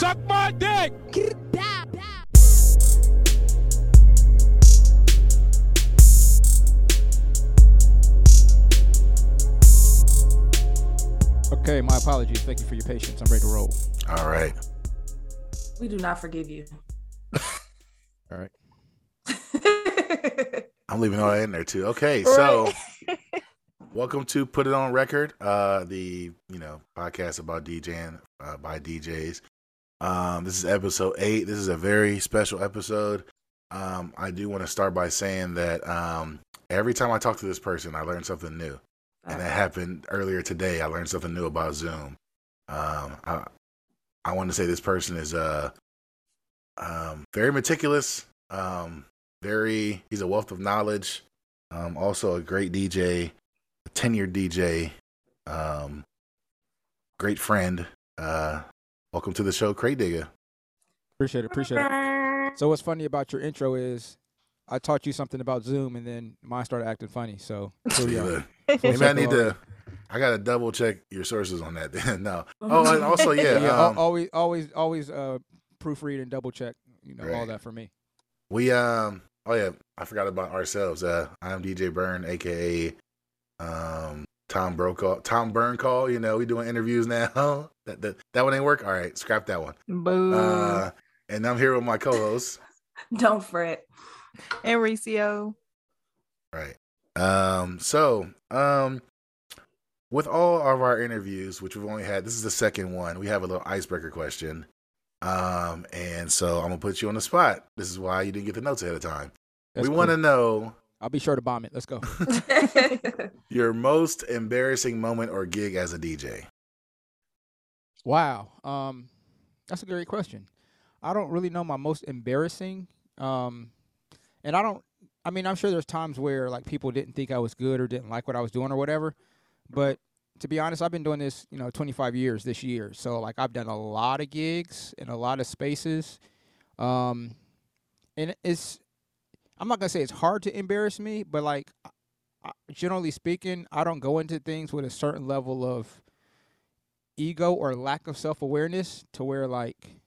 Suck my dick. Okay, my apologies. Thank you for your patience. I'm ready to roll. All right. We do not forgive you. All right. I'm leaving all that in there too. Okay, so welcome to Put It On Record, uh, the you know podcast about DJing uh, by DJs. Um, this is episode eight. This is a very special episode. Um, I do want to start by saying that um, every time I talk to this person, I learn something new, and that happened earlier today. I learned something new about Zoom. Um, I, I want to say this person is uh, um, very meticulous. Um, very, he's a wealth of knowledge. Um, also a great DJ, a tenured DJ, um, great friend. Uh, welcome to the show, Krate Digga. Appreciate it. Appreciate it. So what's funny about your intro is I taught you something about Zoom, and then mine started acting funny. So here we. Maybe I need to. I gotta double check your sources on that. Then no. Oh, and also yeah. yeah, um, always, always, always uh, proofread and double check. You know all that for me. We um oh yeah, I forgot about ourselves. Uh I'm DJ Bern, aka um Tom Brokaw Tom Burn call, you know, we doing interviews now. that that that one ain't work? All right, scrap that one. Boo. Uh and I'm here with my co-host. Don't fret. Enricio. Right. Um so um with all of our interviews, which we've only had this is the second one, we have a little icebreaker question. Um and so I'm gonna put you on the spot. This is why you didn't get the notes ahead of time. That's we wanna know I'll be sure to bomb it. Let's go. Your most embarrassing moment or gig as a DJ? Wow. Um, that's a great question. I don't really know my most embarrassing. Um, and I don't. I mean, I'm sure there's times where like people didn't think I was good or didn't like what I was doing or whatever. But to be honest, I've been doing this, you know, 25 years this year. So like I've done a lot of gigs in a lot of spaces. Um, and it's. I'm not gonna say it's hard to embarrass me, but like, generally speaking, I don't go into things with a certain level of ego or lack of self awareness to where like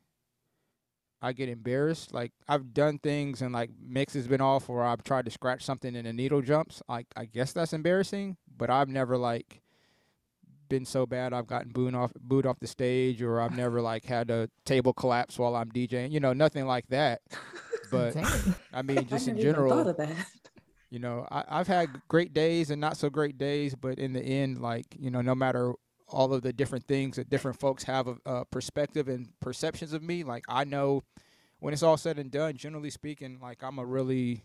I get embarrassed. Like I've done things and like mix has been off or I've tried to scratch something and a needle jumps. Like I guess that's embarrassing, but I've never like been so bad I've gotten booed off booed off the stage or I've never like had a table collapse while I'm DJing. You know, nothing like that. But. I mean just I in never even thought general, you know, I, I've had great days and not so great days, but in the end, like, you know, no matter all of the different things that different folks have a, a uh, perspective and perceptions of me, like, I know when it's all said and done, generally speaking, like, I'm a really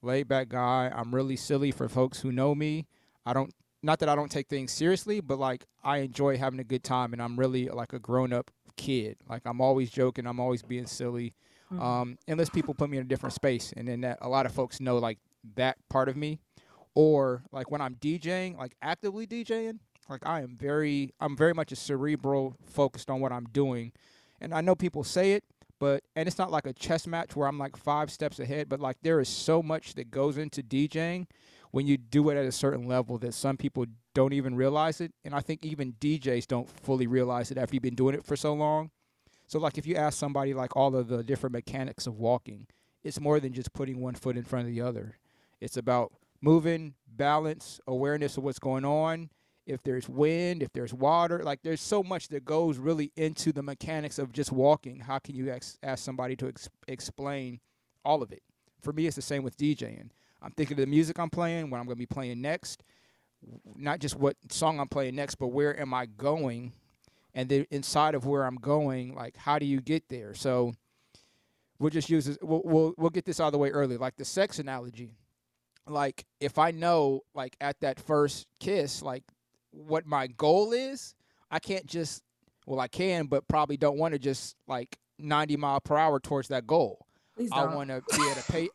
laid back guy. I'm really silly for folks who know me. I don't, not that I don't take things seriously, but like, I enjoy having a good time and I'm really like a grown up kid. Like, I'm always joking, I'm always being silly Mhm. um, unless people put me in a different space, and then that a lot of folks know like that part of me, or like when I'm DJing, like actively DJing, like I am very, I'm very much a cerebral, focused on what I'm doing, and I know people say it, but and it's not like a chess match where I'm like five steps ahead, but like there is so much that goes into DJing when you do it at a certain level that some people don't even realize it, and I think even DJs don't fully realize it after you've been doing it for so long. So like if you ask somebody like all of the different mechanics of walking, it's more than just putting one foot in front of the other. It's about moving, balance, awareness of what's going on. If there's wind, if there's water, like there's so much that goes really into the mechanics of just walking. How can you ex- ask somebody to ex- explain all of it? For me, it's the same with DJing. I'm thinking of the music I'm playing, what I'm going to be playing next, not just what song I'm playing next, but where am I going and then inside of where I'm going, like how do you get there? So we'll just use this. We'll, we'll we'll get this out of the way early. Like the sex analogy, like if I know like at that first kiss, like what my goal is, I can't just well I can, but probably don't want to just like 90 mile per hour towards that goal. I want to be able to pay.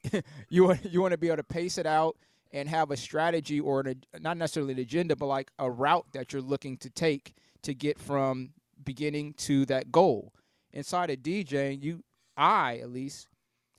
you want you want to be able to pace it out and have a strategy or an, not necessarily an agenda, but like a route that you're looking to take to get from beginning to that goal. Inside of DJing, you, I at least,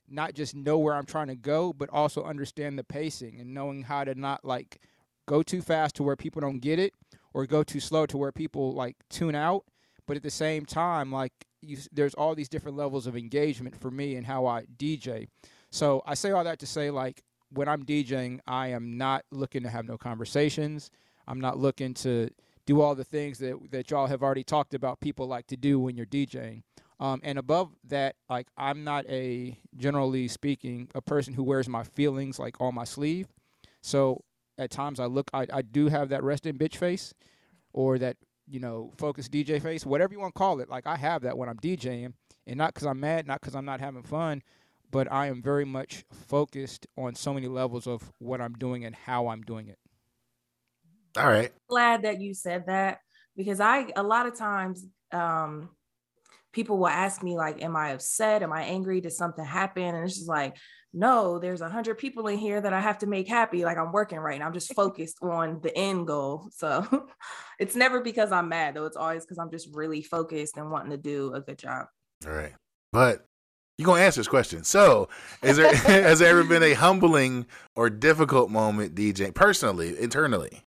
not just know where I'm trying to go, but also understand the pacing and knowing how to not like go too fast to where people don't get it or go too slow to where people like tune out. But at the same time, like you, there's all these different levels of engagement for me and how I DJ. So I say all that to say like when I'm DJing, I am not looking to have no conversations. I'm not looking to do all the things that that y'all have already talked about people like to do when you're DJing. Um, and above that, like I'm not a generally speaking a person who wears my feelings like on my sleeve. So at times I look, I, I do have that resting bitch face, or that you know focused DJ face, whatever you want to call it. Like I have that when I'm DJing, and not because I'm mad, not because I'm not having fun, but I am very much focused on so many levels of what I'm doing and how I'm doing it. All right. Glad that you said that because I a lot of times um people will ask me like am I upset? Am I angry? Did something happen? And it's just like no, there's a hundred people in here that I have to make happy. Like I'm working right now. I'm just focused on the end goal. So it's never because I'm mad though. It's always because I'm just really focused and wanting to do a good job. All right. But you're gonna answer this question. So, is there has there ever been a humbling or difficult moment DJ, personally, internally?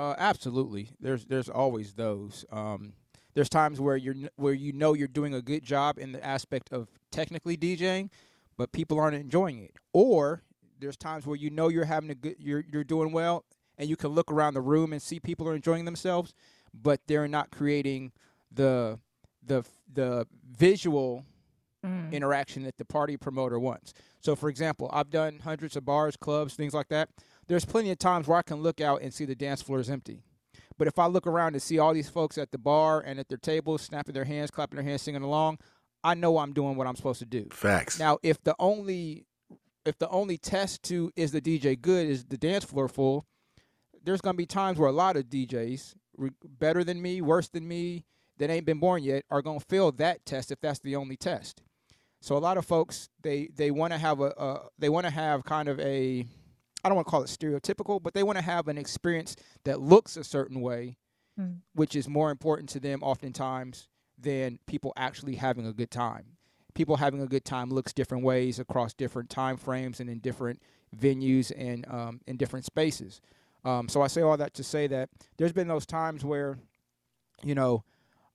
Uh, absolutely. There's there's always those. Um, there's times where you're where you know you're doing a good job in the aspect of technically DJing, but people aren't enjoying it. Or there's times where you know you're having a good you're you're doing well, and you can look around the room and see people are enjoying themselves, but they're not creating the the the visual mm. interaction that the party promoter wants. So, for example, I've done hundreds of bars, clubs, things like that. There's plenty of times where I can look out and see the dance floor is empty. But if I look around and see all these folks at the bar and at their tables, snapping their hands, clapping their hands, singing along, I know I'm doing what I'm supposed to do. Facts. Now, if the only if the only test to is the DJ good is the dance floor full, there's gonna be times where a lot of DJs, better than me, worse than me, that ain't been born yet, are gonna fail that test if that's the only test. So a lot of folks they they want to have a, a they want to have kind of a I don't want to call it stereotypical, but they want to have an experience that looks a certain way, mm. which is more important to them oftentimes than people actually having a good time. People having a good time looks different ways across different time frames and in different venues and um, in different spaces. Um, so I say all that to say that there's been those times where, you know,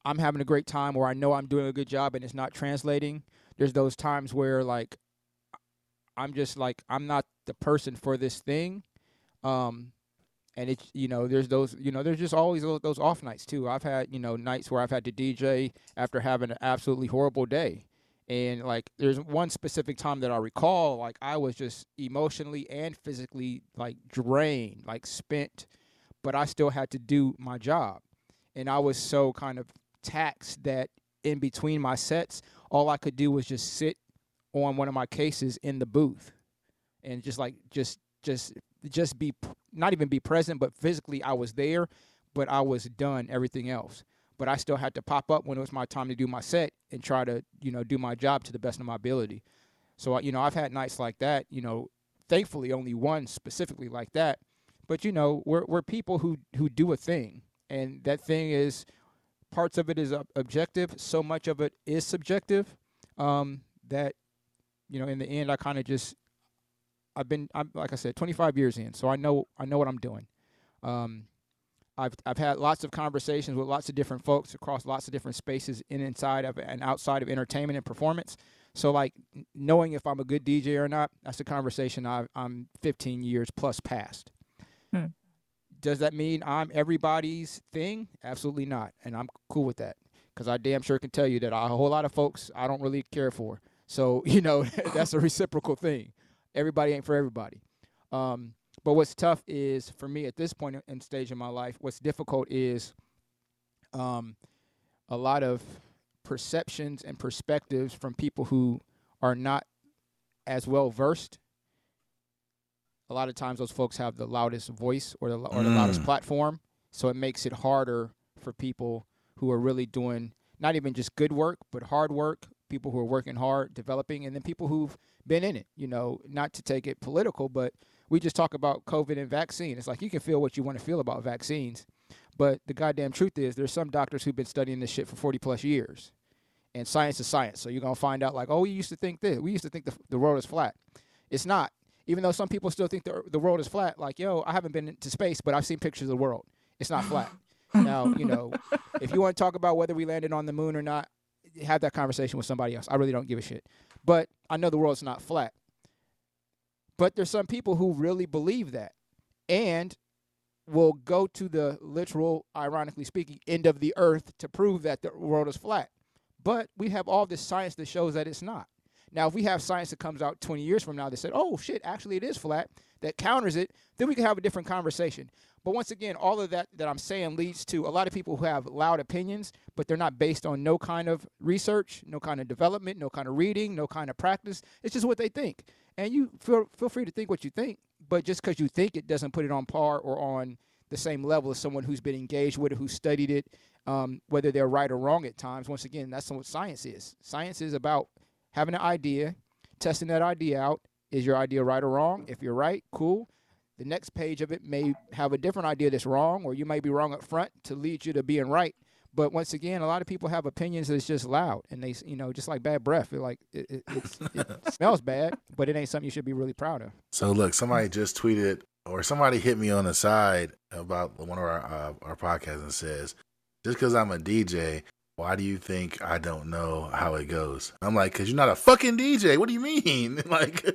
I'm having a great time or I know I'm doing a good job and it's not translating there's those times where like I'm just like I'm not the person for this thing. Um and it's you know there's those you know there's just always those, those off nights too. I've had you know nights where I've had to DJ after having an absolutely horrible day. And like there's one specific time that I recall like I was just emotionally and physically like drained, like spent, but I still had to do my job. And I was so kind of taxed that in between my sets all I could do was just sit on one of my cases in the booth and just like just just just be not even be present but physically I was there but I was done everything else. But I still had to pop up when it was my time to do my set and try to you know do my job to the best of my ability. So you know I've had nights like that you know thankfully only one specifically like that. But you know we're we're people who who do a thing and that thing is parts of it is objective, so much of it is subjective um, that you know in the end I kind of just I've been I'm like I said 25 years in, so I know I know what I'm doing. Um, I've I've had lots of conversations with lots of different folks across lots of different spaces in inside of and outside of entertainment and performance. So like knowing if I'm a good DJ or not, that's a conversation i am 15 years plus past. Hmm. Does that mean I'm everybody's thing? Absolutely not. And I'm cool with that because I damn sure can tell you that a whole lot of folks I don't really care for. So, you know, that's a reciprocal thing. Everybody ain't for everybody. Um, but what's tough is for me at this point in stage in my life, what's difficult is um, a lot of perceptions and perspectives from people who are not as well versed a lot of times those folks have the loudest voice or the or the mm. loudest platform, so it makes it harder for people who are really doing not even just good work, but hard work. People who are working hard, developing, and then people who've been in it. You know, not to take it political, but we just talk about COVID and vaccine. It's like you can feel what you want to feel about vaccines, but the goddamn truth is, there's some doctors who've been studying this shit for 40 plus years, and science is science. So you're gonna find out like, oh, we used to think this. We used to think the the world is flat. It's not even though some people still think the, the world is flat, like, yo, I haven't been to space, but I've seen pictures of the world. It's not flat. now, you know, if you want to talk about whether we landed on the moon or not, have that conversation with somebody else. I really don't give a shit. But I know the world's not flat. But there's some people who really believe that and will go to the literal, ironically speaking, end of the earth to prove that the world is flat. But we have all this science that shows that it's not. Now, if we have science that comes out 20 years from now that said, oh shit, actually it is flat, that counters it, then we can have a different conversation. But once again, all of that that I'm saying leads to a lot of people who have loud opinions, but they're not based on no kind of research, no kind of development, no kind of reading, no kind of practice. It's just what they think. And you feel feel free to think what you think, but just because you think it doesn't put it on par or on the same level as someone who's been engaged with it, who studied it, um, whether they're right or wrong at times. Once again, that's what science is. Science is about having an idea, testing that idea out. Is your idea right or wrong? If you're right, cool. The next page of it may have a different idea that's wrong, or you might be wrong up front to lead you to being right. But once again, a lot of people have opinions that's just loud, and they, you know, just like bad breath. It like it, it, it smells bad, but it ain't something you should be really proud of. So look, somebody just tweeted, or somebody hit me on the side about one of our uh, our podcasts and says, just because I'm a DJ, why do you think I don't know how it goes? I'm like, cause you're not a fucking DJ. What do you mean? like,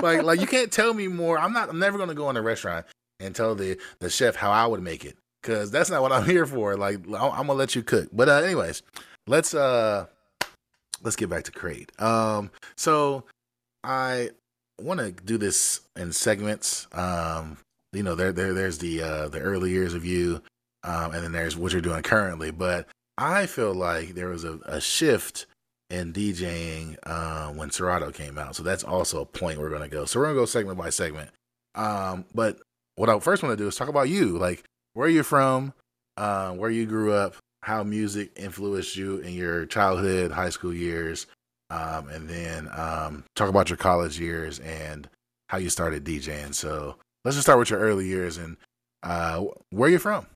like, like you can't tell me more. I'm not. I'm never gonna go in a restaurant and tell the the chef how I would make it, cause that's not what I'm here for. Like, I'm, gonna let you cook. But uh, anyways, let's uh, let's get back to Krate. Um, so I want to do this in segments. Um, you know, there there there's the uh the early years of you, um, and then there's what you're doing currently, but I feel like there was a, a shift in DJing uh, when Serato came out. So that's also a point we're going to go. So we're going to go segment by segment. Um, but what I first want to do is talk about you. Like, where you're from, uh, where you grew up, how music influenced you in your childhood, high school years, um, and then um, talk about your college years and how you started DJing. So let's just start with your early years and uh, where you're from.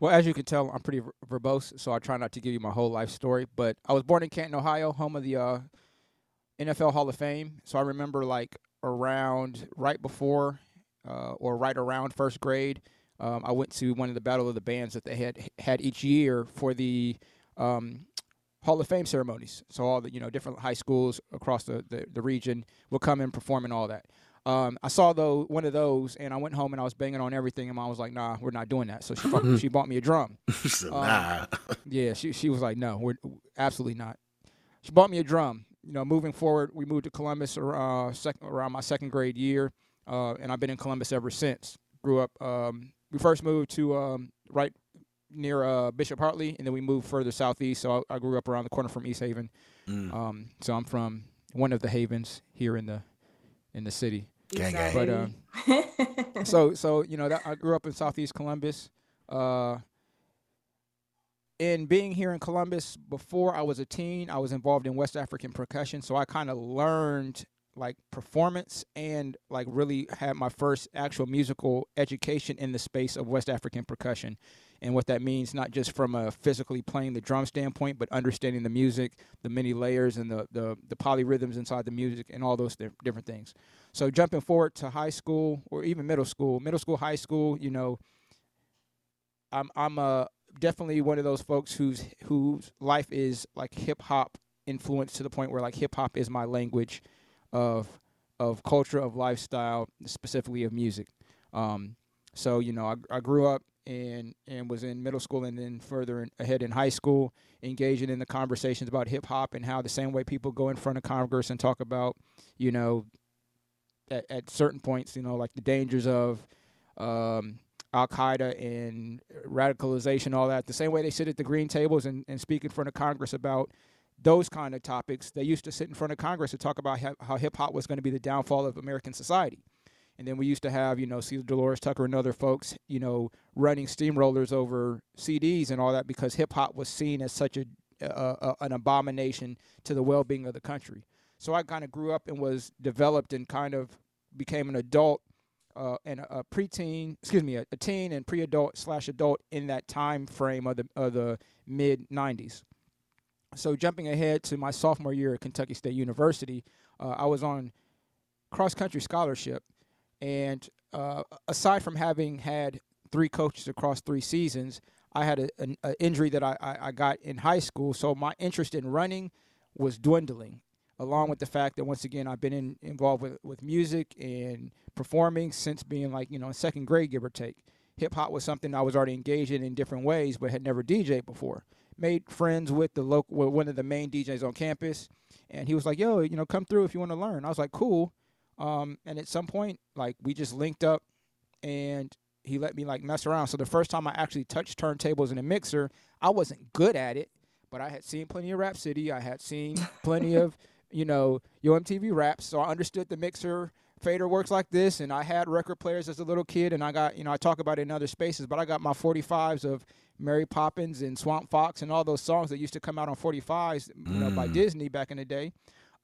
Well, as you can tell, I'm pretty verbose, so I try not to give you my whole life story. But I was born in Canton, Ohio, home of the uh, NFL Hall of Fame. So I remember like around right before uh, or right around first grade, um, I went to one of the Battle of the Bands that they had had each year for the um, Hall of Fame ceremonies. So all the you know different high schools across the, the, the region will come and perform and all that. Um, I saw though one of those, and I went home and I was banging on everything, and mom was like, "Nah, we're not doing that." So she bought, she bought me a drum. so, um, nah. yeah, she she was like, "No, we're absolutely not." She bought me a drum. You know, moving forward, we moved to Columbus uh, sec- around my second grade year, uh, and I've been in Columbus ever since. Grew up. Um, we first moved to um, right near uh, Bishop Hartley, and then we moved further southeast. So I, I grew up around the corner from East Haven. Mm. Um, so I'm from one of the havens here in the in the city. Gang, gang. But uh, so so you know that I grew up in Southeast Columbus. Uh, in being here in Columbus, before I was a teen, I was involved in West African percussion, so I kind of learned like performance and like really had my first actual musical education in the space of West African percussion and what that means not just from a physically playing the drum standpoint but understanding the music the many layers and the the, the polyrhythms inside the music and all those different things so jumping forward to high school or even middle school, middle school, high school, you know, I'm I'm uh, definitely one of those folks whose whose life is like hip hop influenced to the point where like hip hop is my language of of culture of lifestyle, specifically of music. Um, so you know, I, I grew up and and was in middle school and then further in, ahead in high school, engaging in the conversations about hip hop and how the same way people go in front of Congress and talk about, you know, at, at certain points, you know, like the dangers of um, Al Qaeda and radicalization, all that. The same way they sit at the green tables and, and speak in front of Congress about those kind of topics, they used to sit in front of Congress to talk about how, how hip hop was going to be the downfall of American society. And then we used to have, you know, C. Delores Tucker and other folks, you know, running steamrollers over CDs and all that because hip hop was seen as such a, a, an abomination to the well being of the country. So I kind of grew up and was developed and kind of became an adult uh, and a, a preteen, excuse me, a, a teen and pre-adult slash adult in that time frame of the of the mid '90s. So jumping ahead to my sophomore year at Kentucky State University, uh, I was on cross country scholarship, and uh, aside from having had three coaches across three seasons, I had an injury that I, I, I got in high school, so my interest in running was dwindling. Along with the fact that once again I've been in, involved with, with music and performing since being like you know in second grade, give or take. Hip hop was something I was already engaged in in different ways, but had never DJed before. Made friends with the local, one of the main DJs on campus, and he was like, "Yo, you know, come through if you want to learn." I was like, "Cool." Um, and at some point, like we just linked up, and he let me like mess around. So the first time I actually touched turntables in a mixer, I wasn't good at it, but I had seen plenty of Rap City. I had seen plenty of, you know, Yo MTV raps, so I understood the mixer fader works like this. And I had record players as a little kid, and I got, you know, I talk about it in other spaces, but I got my 45s of Mary Poppins and Swamp Fox and all those songs that used to come out on 45s, you know, by mm. Disney back in the day.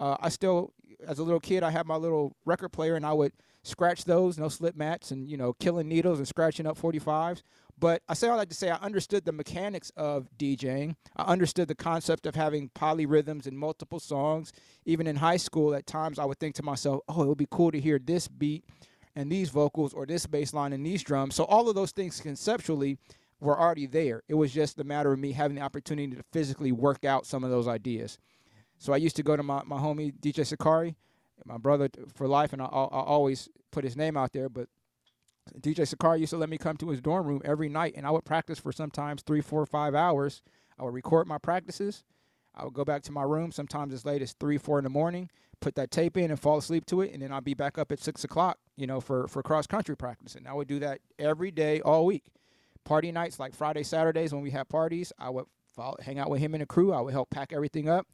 Uh, I still, as a little kid, I had my little record player, and I would scratch those, no slip mats, and you know, killing needles and scratching up 45s. But I say all that to say I understood the mechanics of DJing. I understood the concept of having polyrhythms and multiple songs. Even in high school, at times I would think to myself, "Oh, it would be cool to hear this beat and these vocals, or this bass line and these drums." So all of those things conceptually were already there. It was just a matter of me having the opportunity to physically work out some of those ideas. So I used to go to my, my homie DJ Sakari, my brother for life, and I, I, always put his name out there. But DJ Sakari used to let me come to his dorm room every night, and I would practice for sometimes three, four, five hours. I would record my practices. I would go back to my room sometimes as late as three, four in the morning, put that tape in and fall asleep to it, and then I'd be back up at six o'clock, you know, for for cross country practice. And I would do that every day, all week. Party nights like Friday, Saturdays when we had parties, I would follow, hang out with him and the crew. I would help pack everything up.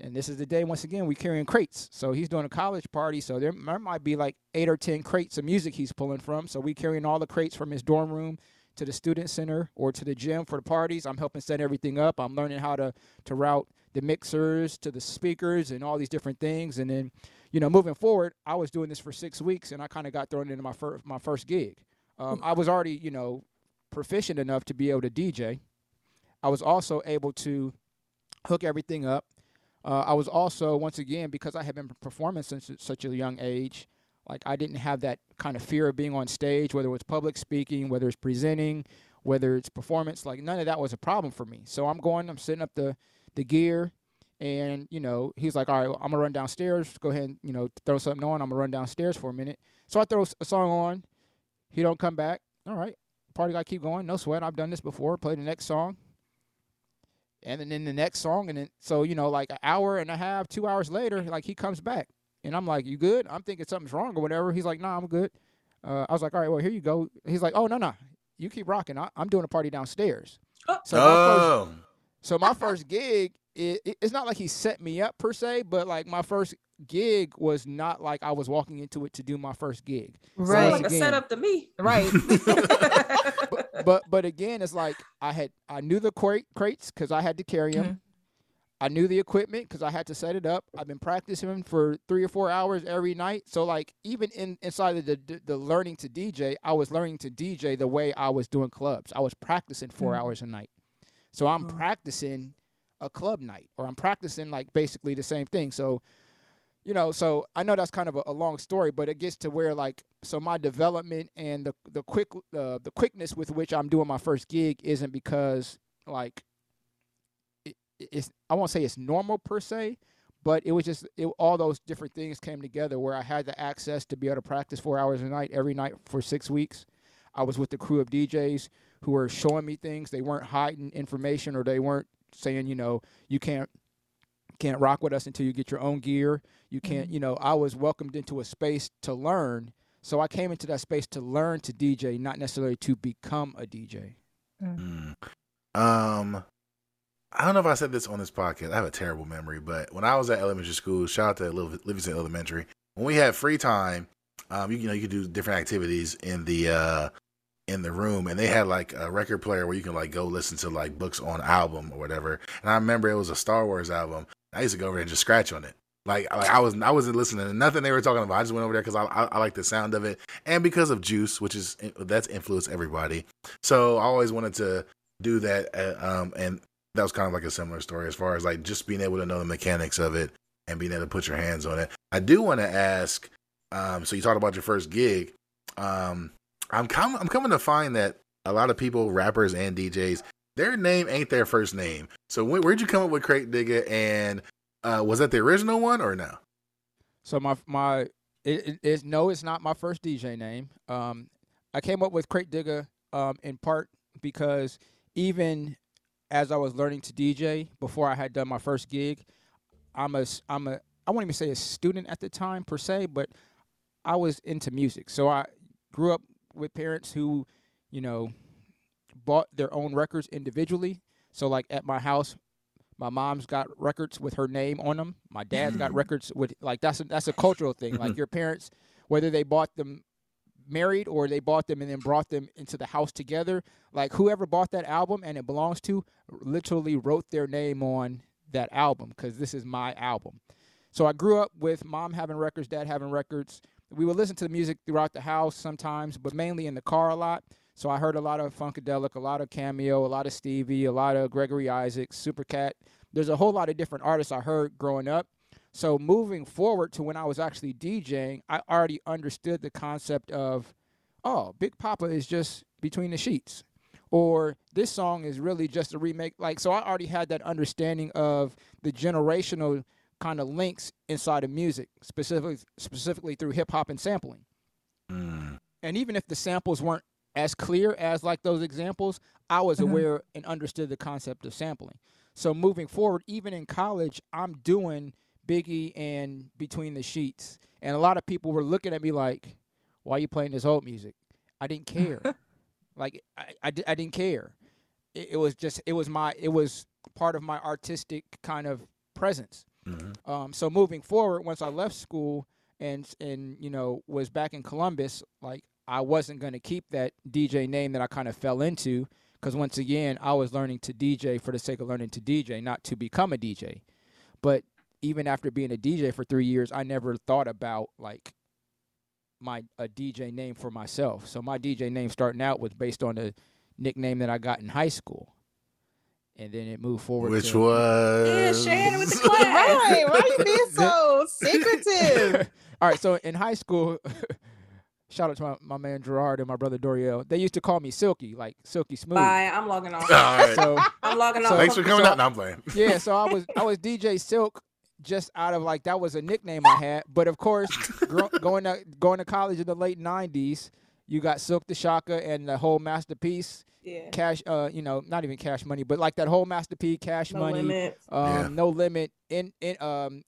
And this is the day, once again, we carrying crates. So he's doing a college party. So there, there might be like eight or 10 crates of music he's pulling from. So we carrying all the crates from his dorm room to the student center or to the gym for the parties. I'm helping set everything up. I'm learning how to, to route the mixers to the speakers and all these different things. And then, you know, moving forward, I was doing this for six weeks and I kind of got thrown into my, fir- my first gig. Um, I was already, you know, proficient enough to be able to DJ. I was also able to hook everything up uh, I was also, once again, because I had been performing since such a young age, like I didn't have that kind of fear of being on stage, whether it was public speaking, whether it's presenting, whether it's performance. Like none of that was a problem for me. So I'm going, I'm setting up the the gear, and you know he's like, all right, I'm gonna run downstairs. Go ahead and you know throw something on. I'm gonna run downstairs for a minute. So I throw a song on. He don't come back. All right, party guy keep going. No sweat. I've done this before. Play the next song and then in the next song, and then so you know, like an hour and a half, two hours later, like he comes back, and I'm like, "You good?" I'm thinking something's wrong or whatever. He's like, "Nah, I'm good." Uh, I was like, "All right, well, here you go." He's like, "Oh no, no, you keep rocking. I, am doing a party downstairs." Oh. So my oh. first, so my first gig, it, it, it's not like he set me up per se, but like my first gig was not like I was walking into it to do my first gig. Right, so like again, a setup to me. Right. but, but, but again, it's like I had I knew the crate, crates because I had to carry them. Mm-hmm. I knew the equipment because I had to set it up. I've been practicing for three or four hours every night. So like even in inside of the, the, the learning to DJ, I was learning to DJ the way I was doing clubs. I was practicing 4 mm-hmm. hours a night. So I'm mm-hmm. practicing a club night, or I'm practicing like basically the same thing. So you know, so I know that's kind of a, a, long story, but it gets to where like so my development and the the quick uh, the quickness with which I'm doing my first gig isn't because like it, it's I won't say it's normal per se, but it was just it, all those different things came together where I had the access to be able to practice four hours a night every night for six weeks. I was with the crew of DJs who were showing me things. They weren't hiding information or they weren't saying, you know, you can't can't rock with us until you get your own gear. You can't, mm-hmm. you know, I was welcomed into a space to learn. So I came into that space to learn to DJ, not necessarily to become a DJ. Mm. Um, I don't know if I said this on this podcast. I have a terrible memory, but when I was at elementary school, shout out to Livingston Elementary. When we had free time, um, you, you know, you could do different activities in the uh, in the room and they had like a record player where you can like go listen to like books on album or whatever. And I remember it was a Star Wars album. I used to go over there and just scratch on it. Like, like I was I wasn't listening to nothing they were talking about. I just went over there because I, I, I like the sound of it and because of Juice, which is that's influenced everybody. So I always wanted to do that. Uh, um, and that was kind of like a similar story as far as like just being able to know the mechanics of it and being able to put your hands on it. I do want to ask. Um, so you talked about your first gig. Um, I'm com- I'm coming to find that a lot of people, rappers and DJs, their name ain't their first name. So where'd you come up with Krate Digga? And uh, was that the original one or no? So my my it, it is no, it's not my first DJ name. Um, I came up with Krate Digga um, in part because even as I was learning to DJ before I had done my first gig, I'm a I'm a I won't even say a student at the time per se, but I was into music. So I grew up with parents who, you know, bought their own records individually. So like at my house, my mom's got records with her name on them. My dad's got records with like that's a, that's a cultural thing. Like mm-hmm. your parents, whether they bought them married or they bought them and then brought them into the house together, like whoever bought that album and it belongs to, literally wrote their name on that album because this is my album. So I grew up with mom having records, dad having records. We would listen to the music throughout the house sometimes, but mainly in the car a lot. So I heard a lot of Funkadelic, a lot of Cameo, a lot of Stevie, a lot of Gregory Isaacs, Supercat. There's a whole lot of different artists I heard growing up. So moving forward to when I was actually DJing, I already understood the concept of, oh, Big Poppa is just between the sheets. Or this song is really just a remake. Like, so I already had that understanding of the generational kind of links inside of music, specifically specifically through hip hop and sampling. Mm. And even if the samples weren't as clear as like those examples, I was Mhm. aware and understood the concept of sampling. So moving forward, even in college, I'm doing Biggie and Between the Sheets, and a lot of people were looking at me like, "Why are you playing this old music?" I didn't care. like I, I, I didn't care. It, it was just it was my it was part of my artistic kind of presence. Mhm. Um, so moving forward, once I left school and and you know was back in Columbus, like I wasn't going to keep that DJ name that I kind of fell into because once again I was learning to DJ for the sake of learning to DJ, not to become a DJ. But even after being a DJ for three years, I never thought about like my a DJ name for myself. So my DJ name starting out was based on a nickname that I got in high school, and then it moved forward. Which to, was Yeah, sharing with the class. Right? Why are you being so secretive? All right, so in high school, shout out to my, my man Gerard and my brother Doriel. They used to call me Silky, like Silky Smooth. Bye. I'm logging off. All right. So I'm logging So- off. Thanks for coming so- out. No, I'm playing. yeah, so I was I was DJ Silk just out of like that was a nickname I had. But of course, gro- going to going to college in the late '90s, you got Silkk the Shocker and the whole masterpiece. yeah. Cash, uh, you know, not even Cash Money, but like that whole masterpiece, Cash No Money, limit. um, Yeah. no limit in in um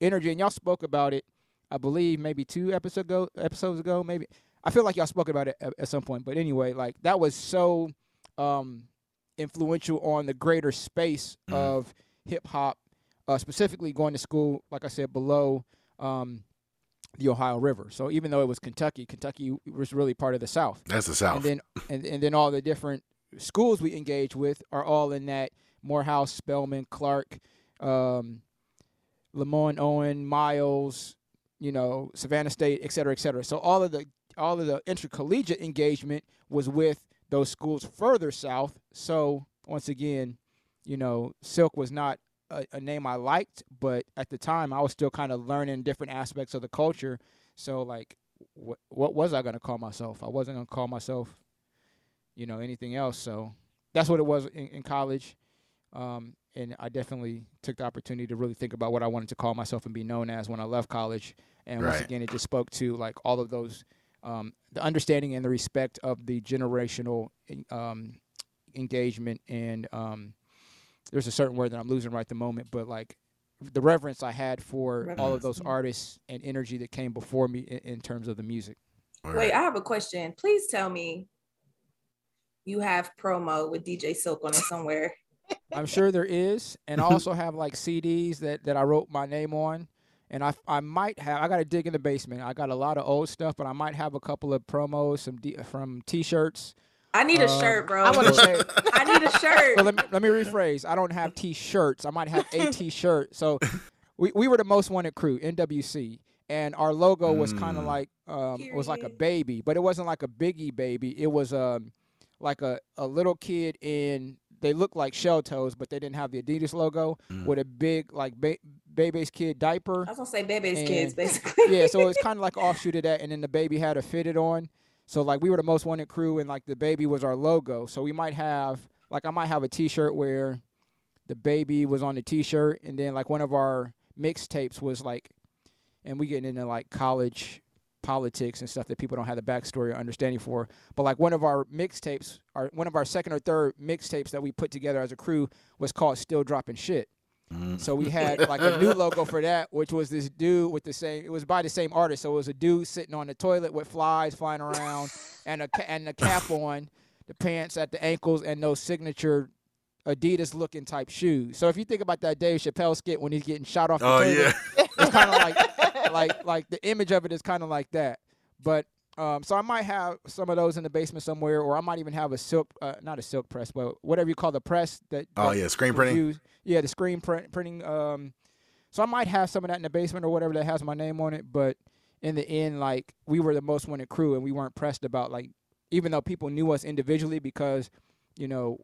energy and y'all spoke about it i believe maybe two episodes ago episodes ago maybe i feel like y'all spoke about it at, at some point but anyway like that was so um influential on the greater space Mhm. of hip hop uh specifically going to school like i said below um the ohio river so even though it was kentucky kentucky was really part of the south That's the South. and then and, and then all the different schools we engage with are all in that Morehouse, Spelman, Clark, um, Lemoyne, Owen, Miles, you know, Savannah State, et cetera, et cetera. So all of the all of the intercollegiate engagement was with those schools further south. So once again, you know, Silk was not a, a name I liked, but at the time I was still kind of learning different aspects of the culture. So like, what what was I gonna call myself? I wasn't gonna call myself, you know, anything else. So that's what it was in, in college. Um, and I definitely took the opportunity to really think about what I wanted to call myself and be known as when I left college. And once again, it just spoke to like all of those, um, the understanding and the respect of the generational um, engagement. And um, there's a certain word that I'm losing right at the moment, but like the reverence I had for all of those artists and energy that came before me in, in terms of the music. All Wait. I have a question. Please tell me you have promo with DJ Silk on it somewhere. I'm sure there is, and I also have like CDs that that I wrote my name on, and I I might have I got to dig in the basement. I got a lot of old stuff, but I might have a couple of promos, some D, from T-shirts. I need a Um, shirt, bro. I want Or- a shirt. I need a shirt. Well, let me let me rephrase. I don't have T-shirts. I might have a T-shirt. So we we were the most wanted crew, NWC, and our logo was kind of Mm. like um was like a baby, but it wasn't like a biggie baby. It was um like a a little kid in. They looked like shell toes, but they didn't have the Adidas logo Mm. with a big like ba- baby's kid diaper. I was gonna say baby's And- kids, basically. yeah, so it's kind of like offshoot of that, and then the baby had a fitted on. So like we were the most wanted crew, and like the baby was our logo. So we might have like I might have a T-shirt where the baby was on the T-shirt, and then like one of our mixtapes was like, and we getting into like college politics and stuff that people don't have the backstory or understanding for. But like one of our mixtapes, our one of our second or third mixtapes that we put together as a crew was called "Still Dropping Shit." Mm. So we had like a new logo for that, which was this dude with the same. It was by the same artist, so it was a dude sitting on the toilet with flies flying around, and a and the cap on, the pants at the ankles, and those signature Adidas looking type shoes. So if you think about that Dave Chappelle skit when he's getting shot off the Oh toilet, yeah. it's kind of like like like the image of it is kind of like that. But um, so I might have some of those in the basement somewhere, or I might even have a silk, uh, not a silk press, but whatever you call the press that. Oh that yeah. Screen printing. used- Yeah, the screen print, printing. Um, so I might have some of that in the basement or whatever that has my name on it. But in the end, like we were the most wanted crew, and we weren't pressed about like, even though people knew us individually because, you know,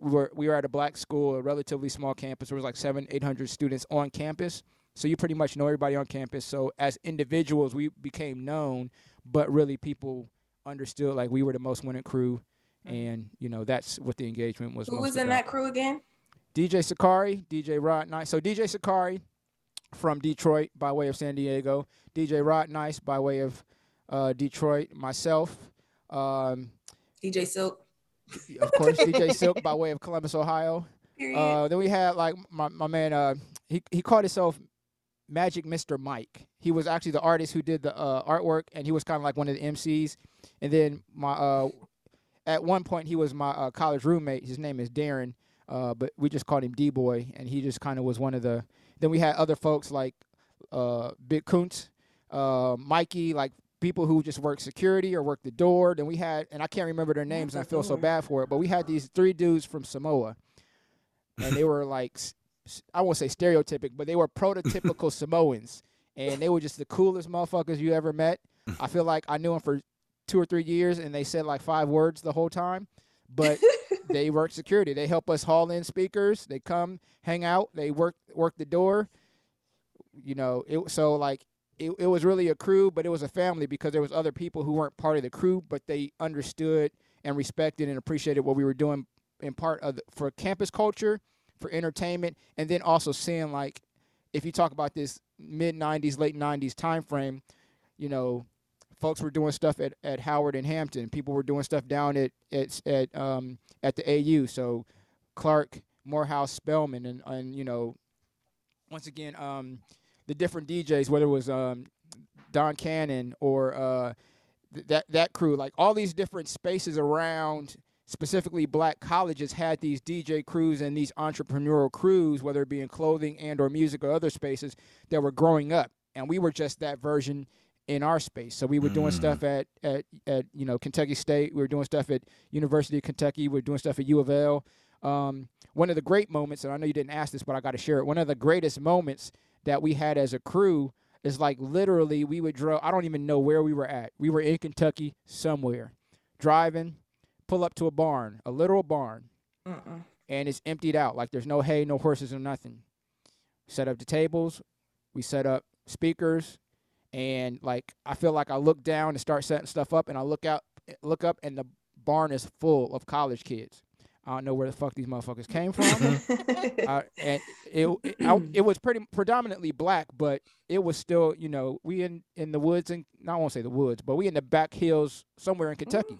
we were we were at a black school, a relatively small campus. There was like seven, eight hundred students on campus. So you pretty much know everybody on campus. So as individuals, we became known, but really people understood like we were the most winning crew, and you know that's what the engagement was. Who was in about. that crew again? DJ Sakari, DJ Rod Nice. So DJ Sakari from Detroit by way of San Diego. DJ Rod Nice by way of uh, Detroit. Myself, um, DJ Silk. of course, DJ Silk by way of Columbus, Ohio. Uh, then we had like my, my man. Uh, he he called himself Magic Mr. Mike. He was actually the artist who did the uh, artwork, and he was kind of like one of the MCs. And then my uh, at one point he was my uh, college roommate. His name is Darren, uh, but we just called him D Boy, and he just kind of was one of the. Then we had other folks like uh, Big Kuntz, uh, Mikey, like people who just work security or work the door. Then we had, and I can't remember their names, and I feel so bad for it. But we had these three dudes from Samoa, and they were like, I won't say stereotypic, but they were prototypical Samoans, and they were just the coolest motherfuckers you ever met. I feel like I knew them for two or three years, and they said like five words the whole time, but they work security. They help us haul in speakers. They come, hang out. They work work the door. You know, it so like it, it was really a crew, but it was a family because there was other people who weren't part of the crew, but they understood and respected and appreciated what we were doing in part of the, for campus culture, for entertainment, and then also seeing like if you talk about this mid '90s, late '90s time frame, you know, folks were doing stuff at, at Howard and Hampton. People were doing stuff down at at at um at the AU. So Clark, Morehouse, Spelman, and and you know, once again, um, the different DJs, whether it was um Don Cannon or uh th- that that crew, like all these different spaces around specifically black colleges had these DJ crews and these entrepreneurial crews, whether it be in clothing and or music or other spaces that were growing up. And we were just that version in our space. So we were doing Mm. stuff at, at, at, you know, Kentucky State. We were doing stuff at University of Kentucky. We were doing stuff at U of L. Um, one of the great moments, and I know you didn't ask this, but I got to share it. One of the greatest moments that we had as a crew is like literally we would draw. I don't even know where we were at. We were in Kentucky somewhere, driving, pull up to a barn, a literal barn, Mm-mm. and it's emptied out. Like there's no hay, no horses, or nothing. Set up the tables. We set up speakers, and like I feel like I look down and start setting stuff up, and I look out, look up, and the barn is full of college kids. I don't know where the fuck these motherfuckers came from. uh, and it it, I, it was pretty predominantly black, but it was still you know we in in the woods and I won't say the woods, but we in the back hills somewhere in Kentucky,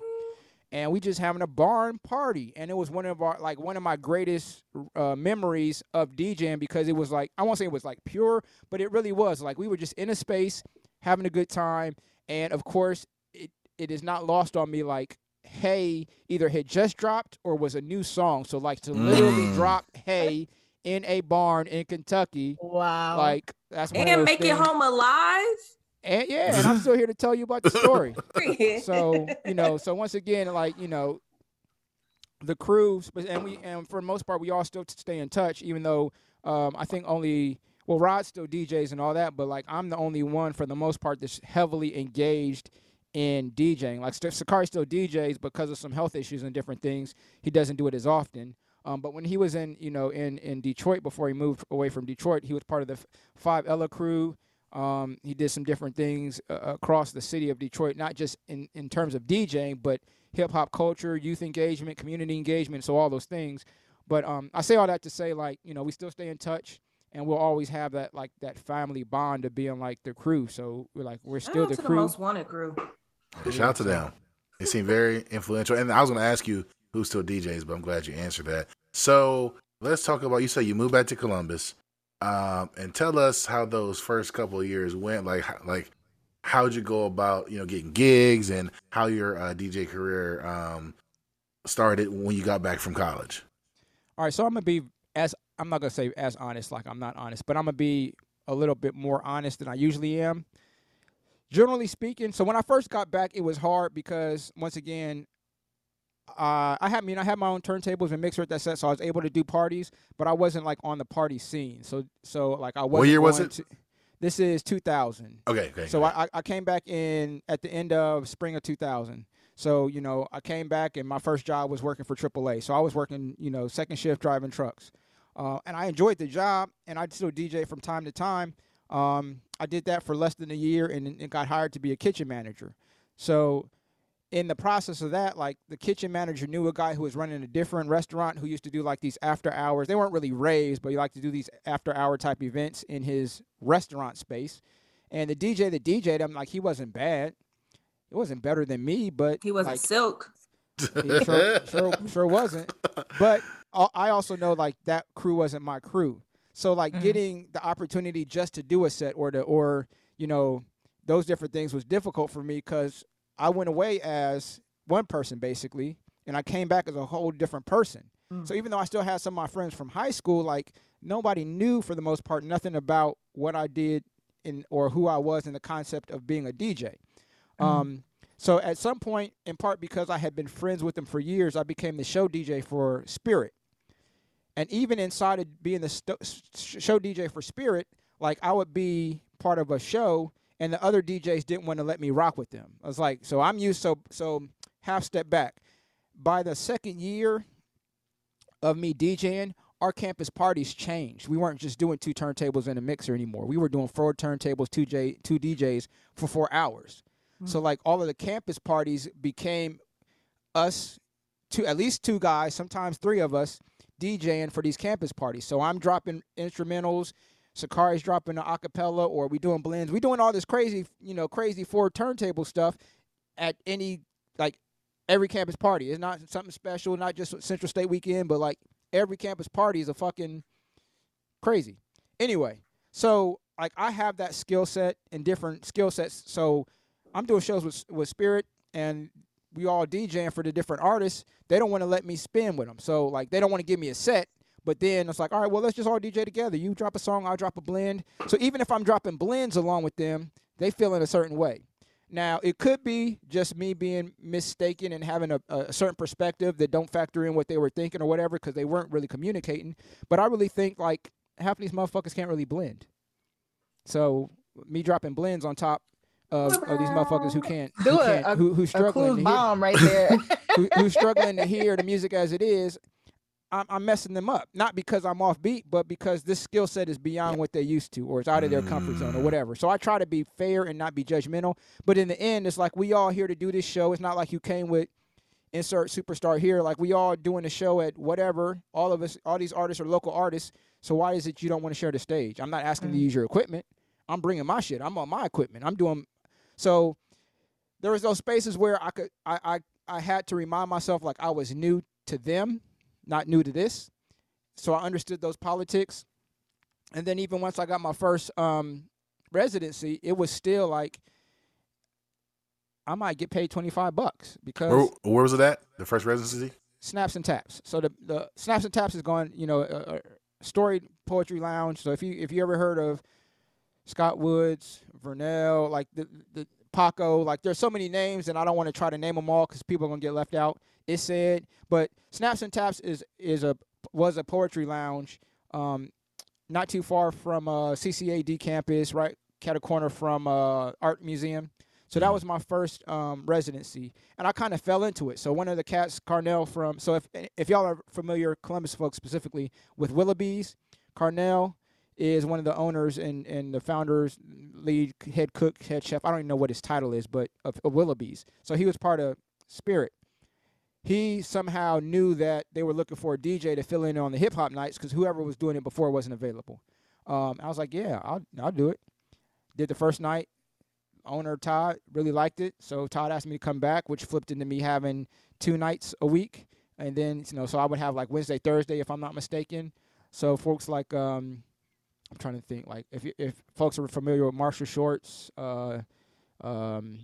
and we just having a barn party, and it was one of our like one of my greatest uh, memories of DJing because it was like I won't say it was like pure, but it really was like we were just in a space having a good time, and of course it it is not lost on me like Hay either had just dropped or was a new song so like to literally Mm. drop Hay in a barn in kentucky Wow. like that's one of and those make it home alive. And yeah and i'm still here to tell you about the story. So you know so once again like you know the crew sp- and we and for the most part we all still stay in touch even though um, i think only well rod still djs and all that but like i'm the only one for the most part that's heavily engaged in djing like St- sakari still djs because of some health issues and different things. He doesn't do it as often. Um, but when he was in you know in in detroit before he moved away from detroit he was part of the F- five ella crew um, he did some different things uh, across the city of Detroit, not just in, in terms of DJing, but hip hop culture, youth engagement, community engagement, so all those things. But um, I say all that to say, like, you know, we still stay in touch, and we'll always have that like that family bond of being like the crew. So we're like we're still out the to crew. the most wanted crew. Yeah, shout out to them. They seem very influential. And I was going to ask you who still DJs, but I'm glad you answered that. So let's talk about. You say you moved back to Columbus, um, and tell us how those first couple of years went. Like, how- like how'd you go about you know getting gigs and how your uh, DJ career um, started when you got back from college. All right, so I'm gonna be as I'm not gonna say as honest, like I'm not honest, but I'm gonna be a little bit more honest than I usually am. Generally speaking, so when I first got back, it was hard because once again, uh, I had I mean I had my own turntables and mixer at that set, so I was able to do parties, but I wasn't like on the party scene. So so like I wasn't. year was it? To, this is 2000. Okay, okay. So I, I- I came back in at the end of spring of 2000. So you know I came back and my first job was working for AAA. So I was working you know second shift driving trucks, uh, and I enjoyed the job. And I still DJ from time to time. Um, I did that for less than a year and, and got hired to be a kitchen manager. So in the process of that, like the kitchen manager knew a guy who was running a different restaurant who used to do like these after hours. They weren't really raves, but he liked to do these after hour type events in his restaurant space. And the DJ that DJ'd him, like he wasn't bad. It wasn't better than me, but He wasn't like, silk. he sure, sure, sure wasn't. But I also know like that crew wasn't my crew. So like Mhm. getting the opportunity just to do a set or to or you know those different things was difficult for me because I went away as one person basically, and I came back as a whole different person. Mm. So even though I still had some of my friends from high school, like nobody knew for the most part nothing about what I did in or who I was in the concept of being a DJ. Mhm. Um, so at some point, in part because I had been friends with them for years, I became the show DJ for Spirit. And even inside of being the sto- s- show DJ for Spirit, like I would be part of a show, and the other DJs didn't want to let me rock with them. I was like, so I'm used so so half step back. By the second year of me DJing, our campus parties changed. We weren't just doing two turntables and a mixer anymore. We were doing four turntables, two J, two DJs for four hours. Mm-hmm. So like all of the campus parties became us two at least two guys, sometimes three of us DJing for these campus parties. So I'm dropping instrumentals, Sakari's dropping the acapella, or we doing blends. We doing all this crazy, you know, crazy four turntable stuff at any like every campus party. It's not something special, not just Central State weekend, but like every campus party is a fucking crazy. Anyway, so like I have that skill set and different skill sets. So I'm doing shows with with Spirit and we all DJing for the different artists. They don't want to let me spin with them. So like they don't want to give me a set. But then it's like, all right, well, let's just all DJ together. You drop a song, I'll drop a blend. So even if I'm dropping blends along with them, they feel in a certain way. Now it could be just me being mistaken and having a, a certain perspective that don't factor in what they were thinking or whatever because they weren't really communicating. But I really think like half of these motherfuckers can't really blend. So me dropping blends on top of, of these motherfuckers who can't, who, Do it. can't A- who, who's struggling clues to hear, bomb right there. who, who's struggling to hear the music as it is, I'm, I'm messing them up. Not because I'm off beat, but because this skill set is beyond what they're used to, or it's out of their comfort zone, or Mm. whatever. So I try to be fair and not be judgmental. But in the end, it's like we all here to do this show. It's not like you came with insert superstar here. Like we all doing a show at whatever. All of us, all these artists are local artists. So why is it you don't want to share the stage? I'm not asking to Mm. use your equipment. I'm bringing my shit. I'm on my equipment. I'm doing. So there was those spaces where I could I, I I had to remind myself like I was new to them, not new to this. So I understood those politics. And then even once I got my first um residency, it was still like I might get paid 25 bucks because Where, where was it at? The first residency? snaps and taps. So the the snaps and taps is going, you know, a, a storied poetry lounge. So if you if you ever heard of Scott Woods, Vernell, like the the Paco, like there's so many names, and I don't want to try to name them all because people are gonna get left out. It said, but snaps and taps is is a was a poetry lounge, um, not too far from uh, CCAD campus, right, cat a corner from uh, art museum. So that was my first um, residency, and I kind of fell into it. So one of the cats, Carnell from, so if if y'all are familiar, Columbus folks specifically with Willoughby's, Carnell is one of the owners and, and the founders, lead head cook, head chef. I don't even know what his title is, but of, of Willoughby's. So he was part of Spirit. he somehow knew that they were looking for a DJ to fill in on the hip hop nights because whoever was doing it before wasn't available. Um, I was like, yeah, I'll I'll do it. Did the first night. Owner Todd really liked it, so Todd asked me to come back, which flipped into me having two nights a week, and then you know, so I would have like Wednesday, Thursday, if I'm not mistaken. So folks like um, I'm trying to think like if if folks are familiar with Marshall Shorts, uh, um,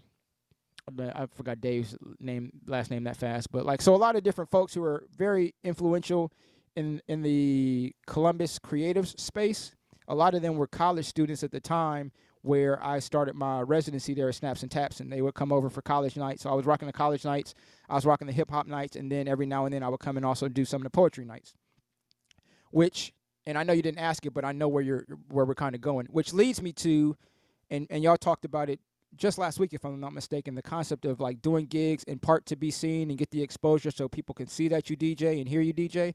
I forgot Dave's name last name that fast, but like so a lot of different folks who are very influential in in the Columbus creative space. A lot of them were college students at the time where I started my residency there at Snaps and Taps, and they would come over for college nights. So I was rocking the college nights, I was rocking the hip hop nights, and then every now and then I would come and also do some of the poetry nights. Which, and I know you didn't ask it, but I know where you're where we're kind of going. Which leads me to, and and y'all talked about it just last week, if I'm not mistaken, the concept of like doing gigs in part to be seen and get the exposure so people can see that you DJ and hear you DJ.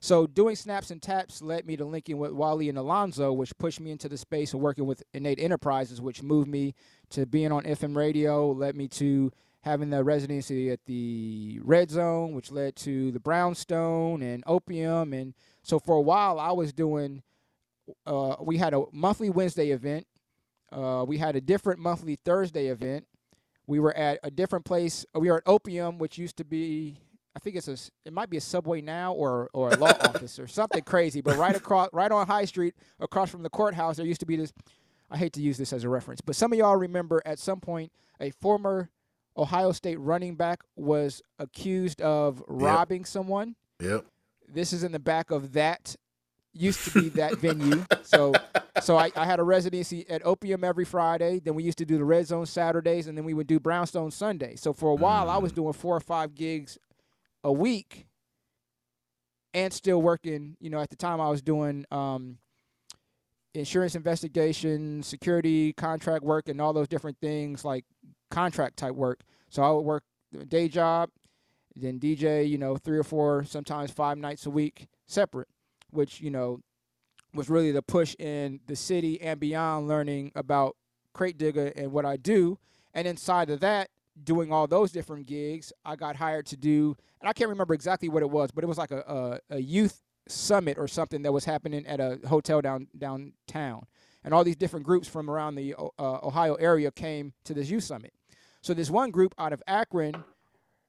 So doing snaps and taps led me to linking with Wally and Alonzo, which pushed me into the space of working with Innate Enterprises, which moved me to being on FM radio, led me to having the residency at the Red Zone, which led to the Brownstone and Opium. And so for a while, I was doing, uh, we had a monthly Wednesday event uh, we had a different monthly Thursday event. We were at a different place. We were at Opium, which used to be, I think it's a, it might be a Subway now or or a law office or something crazy. But right across, right on High Street, across from the courthouse, there used to be this. I hate to use this as a reference, but some of y'all remember at some point a former Ohio State running back was accused of robbing yep. someone. Yep. This is in the back of that used to be that venue. So so I, I had a residency at Opium every Friday. Then we used to do the Red Zone Saturdays, and then we would do Brownstone Sunday. So for a while, I was mm. doing four or five gigs a week, and still working. You know, at the time I was doing um, insurance investigation, security contract work, and all those different things like contract type work. So I would work a day job, then DJ. You know, three or four, sometimes five nights a week separate which you know was really the push in the city and beyond learning about Krate Digga and what I do. And inside of that, doing all those different gigs, I got hired to do, and I can't remember exactly what it was, but it was like a, a, a youth summit or something that was happening at a hotel down downtown. And all these different groups from around the uh, Ohio area came to this youth summit. So this one group out of Akron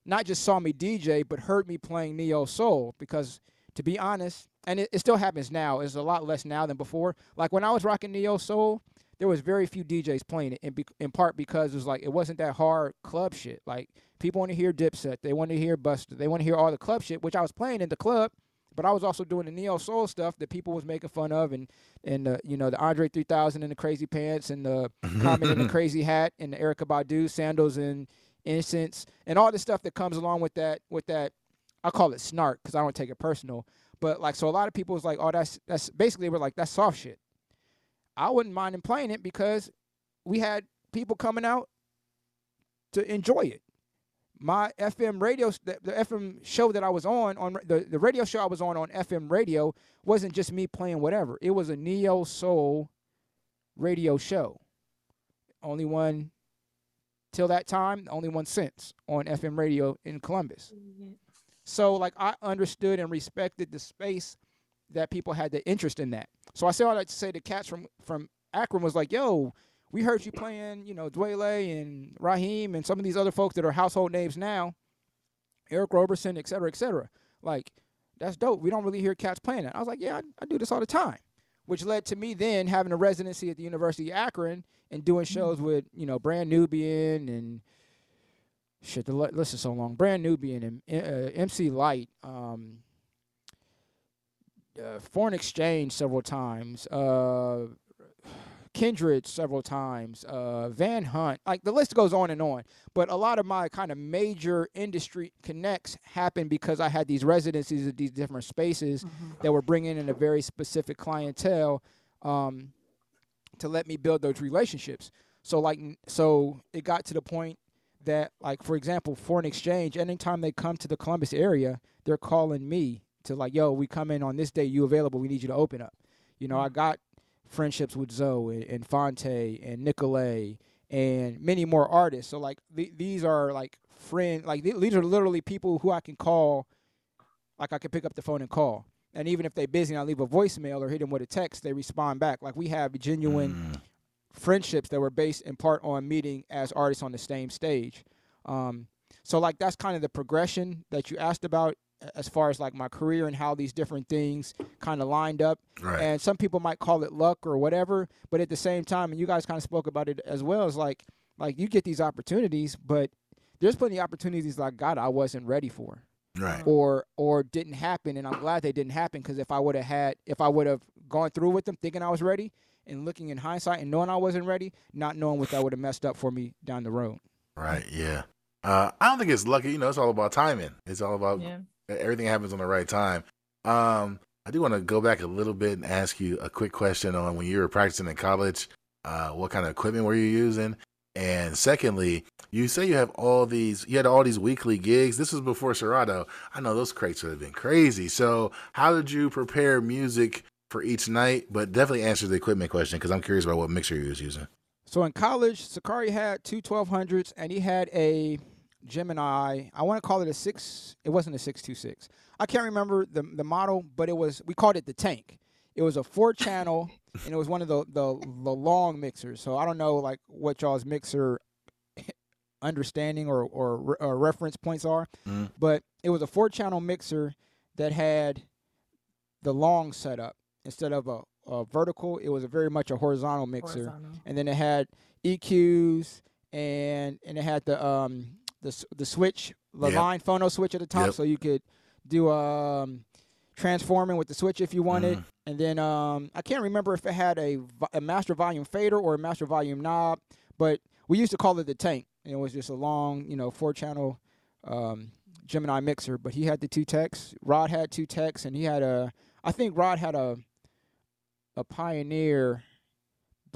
not just saw me DJ, but heard me playing neo soul because, to be honest, and it, it still happens now. It's a lot less now than before. Like when I was rocking neo soul, there was very few DJs playing it, in, be, in part because it was like it wasn't that hard club shit. Like people want to hear Dipset, they want to hear Busta, they want to hear all the club shit, which I was playing in the club, but I was also doing the neo soul stuff that people was making fun of, and and uh, you know the Andre 3000 and the crazy pants, and the Common and the crazy hat, and the Erykah Badu sandals and incense, and all the stuff that comes along with that with that. I call it snark because I don't take it personal but like, so a lot of people was like, oh, that's that's basically we're like that's soft shit. I wouldn't mind him playing it because we had people coming out to enjoy it. My FM radio, the, the FM show that I was on on the the radio show I was on on FM radio wasn't just me playing whatever. It was a neo soul radio show. Only one till that time, the only one since on FM radio in Columbus. Mm-hmm. So like I understood and respected the space that people had the interest in that. So I say all that to say the cats from from Akron was like, "Yo, we heard you playing, you know, Dwele and Raheem and some of these other folks that are household names now, Eric Roberson, et cetera, et cetera. Like, that's dope. We don't really hear cats playing that. I was like, yeah, I, I do this all the time, which led to me then having a residency at the University of Akron and doing shows mm-hmm. with, you know, Brand Nubian and shit, the list is so long. Brand Nubian and uh, MC Lyte, um, uh, Foreign Exchange several times, uh, Kindred several times, uh, Van Hunt. Like the list goes on and on. But a lot of my kind of major industry connects happened because I had these residencies at these different spaces mm-hmm. that were bringing in a very specific clientele um, to let me build those relationships. So like so it got to the point that like for example foreign exchange anytime they come to the columbus area they're calling me to like yo we come in on this day you available we need you to open up you know i mm. got friendships with zoe and, and Phonte and nicolay and many more artists so like th- these are like friend. Like th- these are literally people who I can call. Like I can pick up the phone and call. And even if they're busy and I leave a voicemail or hit them with a text, they respond back. Like we have genuine Mm. friendships that were based in part on meeting as artists on the same stage. Um, so like that's kind of the progression that you asked about as far as like my career and how these different things kind of lined up. Right. And some people might call it luck or whatever, but at the same time, and you guys kind of spoke about it as well, is like like you get these opportunities, but there's plenty of opportunities like God I wasn't ready for right. or or didn't happen and I'm glad they didn't happen because if I would have had if I would have gone through with them thinking I was ready and looking in hindsight and knowing I wasn't ready, not knowing what that would have messed up for me down the road. Right. Yeah. Uh, I don't think it's lucky. You know, it's all about timing. It's all about Yeah. Everything happens on the right time. Um, I do want to go back a little bit and ask you a quick question on when you were practicing in college. Uh, what kind of equipment were you using? And secondly, you say you have all these, you had all these weekly gigs. This was before Serato. I know those crates would have been crazy. So, how did you prepare music for each night? But definitely answer the equipment question because I'm curious about what mixer you was using. So in college, Sakari had two 1200s and he had a Gemini. I want to call it a six. It wasn't a 626. I can't remember the the model, but it was we called it the tank. It was a four channel and it was one of the, the the long mixers. So I don't know like what y'all's mixer understanding or or, or reference points are, Mhm. but it was a four channel mixer that had the long setup instead of a, a vertical. It was a very much a horizontal mixer Horizontal. and then it had EQs and and it had the um the the switch the Yep. line phono switch at the top Yep. so you could do um transforming with the switch if you wanted Mhm. and then um I can't remember if it had a, a master volume fader or a master volume knob but we used to call it the tank and it was just a long you know four channel um Gemini mixer but he had the two techs Rod had two techs and he had a I think Rod had a a Pioneer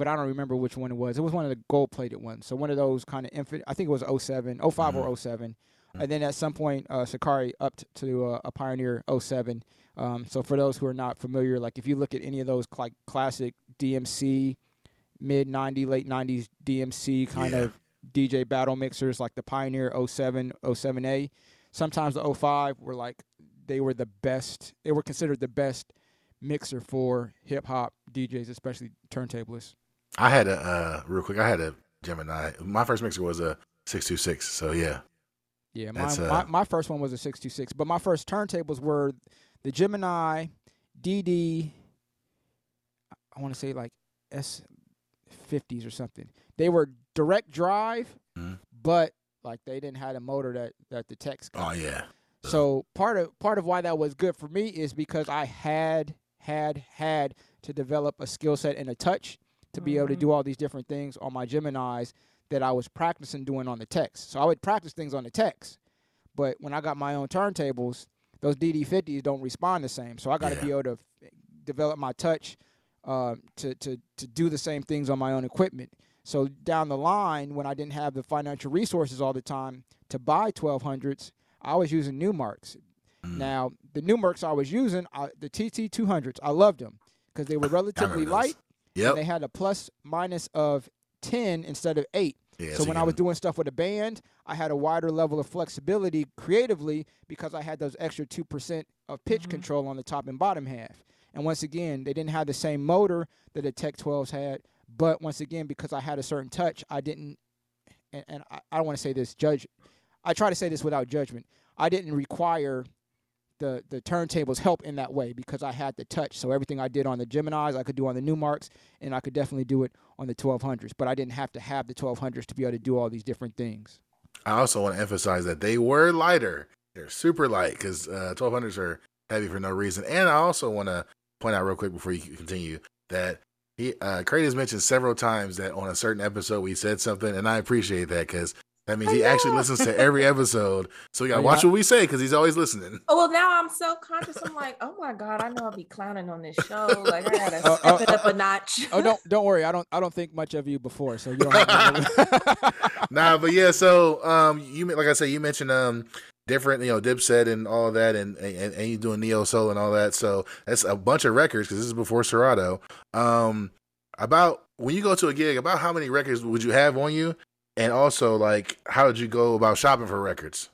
but I don't remember which one it was. It was one of the gold plated ones. So one of those kind of infant. I think it was 07, 05 or 07. And then at some point, uh, Sakari upped to uh, a Pioneer 07. Um, so for those who are not familiar, like if you look at any of those like classic DMC, mid 90s, late 90s DMC kind Yeah. of DJ battle mixers, like the Pioneer 07, 07A, sometimes the 05 were like they were the best. They were considered the best mixer for hip hop DJs, especially turntablists. I had a uh, real quick. I had a Gemini. My first mixer was a six two six. So yeah, Yeah, mine, uh, my, my first one was a 626, but my first turntables were the Gemini DD, I want to say like S50s or something. They were direct drive, Mhm. but like they didn't have a motor that, that the got. oh yeah, So part of part of why that was good for me is because I had had had to develop a skill set and a touch to be able to Mhm. do all these different things on my Gemini's that I was practicing doing on the techs. So I would practice things on the techs, but when I got my own turntables, those DD50s don't respond the same. So I got to Yeah. be able to f- develop my touch um, to to to do the same things on my own equipment. So down the line, when I didn't have the financial resources all the time to buy 1200s, I was using Numarks. Mm. Now, the Numarks I was using, I, the TT 200s, I loved them because they were relatively those. light Yep. and they had a plus minus of 10 instead of 8. yeah, so when I was doing stuff with a band, I had a wider level of flexibility creatively because I had those extra 2% of pitch Mhm. control on the top and bottom half. And once again, they didn't have the same motor that the Tech 12s had, but once again, because I had a certain touch, I didn't, and, and I, I don't want to say this, judge, I try to say this without judgment. I didn't require the the turntables help in that way because I had the touch. So everything I did on the Geminis, I could do on the Numarks, and I could definitely do it on the 1200s. But I didn't have to have the 1200s to be able to do all these different things. I also want to emphasize that they were lighter. They're super light because uh, 1200s are heavy for no reason. And I also want to point out real quick before you continue that he uh, Craig has mentioned several times that on a certain episode we said something, and I appreciate that because that means I he actually listens to every episode. So we got to Oh, watch what we say because he's always listening. Oh well, now I'm self conscious. I'm like, oh my god, I know I'll be clowning on this show. Like I gotta Oh, step oh, it up a notch. Oh, don't don't worry. I don't I don't think much of you before, so you don't. Have to nah, but yeah. So um, you like I said, you mentioned um different, you know, Dipset and all that, and and, and you doing neo soul and all that. So that's a bunch of records because this is before Serato. Um, about when you go to a gig, about how many records would you have on you, And also, like, how did you go about shopping for records?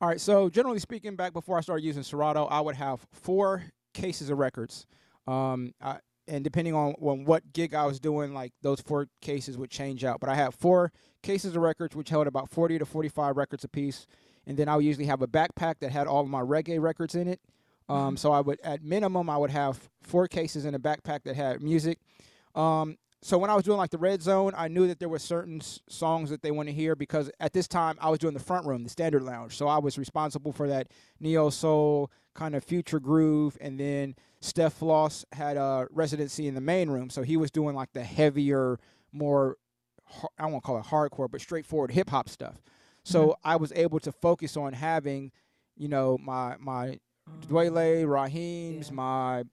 All right. So generally speaking, back before I started using Serato, I would have four cases of records. Um, I, and depending on, on what gig I was doing, like those four cases would change out. But I had four cases of records, which held about 40 to 45 records apiece. And then I would usually have a backpack that had all of my reggae records in it. Um, so I would, at minimum, I would have four cases in a backpack that had music. Um, so when I was doing like the red zone, I knew that there were certain s- songs that they want to hear because at this time I was doing the front room, the standard lounge. So I was responsible for that neo soul kind of future groove, and then Steph Floss had a residency in the main room, so he was doing like the heavier, more I won't call it hardcore, but straightforward hip hop stuff. So mm-hmm. I was able to focus on having, you know, my my oh. Dwele, Raheem's, Yeah. my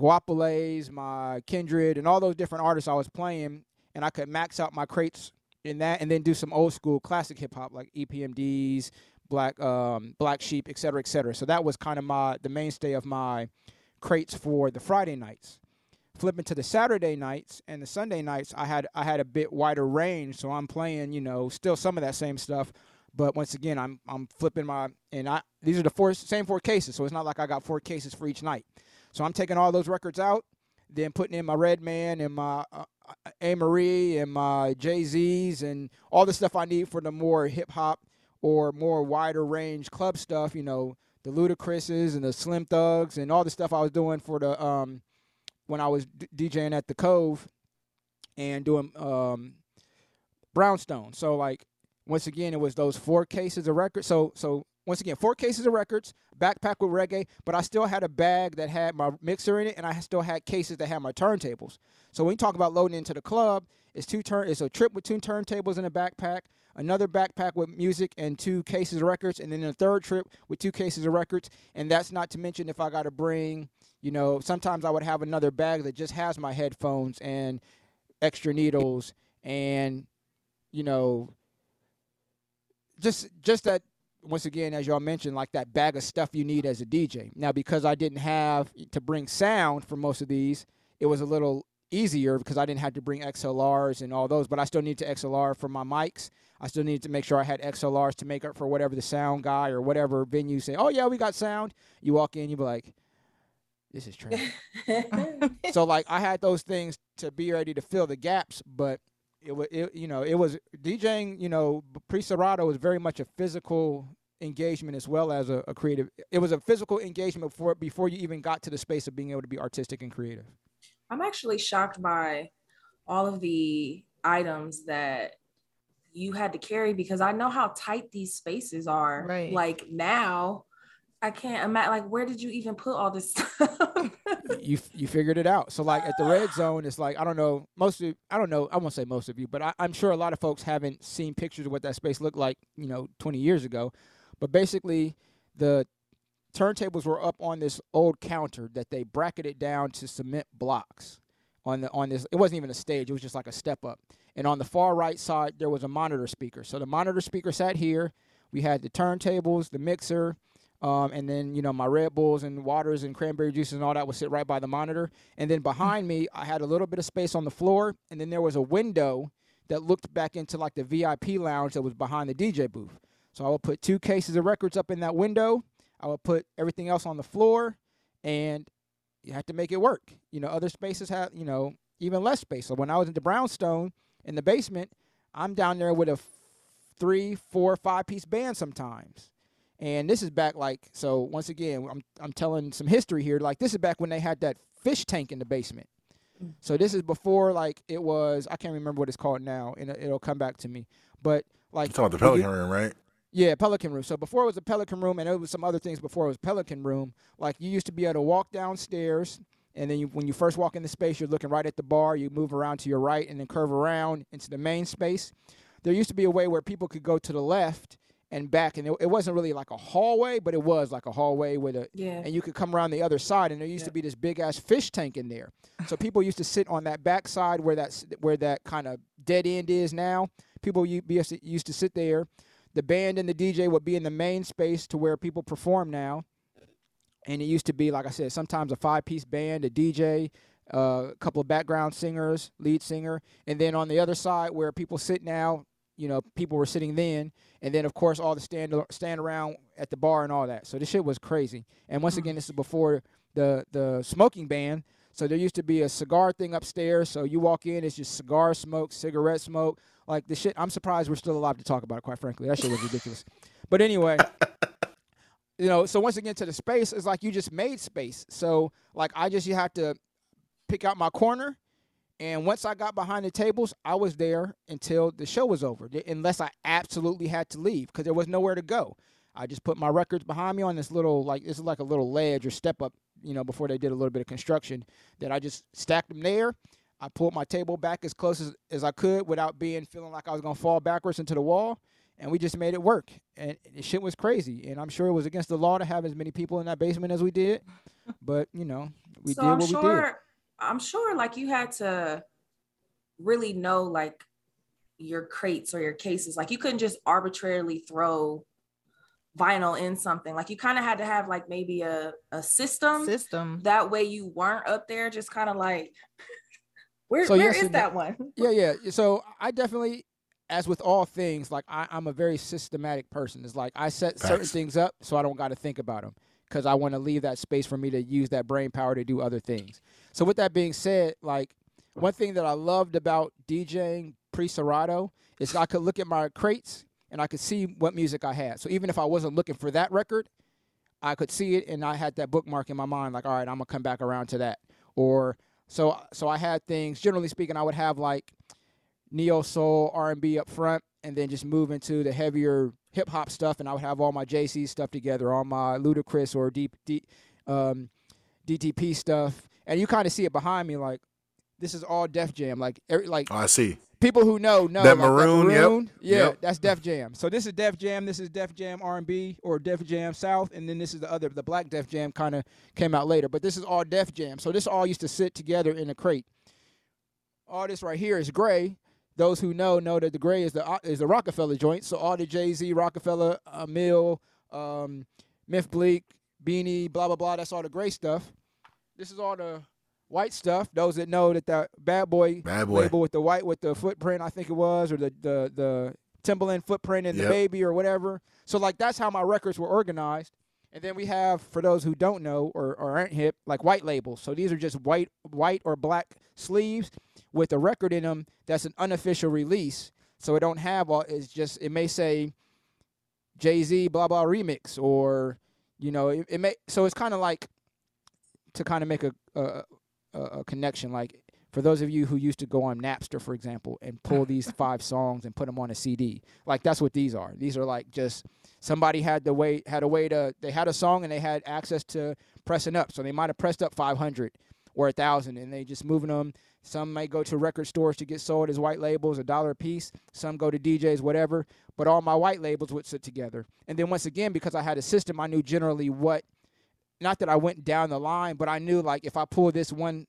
Goapeles, my Kindred, and all those different artists I was playing, and I could max out my crates in that, and then do some old school classic hip hop like EPMDs, Black um, Black Sheep, et cetera, et cetera. So that was kind of my the mainstay of my crates for the Friday nights. Flipping to the Saturday nights and the Sunday nights, I had I had a bit wider range, so I'm playing, you know, still some of that same stuff, but once again, I'm I'm flipping my and I these are the four same four cases, so it's not like I got four cases for each night. So I'm taking all those records out, then putting in my Redman and my uh, uh, Amerie and my Jay Z's and all the stuff I need for the more hip hop or more wider range club stuff. You know, the Ludacris's and the Slim Thugs and all the stuff I was doing for the um when I was d- DJing at the Cove and doing um Brownstone. So like once again, it was those four cases of records. So so once again, four cases of records, backpack with reggae, but I still had a bag that had my mixer in it, and I still had cases that had my turntables. So when you talk about loading into the club, it's two turn, it's a trip with two turntables in a backpack, another backpack with music and two cases of records, and then a third trip with two cases of records. And that's not to mention if I got to bring, you know, sometimes I would have another bag that just has my headphones and extra needles and, you know, just just that once again, as y'all mentioned, like that bag of stuff you need as a DJ. Now, because I didn't have to bring sound for most of these, it was a little easier because I didn't have to bring XLRs and all those, but I still need to XLR for my mics. I still needed to make sure I had XLRs to make up for whatever the sound guy or whatever venue say, oh, yeah, we got sound. You walk in, you be like, this is trash. so, like, I had those things to be ready to fill the gaps, but it was, it, you know, it was DJing, you know, pre Serato was very much a physical engagement as well as a, a creative. It was a physical engagement before before you even got to the space of being able to be artistic and creative. I'm actually shocked by all of the items that you had to carry because I know how tight these spaces are. Right. Like now, I can't imagine. Like, where did you even put all this stuff? you you figured it out. So like at the red zone, it's like I don't know most of I don't know I won't say most of you, but I, I'm sure a lot of folks haven't seen pictures of what that space looked like, you know, 20 years ago. But basically, the turntables were up on this old counter that they bracketed down to cement blocks on the on this. It wasn't even a stage; it was just like a step up. And on the far right side, there was a monitor speaker. So the monitor speaker sat here. We had the turntables, the mixer, um, and then you know my Red Bulls and waters and cranberry juices and all that would sit right by the monitor. And then behind me, I had a little bit of space on the floor, and then there was a window that looked back into like the VIP lounge that was behind the DJ booth. So I would put two cases of records up in that window. I would put everything else on the floor, and you have to make it work. You know, other spaces have you know even less space. So when I was in the Brownstone in the basement, I'm down there with a three, four, five piece band sometimes. And this is back like so. Once again, I'm I'm telling some history here. Like this is back when they had that fish tank in the basement. Mm-hmm. So this is before like it was. I can't remember what it's called now, and it- it'll come back to me. But like You talking about the when you- Pelican Room, right? yeah, Pelican Room. So before it was a Pelican Room, and it was some other things before it was Pelican Room. Like you used to be able to walk downstairs, and then you, when you first walk in the space, you're looking right at the bar. You move around to your right, and then curve around into the main space. There used to be a way where people could go to the left and back, and it, it wasn't really like a hallway, but it was like a hallway with a yeah. and you could come around the other side and there used to be this big ass fish tank in there. So people used to sit on that back side where that's where that kind of dead end is now. People u- be- used to sit there. The band and the dj would be in the main space to where people perform now. And it used to be like i said sometimes a five piece band a dj uh, a couple of background singers lead singer. And then on the other side where people sit now you know people were sitting then, and then of course all the stand stand around at the bar and all that. So this shit was crazy. And once mm-hmm. again, this is before the the smoking ban. So there used to be a cigar thing upstairs. So you walk in, it's just cigar smoke, cigarette smoke, like the shit. I'm surprised we're still alive to talk about it. Quite frankly, that shit was ridiculous. But anyway. You know, so once again to the space, it's like you just made space. So like I just you have to pick out my corner and once I got behind the tables, I was there until the show was over, unless I absolutely had to leave because there was nowhere to go. I just put my records behind me on this little, like, this is like a little ledge or step up, you know, before they did a little bit of construction. That I just stacked them there. I pulled my table back as close as, as I could without being feeling like I was going to fall backwards into the wall. And we just made it work. And the shit was crazy. And I'm sure it was against the law to have as many people in that basement as we did. But, you know, we so did I'm what sure, we did. I'm sure like you had to really know like your crates or your cases. Like you couldn't just arbitrarily throw vinyl in something. Like you kind of had to have like maybe a, a system. System. That way you weren't up there just kind of like where, So where yes, is it- that one? yeah, yeah. So I definitely, as with all things, like I, I'm a very systematic person. It's like I set certain things up so I don't got to think about them because I want to leave that space for me to use that brain power to do other things. So with that being said, like one thing that I loved about DJing pre Serato is I could look at my crates and I could see what music I had. So even if I wasn't looking for that record, I could see it and I had that bookmark in my mind, like, all right, I'm gonna come back around to that. Or so so I had things, generally speaking, I would have like neo soul, R and B up front, and then just move into the heavier hip hop stuff, and I would have all my Jay Z stuff together, all my Ludacris or D, D, um, DTP stuff, and you kind of see it behind me, like this is all Def Jam, like every, like Oh, I see. people who know know That like, maroon, yep, maroon, yeah, yep. that's Def Jam. So this is Def Jam, this is Def Jam R and B or Def Jam South, and then this is the other, the Black Def Jam kind of came out later, but this is all Def Jam. So this all used to sit together in a crate. All this right here is gray. Those who know know that the gray is the uh, is the Roc-A-Fella joint. So all the Jay Z, Roc-A-Fella, uh, Mill, um, Memphis Bleek, Beanie, blah blah blah. That's all the gray stuff. This is all the white stuff. Those that know that the Bad Boy Bad boy. label with the white with the footprint, I think it was, or the the the Timberland footprint and Yep. the baby or whatever. So like that's how my records were organized. And then we have, for those who don't know or, or aren't hip, like white labels. So these are just white white or black sleeves with a record in them that's an unofficial release. So it don't have all. It's just it may say Jay Z blah blah remix or you know it, it may. So it's kind of like to kind of make a, a a a connection. Like for those of you who used to go on Napster, for example, and pull these five songs and put them on a CD, like that's what these are. These are like just somebody had the way had a way to they had a song and they had access to pressing up, so they might have pressed up 500 or a thousand, and they just moving them. Some may go to record stores to get sold as white labels, a dollar a piece. Some go to DJs, whatever. But all my white labels would sit together. And then once again, because I had a system, I knew generally what. Not that I went down the line, but I knew like if I pull this one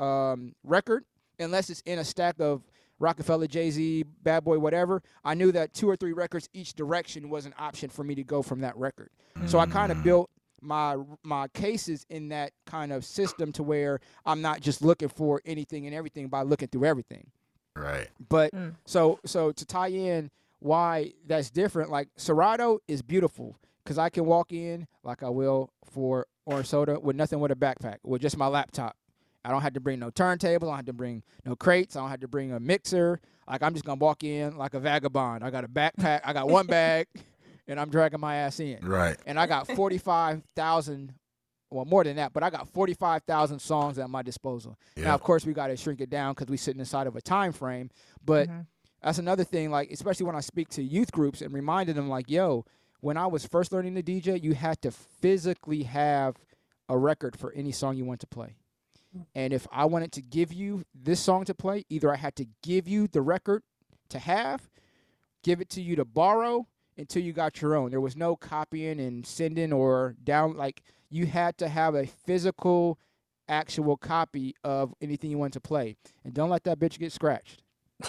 um, record, unless it's in a stack of Roc-A-Fella, Jay Z, Bad Boy, whatever, I knew that two or three records each direction was an option for me to go from that record. So I kind of built my my cases in that kind of system to where I'm not just looking for anything and everything by looking through everything. Right. But Mm. so so to tie in why that's different, like Serato is beautiful because I can walk in like I will for orange soda with nothing with a backpack, with just my laptop. I don't have to bring no turntable. I don't have to bring no crates. I don't have to bring a mixer. Like I'm just gonna walk in like a vagabond. I got a backpack. I got one bag, and I'm dragging my ass in. Right. And I got forty five thousand, well more than that, but I got forty five thousand songs at my disposal. Yeah. Now, of course, we got to shrink it down because we sitting inside of a time frame. But Mhm. that's another thing. Like, especially when I speak to youth groups and reminding them, like, yo, when I was first learning to DJ, you had to physically have a record for any song you want to play. And if I wanted to give you this song to play, either I had to give you the record to have, give it to you to borrow until you got your own. There was no copying and sending or down. Like you had to have a physical, actual copy of anything you want to play. And don't let that bitch get scratched.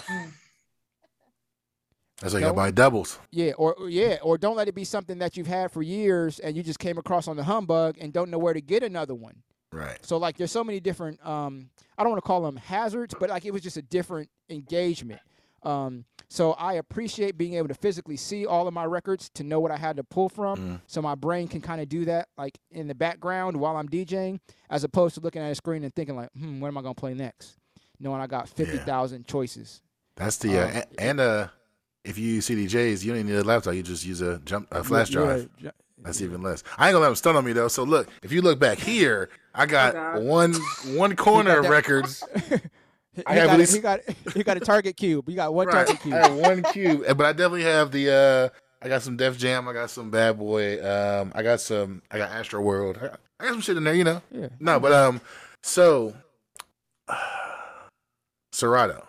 That's why you got to No. buy doubles. Yeah, or- yeah, or don't let it be something that you've had for years and you just came across on the humbug and don't know where to get another one. Right. So like there's so many different um I don't want to call them hazards, but like it was just a different engagement. Um So I appreciate being able to physically see all of my records to know what I had to pull from. Mm. So my brain can kind of do that like in the background while I'm DJing, as opposed to looking at a screen and thinking like, hmm, what am I gonna play next? Knowing I got fifty thousand choices. That's the uh, Um, and uh, if you use CDJs, you don't even need a laptop. You just use a jump a flash Yeah, drive. yeah, That's even less. I ain't gonna let them stun on me though. So look, if you look back here, I got God. one one corner of that- records. He, I he have got, at a, least- he got he got a target cube. You got one Right. target cube. I have one cube, but I definitely have the. uh I got some Def Jam. I got some Bad Boy. Um, I got some. I got Astro World. I got, I got some shit in there, you know. Yeah. No, but um, so Serato.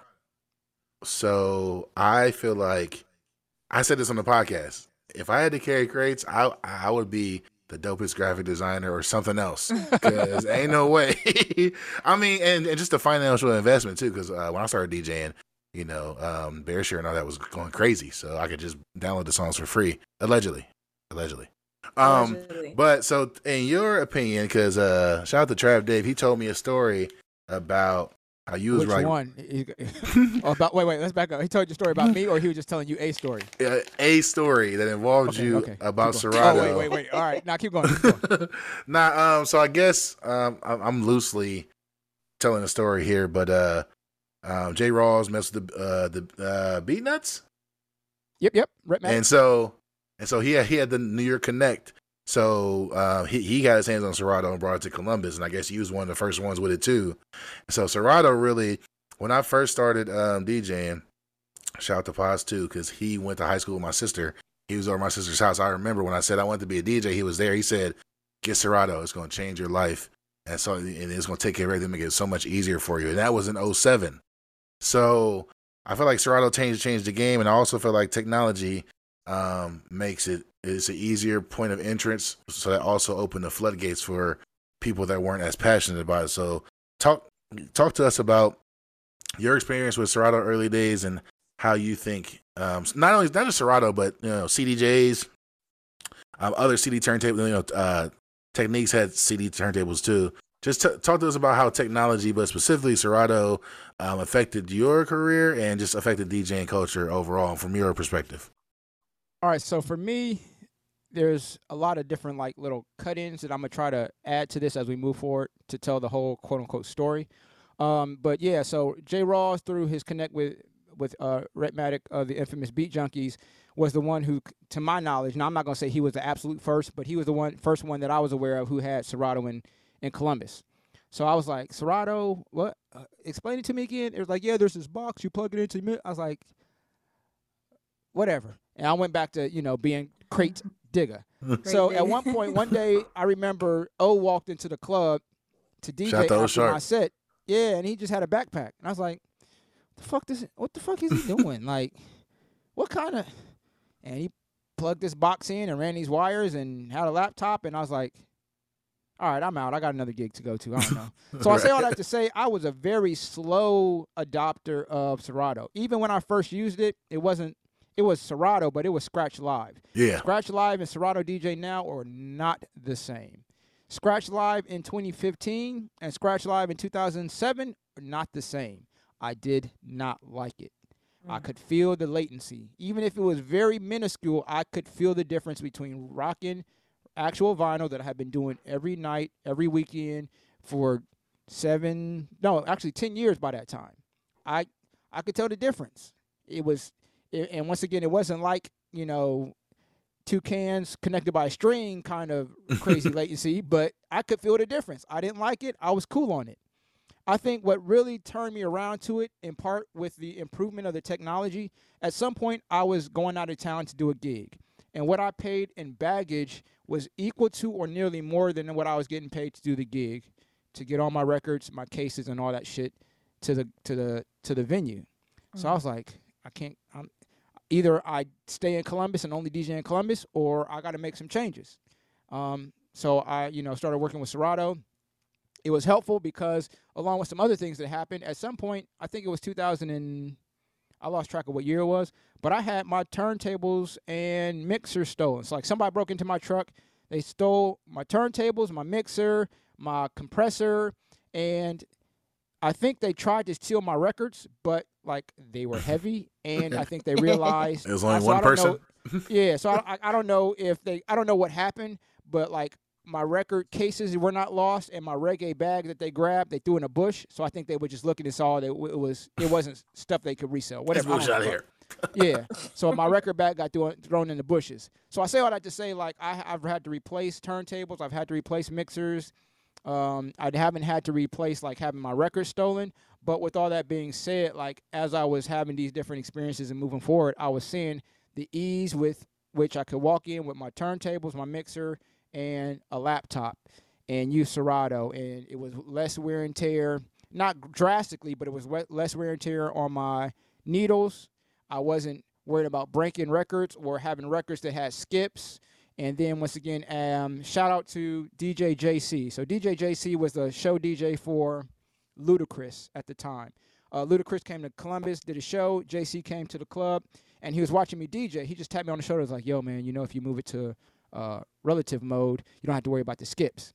So I feel like I said this on the podcast. If I had to carry crates, I I would be the dopest graphic designer or something else. Because ain't no way. I mean, and, and just the financial investment too. Because uh, when I started DJing, you know, um, Bearshare and all that was going crazy. So I could just download the songs for free, allegedly, allegedly. Um, Allegedly. but so, in your opinion, because uh, shout out to Trav Dave, he told me a story about how you was Which like one? Oh, about wait, wait. Let's back up. He told you a story about me, or he was just telling you a story. uh, a story that involved Okay, you okay. about. Serato. Oh, wait, wait, wait. All right, now keep going. Keep going. nah, um, so I guess um, I'm, I'm loosely telling a story here, but uh, um, J. Rawls messed with the uh, the uh, Beatnuts, Yep, yep. And so and so he had, he had the New York Connect. So uh, he he got his hands on Serato and brought it to Columbus, and I guess he was one of the first ones with it too. So Serato really, when I first started um, DJing, shout out to Paz too, because he went to high school with my sister. He was over my sister's house. I remember when I said I wanted to be a DJ, he was there. He said, "Get Serato. It's going to change your life, and so and it's going to take care of everything, make it so much easier for you." And that was in 07. So I feel like Serato changed changed the game, and I also feel like technology um, makes it it's an easier point of entrance. So that also opened the floodgates for people that weren't as passionate about it. So talk talk to us about your experience with Serato early days and how you think um, not only not just Serato but you know CDJs, um, other CD turntables. You know, uh, Technics had CD turntables too. Just t- talk to us about how technology, but specifically Serato, um, affected your career and just affected DJing culture overall from your perspective. All right, so for me, there's a lot of different like little cut-ins that I'm gonna try to add to this as we move forward to tell the whole quote unquote story. Um, but yeah, so J. Rawls through his connect with with uh, Rhettmatic of the infamous Beat Junkies was the one who, to my knowledge, now I'm not gonna say he was the absolute first, but he was the one first one that I was aware of who had Serato in in Columbus. So I was like, Serato, what? Uh, explain it to me again. It was like, yeah, there's this box you plug it into. I was like, whatever. And I went back to you know being crate digger. so Krate at one point, one day, I remember O walked into the club to DJ Shout out to my set. Yeah, and he just had a backpack, and I was like, "The fuck this? What the fuck is he doing? like, what kind of?" And he plugged this box in and ran these wires and had a laptop, and I was like, "All right, I'm out. I got another gig to go to. I don't know." So I say all that to say I was a very slow adopter of Serato. Even when I first used it, it wasn't. It was Serato, but it was Scratch Live. Yeah. Scratch Live and Serato DJ now are not the same. Scratch Live in 2015 and Scratch Live in 2007 are not the same. I did not like it. I mm. could feel the latency. Even if it was very minuscule, I could feel the difference between rocking actual vinyl that I had been doing every night, every weekend for seven, no, actually 10 years by that time. I I could tell the difference. It was, it, and once again, it wasn't like, you know, two cans connected by a string kind of crazy latency, but I could feel the difference. I didn't like it. I was cool on it. I think what really turned me around to it, in part with the improvement of the technology, at some point I was going out of town to do a gig. And what I paid in baggage was equal to or nearly more than what I was getting paid to do the gig, to get all my records, my cases, and all that shit to the to the to the venue. So I mm. was like, I can't. I'm, either I stay in Columbus and only DJ in Columbus, or I got to make some changes. Um, so I, you know, started working with Serato. It was helpful because, along with some other things that happened, at some point, I think it was 2000 and I lost track of what year it was, but I had my turntables and mixer stolen. So like somebody broke into my truck, they stole my turntables, my mixer, my compressor, and I think they tried to steal my records, but like they were heavy, and I think they realized It was only so one person? know- yeah, so I, I I don't know if they I don't know what happened, but like my record cases were not lost, and my reggae bag that they grabbed they threw in a bush. So I think they were just looking and saw that it was it wasn't stuff they could resell. Let's Whatever. I out of here. yeah. So my record bag got thrown, thrown in the bushes. So I say all that to say, like, I, I've had to replace turntables. I've had to replace mixers. Um, I haven't had to replace like having my records stolen. But with all that being said, like as I was having these different experiences and moving forward, I was seeing the ease with which I could walk in with my turntables, my mixer, and a laptop, and use Serato, and it was less wear and tear. Not drastically, but it was less wear and tear on my needles. I wasn't worried about breaking records or having records that had skips. And then once again, um, shout out to DJ JC. So DJ JC was the show DJ for Ludacris at the time. Uh, Ludacris came to Columbus, did a show. JC came to the club, and he was watching me DJ. He just tapped me on the shoulder, was like, "Yo, man, you know, if you move it to uh, relative mode, you don't have to worry about the skips."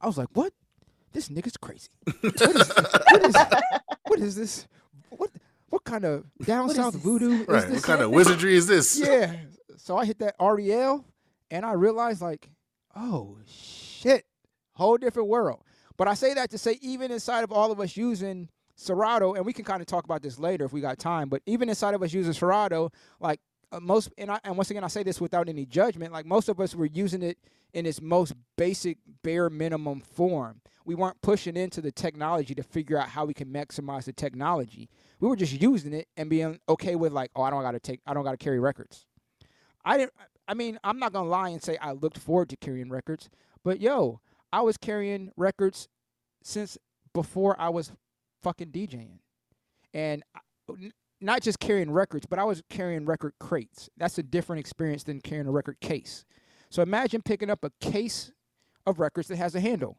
I was like, "What? This nigga's crazy. What is, what is, what is this? What what kind of down south this? voodoo is Right. this?" What kind of wizardry is this? yeah. So I hit that REL and I realized like, oh shit, whole different world. But I say that to say even inside of all of us using Serato, and we can kind of talk about this later if we got time, but even inside of us using Serato, like uh, most, and, I, and once again, I say this without any judgment, like most of us were using it in its most basic, bare minimum form. We weren't pushing into the technology to figure out how we can maximize the technology. We were just using it and being okay with like, oh, I don't got to take, I don't got to carry records. I didn't. I mean, I'm not gonna lie and say I looked forward to carrying records, but yo, I was carrying records since before I was fucking DJing, and not just carrying records, but I was carrying record crates. That's a different experience than carrying a record case. So imagine picking up a case of records that has a handle.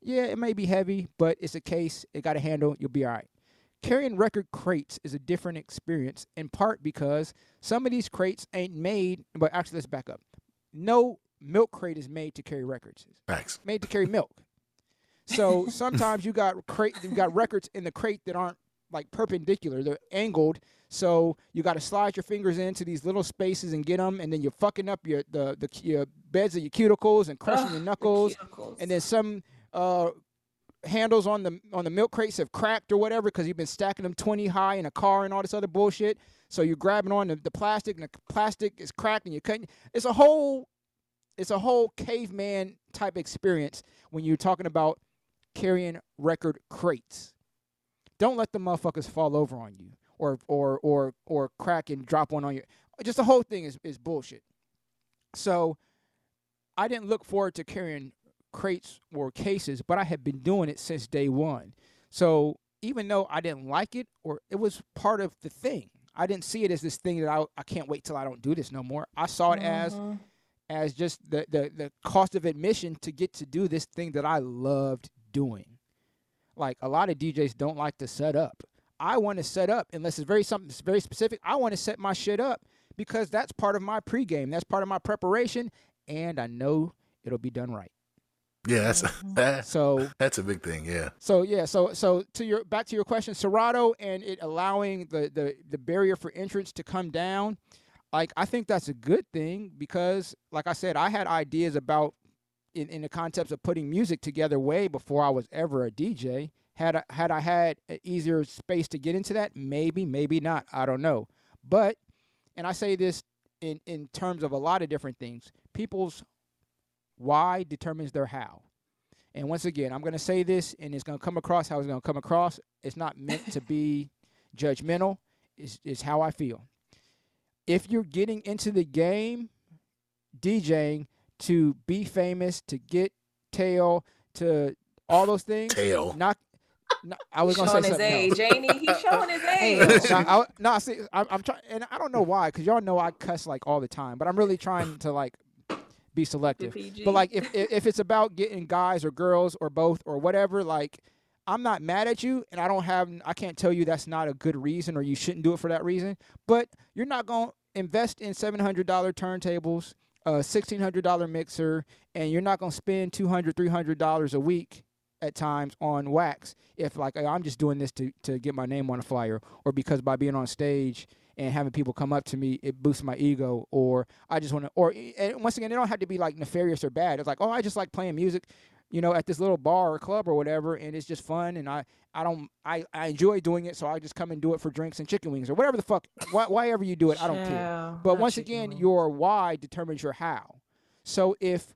Yeah, it may be heavy, but it's a case. It got a handle. You'll be all right. Carrying record crates is a different experience, in part because some of these crates ain't made. But actually, let's back up. No milk crate is made to carry records. It's Facts. made to carry milk. So sometimes you got crate, you got records in the crate that aren't like perpendicular; they're angled. So you got to slide your fingers into these little spaces and get them, and then you're fucking up your the the your beds of your cuticles and crushing Ugh, your knuckles cuticles. and then some uh, handles on the on the milk crates have cracked or whatever because you've been stacking them 20 high in a car and all this other bullshit. So you're grabbing on the, the plastic and the plastic is cracked and you're cutting. It's a whole it's a whole caveman type experience when you're talking about carrying record crates. Don't let the motherfuckers fall over on you or or or or crack and drop one on you. Just the whole thing is is bullshit. So I didn't look forward to carrying crates or cases, but I had been doing it since day one. So even though I didn't like it, or it was part of the thing, I didn't see it as this thing that I, I can't wait till I don't do this no more. I saw it as Mhm. as just the, the the cost of admission to get to do this thing that I loved doing. Like a lot of DJs don't like to set up. I want to set up unless it's very something that's very specific. I want to set my shit up because that's part of my pregame. That's part of my preparation, and I know it'll be done right. Yeah, that's mm-hmm. that, So that's a big thing. Yeah. so yeah, so so to your back to your question, Serato and it allowing the the the barrier for entrance to come down, like I think that's a good thing because like I said, I had ideas about in, in the concepts of putting music together way before I was ever a DJ. Had I, had I had an easier space to get into that, maybe, maybe not. I don't know. But and I say this in in terms of a lot of different things. People's why determines their how. And once again, I'm going to say this, and it's going to come across how it's going to come across. It's not meant to be judgmental. It's, it's how I feel. If you're getting into the game, DJing to be famous, to get tail, to all those things, Tail. not. not I was going to say his something age, else. ain't he? He's showing his no, age. I, no, see, I'm, I'm trying, and I don't know why, because y'all know I cuss like all the time, but I'm really trying to like be selective. But like, if, if if it's about getting guys or girls or both or whatever, like, I'm not mad at you, and I don't have, I can't tell you that's not a good reason or you shouldn't do it for that reason. But you're not gonna invest in seven hundred dollar turntables, a sixteen hundred dollar mixer, and you're not gonna spend two hundred, three hundred dollars a week at times on wax if like I'm just doing this to to get my name on a flyer or because by being on stage and having people come up to me it boosts my ego or I just want to or once again it don't have to be like nefarious or bad. It's like oh I just like playing music you know, at this little bar or club or whatever, and it's just fun, and I, I don't, I, I enjoy doing it, so I just come and do it for drinks and chicken wings or whatever the fuck, why, why ever you do it, I don't care. But once again, wings. your why determines your how. So if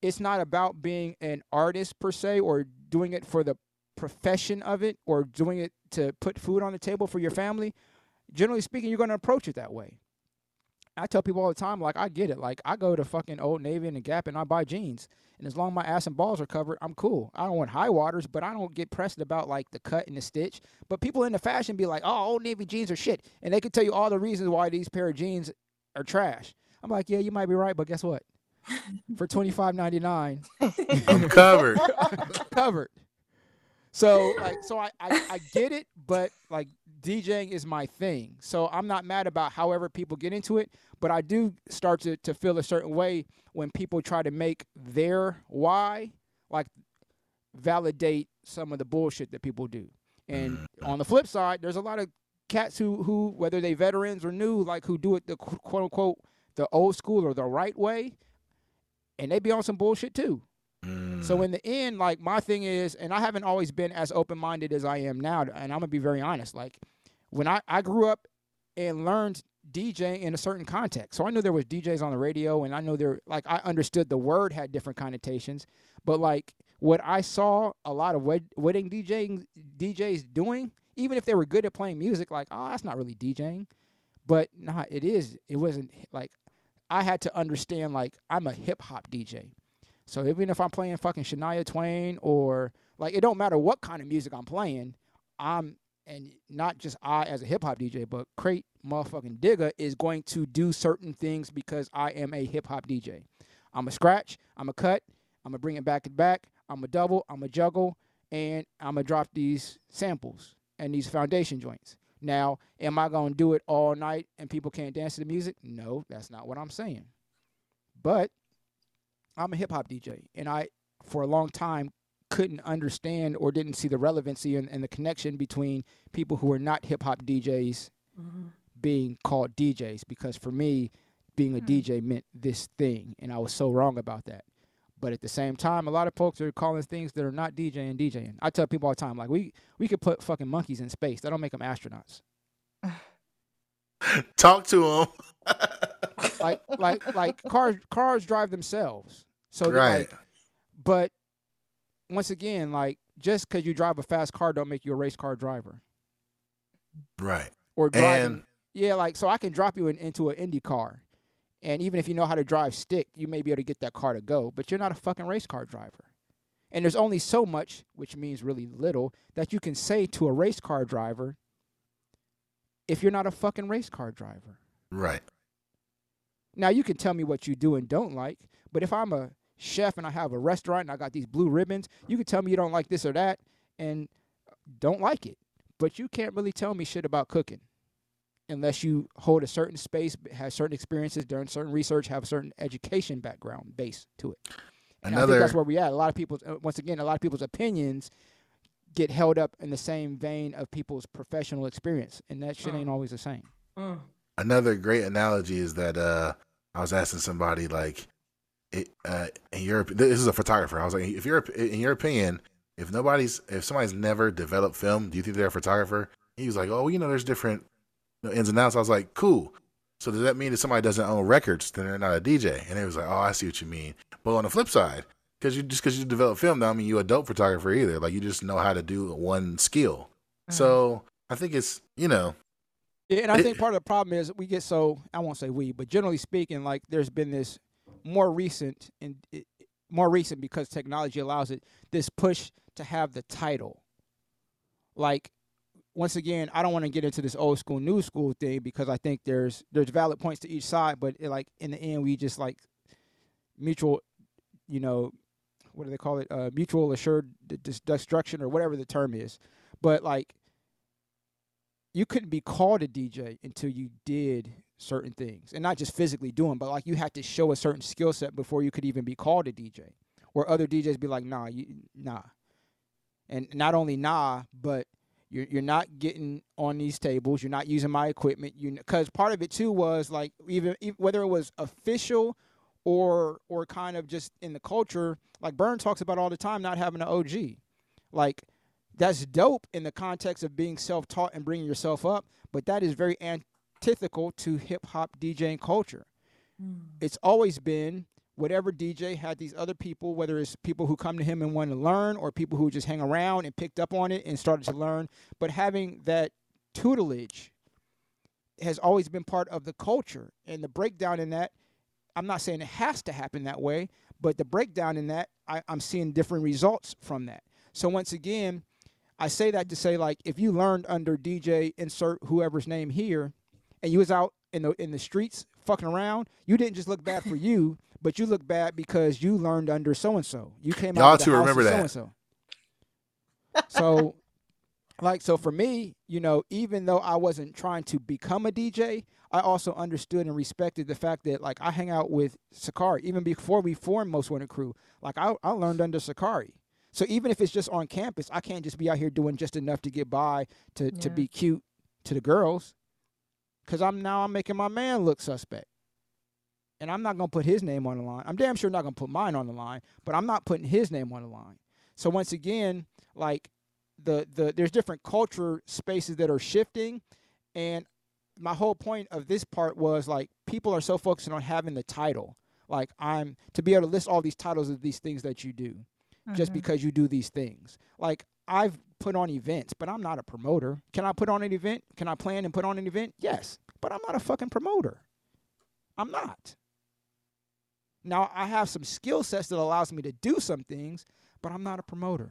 it's not about being an artist per se or doing it for the profession of it or doing it to put food on the table for your family, generally speaking, you're going to approach it that way. I tell people all the time, like, I get it. Like, I go to fucking Old Navy and the Gap and I buy jeans. And as long as my ass and balls are covered, I'm cool. I don't want high waters, but I don't get pressed about, like, the cut and the stitch. But people in the fashion be like, oh, Old Navy jeans are shit. And they can tell you all the reasons why these pair of jeans are trash. I'm like, yeah, you might be right, but guess what? For twenty five ninety nine, I'm covered. covered. So like so I, I I get it, but like DJing is my thing. So I'm not mad about however people get into it, but I do start to, to feel a certain way when people try to make their why like validate some of the bullshit that people do. And mm-hmm. on the flip side, there's a lot of cats who who whether they veterans or new like who do it the quote unquote the old school or the right way and they be on some bullshit too. Mm. So in the end, like my thing is, and I haven't always been as open minded as I am now, and I'm gonna be very honest. Like when I I grew up and learned DJ in a certain context, so I knew there was DJs on the radio, and I know there like I understood the word had different connotations, but like what I saw a lot of wed- wedding DJing DJs doing, even if they were good at playing music, like oh that's not really DJing, but nah, it is. It wasn't like I had to understand like I'm a hip hop DJ. So even if I'm playing fucking Shania Twain or like it don't matter what kind of music I'm playing, I'm and not just I as a hip hop DJ, but Krate motherfucking Digga is going to do certain things because I am a hip hop DJ. I'm a scratch, I'm a cut, I'm gonna bring it back and back, I'm a double, I'm a juggle, and I'm gonna drop these samples and these foundation joints. Now, am I gonna do it all night and people can't dance to the music? No, that's not what I'm saying. But I'm a hip hop DJ, and I, for a long time, couldn't understand or didn't see the relevancy and, and the connection between people who are not hip hop DJs Mhm. being called DJs because for me, being a Hmm. DJ meant this thing, and I was so wrong about that. But at the same time, a lot of folks are calling things that are not DJing DJing. I tell people all the time, like we we could put fucking monkeys in space. That don't make them astronauts. Talk to them. Like like like cars cars drive themselves. So right. like, but once again, like just because you drive a fast car, don't make you a race car driver right. or driving. And Yeah, like so I can drop you in, into an Indy car, and even if you know how to drive stick, you may be able to get that car to go. But you're not a fucking race car driver. And there's only so much, which means really little, that you can say to a race car driver if you're not a fucking race car driver. right. Now you can tell me what you do and don't like, but if I'm a chef and I have a restaurant and I got these blue ribbons, you can tell me you don't like this or that and don't like it. But you can't really tell me shit about cooking unless you hold a certain space, have certain experiences, done certain research, have a certain education background base to it. And I think Another that's where we at. A lot of people's uh, once again, a lot of people's opinions get held up in the same vein of people's professional experience, and that shit ain't always the same. Mm. another great analogy is that uh I was asking somebody like it uh in your this is a photographer. I was like if you're in your opinion, if nobody's if somebody's never developed film, do you think they're a photographer? He was like, "Oh, you know there's different you know, ins and outs." I was like, "Cool." So does that mean that somebody doesn't own records, then they're not a DJ? And it was like, "Oh, I see what you mean." But on the flip side, because you just because you develop film, don't mean you're a dope photographer either. Like you just know how to do one skill. So I think it's you know Yeah, and I It- think part of the problem is we get so I won't say we, but generally speaking, like there's been this more recent and it, more recent because technology allows it this push to have the title. Like once again, I don't want to get into this old school new school thing because I think there's there's valid points to each side, but it, like in the end, we just like mutual, you know, what do they call it? Uh, mutual assured destruction or whatever the term is. But like you couldn't be called a DJ until you did certain things, and not just physically doing, but like you had to show a certain skill set before you could even be called a DJ. Or other DJs be like, nah, you, nah. and not only nah, but you're you're not getting on these tables. You're not using my equipment. You because part of it too was like even, even whether it was official or or kind of just in the culture. Like Bern talks about all the time, not having an OG. Like that's dope in the context of being self-taught and bringing yourself up, but that is very antithetical to hip hop DJing culture. Mm. It's always been whatever DJ had these other people, whether it's people who come to him and want to learn or people who just hang around and picked up on it and started to learn, but having that tutelage has always been part of the culture. And the breakdown in that, I'm not saying it has to happen that way, but the breakdown in that, I, I'm seeing different results from that. So once again, I say that to say like if you learned under DJ insert whoever's name here, and you was out in the in the streets fucking around, you didn't just look bad for you, but you look bad because you learned under so and so. You came Y'all out two remember that. so and so. So, like, so for me, you know, even though I wasn't trying to become a DJ, I also understood and respected the fact that like I hang out with Sakari even before we formed Most Wanted Crew. Like I, I learned under Sakari. So even if it's just on campus, I can't just be out here doing just enough to get by to, to be cute to the girls. Cause I'm now I'm making my man look suspect. And I'm not gonna put his name on the line. I'm damn sure not gonna put mine on the line, but I'm not putting his name on the line. So once again, like the the there's different culture spaces that are shifting and my whole point of this part was like people are so focused on having the title. Like I'm to be able to list all these titles of these things that you do just Mhm. because you do these things. Like I've put on events, but I'm not a promoter. Can I put on an event? Can I plan and put on an event? Yes, but I'm not a fucking promoter. I'm not. Now I have some skill sets that allows me to do some things, but I'm not a promoter.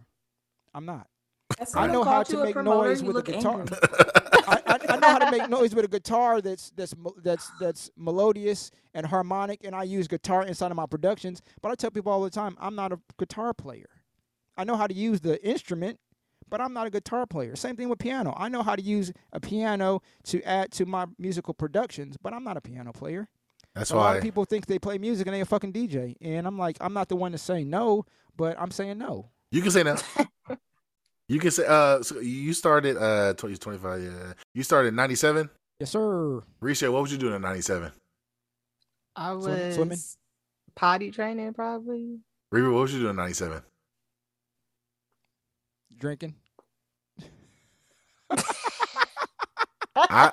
I'm not. I know how to make promoter, noise with a guitar. I, I, I know how to make noise with a guitar that's that's that's that's melodious and harmonic, and I use guitar inside of my productions. But I tell people all the time, I'm not a guitar player. I know how to use the instrument, but I'm not a guitar player. Same thing with piano. I know how to use a piano to add to my musical productions, but I'm not a piano player. That's why a lot of people think they play music and they a fucking DJ, and I'm like, I'm not the one to say no, but I'm saying no. you can say no. you can say. Uh, so you started. Uh, tw- you're 25. Yeah, you started '97. Yes, sir. Risha, what was you doing in '97? I was Swim- swimming? potty training probably. Riri, what was you doing in '97? Drinking. I,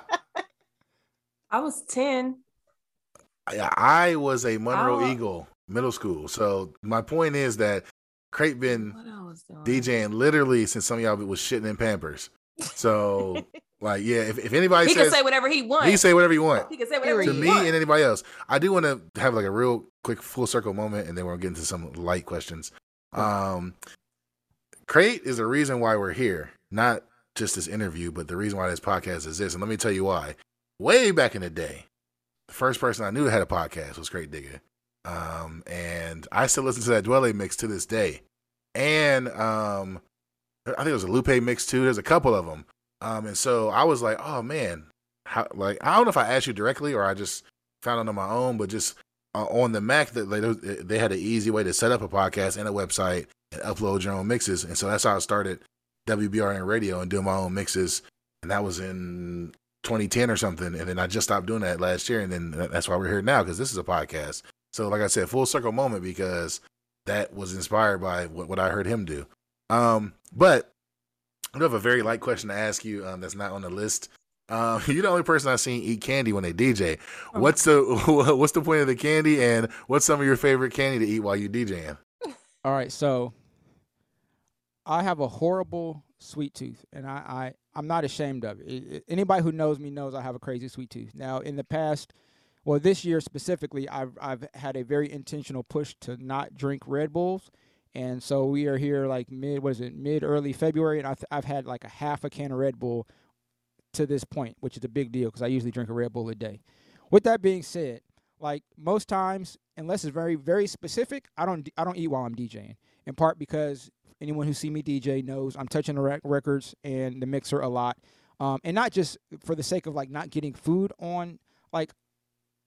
I was 10. I I was a Monroe Oh. Eagle middle school. So my point is that Krate been What I was doing? DJing literally since some of y'all was shitting in Pampers. So like, yeah, if, if anybody He says can say whatever he wants. he can say whatever you want. He can say whatever to he me wants. and anybody else. I do want to have like a real quick full circle moment, and then we'll get into some light questions. Um, Krate is the reason why we're here, not just this interview, but the reason why this podcast exists. And let me tell you why. Way back in the day, the first person I knew that had a podcast was Krate Digga, um, and I still listen to that Dwele mix to this day. And um, I think it was a Lupe mix too. There's a couple of them. Um, and so I was like, oh man, how, like I don't know if I asked you directly or I just found it on my own, but just uh, on the Mac that they they had an easy way to set up a podcast and a website and upload your own mixes, and so that's how I started WBRN Radio and doing my own mixes, and that was in 2010 or something, and then I just stopped doing that last year, and then that's why we're here now because this is a podcast. So like I said, full circle moment because that was inspired by what, what I heard him do. Um, but I do have a very light question to ask you um, that's not on the list. Um, you're the only person I've seen eat candy when they DJ. What's the what's the point of the candy, and what's some of your favorite candy to eat while you DJing? All right, so I have a horrible sweet tooth, and I, I I'm not ashamed of it. Anybody who knows me knows I have a crazy sweet tooth. Now, in the past, well, this year specifically, I've I've had a very intentional push to not drink Red Bulls, and so we are here like mid was it mid early February, and I've I've had like a half a can of Red Bull to this point, which is a big deal because I usually drink a Red Bull a day. With that being said, like most times, unless it's very very specific, I don't I don't eat while I'm DJing. In part because anyone who see me DJ knows I'm touching the rec- records and the mixer a lot, um, and not just for the sake of like not getting food on. Like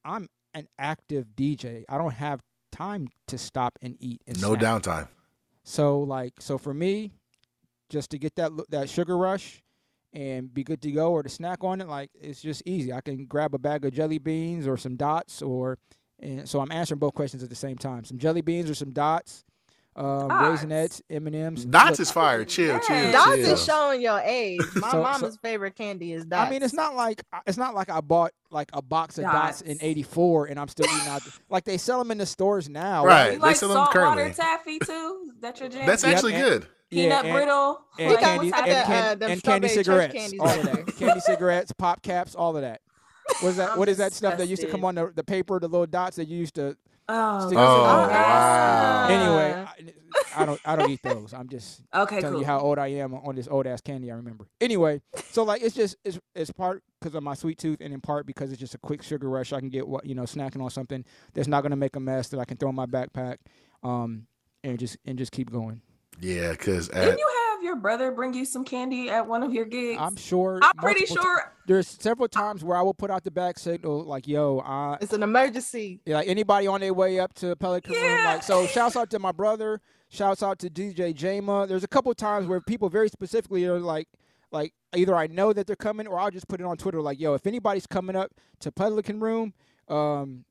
I'm an active DJ. I don't have time to stop and eat. And No snack. downtime. So like so for me, just to get that that sugar rush and be good to go or to snack on it. Like it's just easy. I can grab a bag of jelly beans or some dots or and so I'm answering both questions at the same time. Some jelly beans or some dots, um, Dots. raisinets, M and M's. Dots is fire. Chill, chill, Dots chill. is showing your age. My So- mama's so- favorite candy is dots. I mean, it's not like it's not like I bought like a box of dots, in '84 and I'm still eating out. like they sell them in the stores now. Right. You they like sell them saltwater currently. taffy too? Is that your jam? That's Yep, actually and- good. peanut and, brittle. and like, candy what's and, that? the, can- uh, and candy cigarettes, all of there. that. candy cigarettes, pop caps, all of that. What is that? I'm what is that stuff that used to come on the, the paper, the little dots that you used to? Oh, Oh, wow. Anyway, I, I don't I don't eat those. I'm just Okay, telling cool. you how old I am on this old ass candy I remember. Anyway, so like it's just it's it's part because of my sweet tooth and in part because it's just a quick sugar rush. I can get what you know snacking on something that's not gonna make a mess that I can throw in my backpack, um, and just and just keep going. Yeah, because Didn't you have your brother bring you some candy at one of your gigs? I'm sure. I'm pretty multiple ti- sure. there's several times where I will put out the back signal like, "Yo, I It's an emergency. yeah, like anybody on their way up to Pelican Room." Like, so shouts out to my brother. Shouts out to DJ Jama. There's a couple times where people very specifically are like, like either I know that they're coming or I'll just put it on Twitter like, "Yo, if anybody's coming up to Pelican Room, um,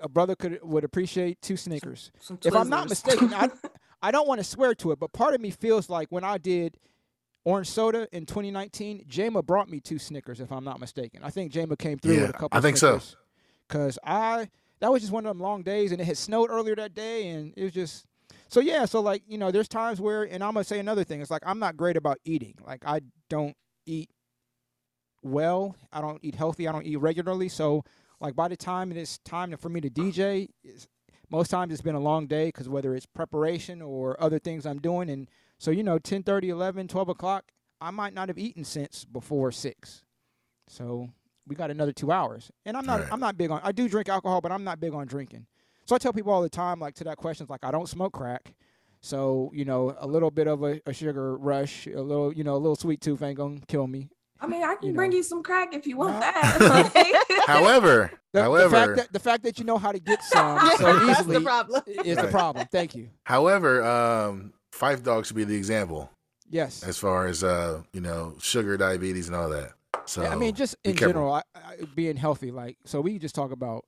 a brother could would appreciate two Snickers." Some If I'm not mistaken, I I don't want to swear to it, but part of me feels like when I did orange soda in 2019, Jama brought me two Snickers. If I'm not mistaken, I think Jama came through Yeah, with a couple. Of I think so. Cause I that was just one of them long days, and it had snowed earlier that day, and it was just so yeah. So like you know, there's times where, and I'm gonna say another thing. It's like I'm not great about eating. Like I don't eat well. I don't eat healthy. I don't eat regularly. So like by the time it is time for me to DJ, most times it's been a long day because whether it's preparation or other things I'm doing, and so you know, 10, 30, 11, 12 o'clock, I might not have eaten since before six. So we got another two hours, and I'm not Right. I'm not big on I do drink alcohol, but I'm not big on drinking. So I tell people all the time, like to that question, like I don't smoke crack. So you know, a little bit of a, a sugar rush, a little you know, a little sweet tooth ain't gonna kill me. I mean, I can you bring know. you some crack if you want No. that. However, The, the however, fact that the fact that you know how to get some Yeah, so that's easily the problem. is the problem. Thank you. however, um, Phife Dawg should be the example Yes. as far as uh, you know, sugar, diabetes, and all that. So Yeah, I mean, just in careful. general, I, I, being healthy. Like, so we just talk about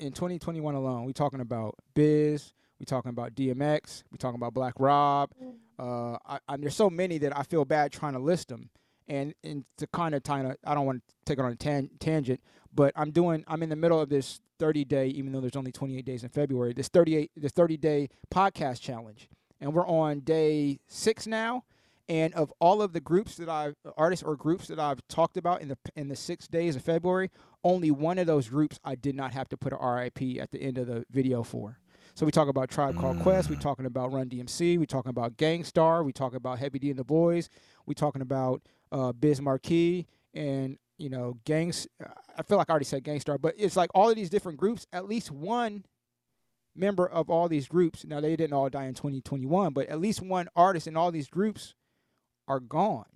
in 2021 alone. We talking about Biz. We talking about DMX. We talking about Black Rob. Uh, I, I, there's so many that I feel bad trying to list them. And and to kind of kind of, I don't want to take it on a tan- tangent, but I'm doing. I'm in the middle of this 30 day, even though there's only 28 days in February. This 38, this 30 day podcast challenge, and we're on day six now. And of all of the groups that I've artists or groups that I've talked about in the in the six days of February, only one of those groups I did not have to put a RIP at the end of the video for. So we talk about Tribe Called Quest, we mm. talking about Run DMC, we talking about Gang Starr, we talking about Heavy D and the Boys, we talking about uh, Biz Markie and you know gangs. I feel like I already said Gang Starr, but it's like all of these different groups. At least one member of all these groups. Now they didn't all die in 2021, but at least one artist in all these groups are gone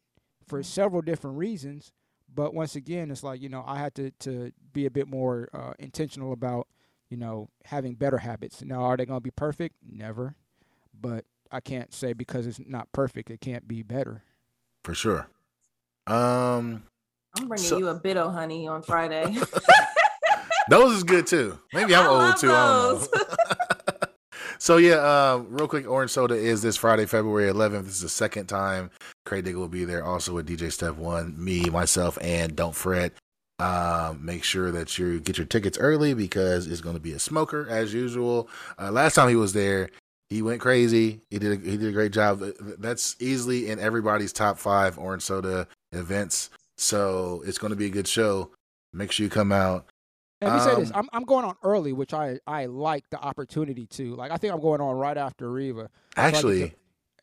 for several different reasons. But once again, it's like you know I had to to be a bit more uh, intentional about you know having better habits. Now, are they going to be perfect? Never, but I can't say because it's not perfect, it can't be better. for sure. Um, I'm bringing So- you a bit of honey on Friday. those is good too. Maybe I'm I old too. I don't know. so yeah, uh, real quick, Orange Soda is this Friday, February 11th. This is the second time Krate Digga will be there, also with DJ Step One, me, myself, and Don't Fret. Um, make sure that you get your tickets early because it's going to be a smoker as usual. Uh, last time he was there, he went crazy. He did a, he did a great job. That's easily in everybody's top five Orange Soda events. So it's going to be a good show. Make sure you come out. And let me say this: Um, I'm I'm going on early, which I I like the opportunity to. Like I think I'm going on right after Reva. Actually,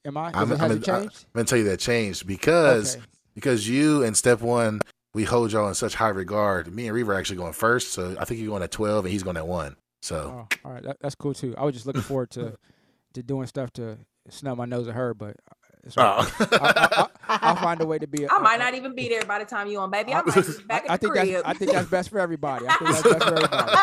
Am I? Is I'm, it, has I'm, it changed? I'm gonna tell you that changed because Okay. because you and Step One we hold y'all in such high regard. Me and Reaver are actually going first, so I think you're going at twelve and he's going at one. So Oh, all right, that, that's cool too. I was just looking forward to to doing stuff to snub my nose at her, but it's oh. I, I, I'll find a way to be. a- I might a- not even be there by the time you on, baby. I I- might be back I, I at the think crib. that's I think that's best for everybody. I think that's best for everybody.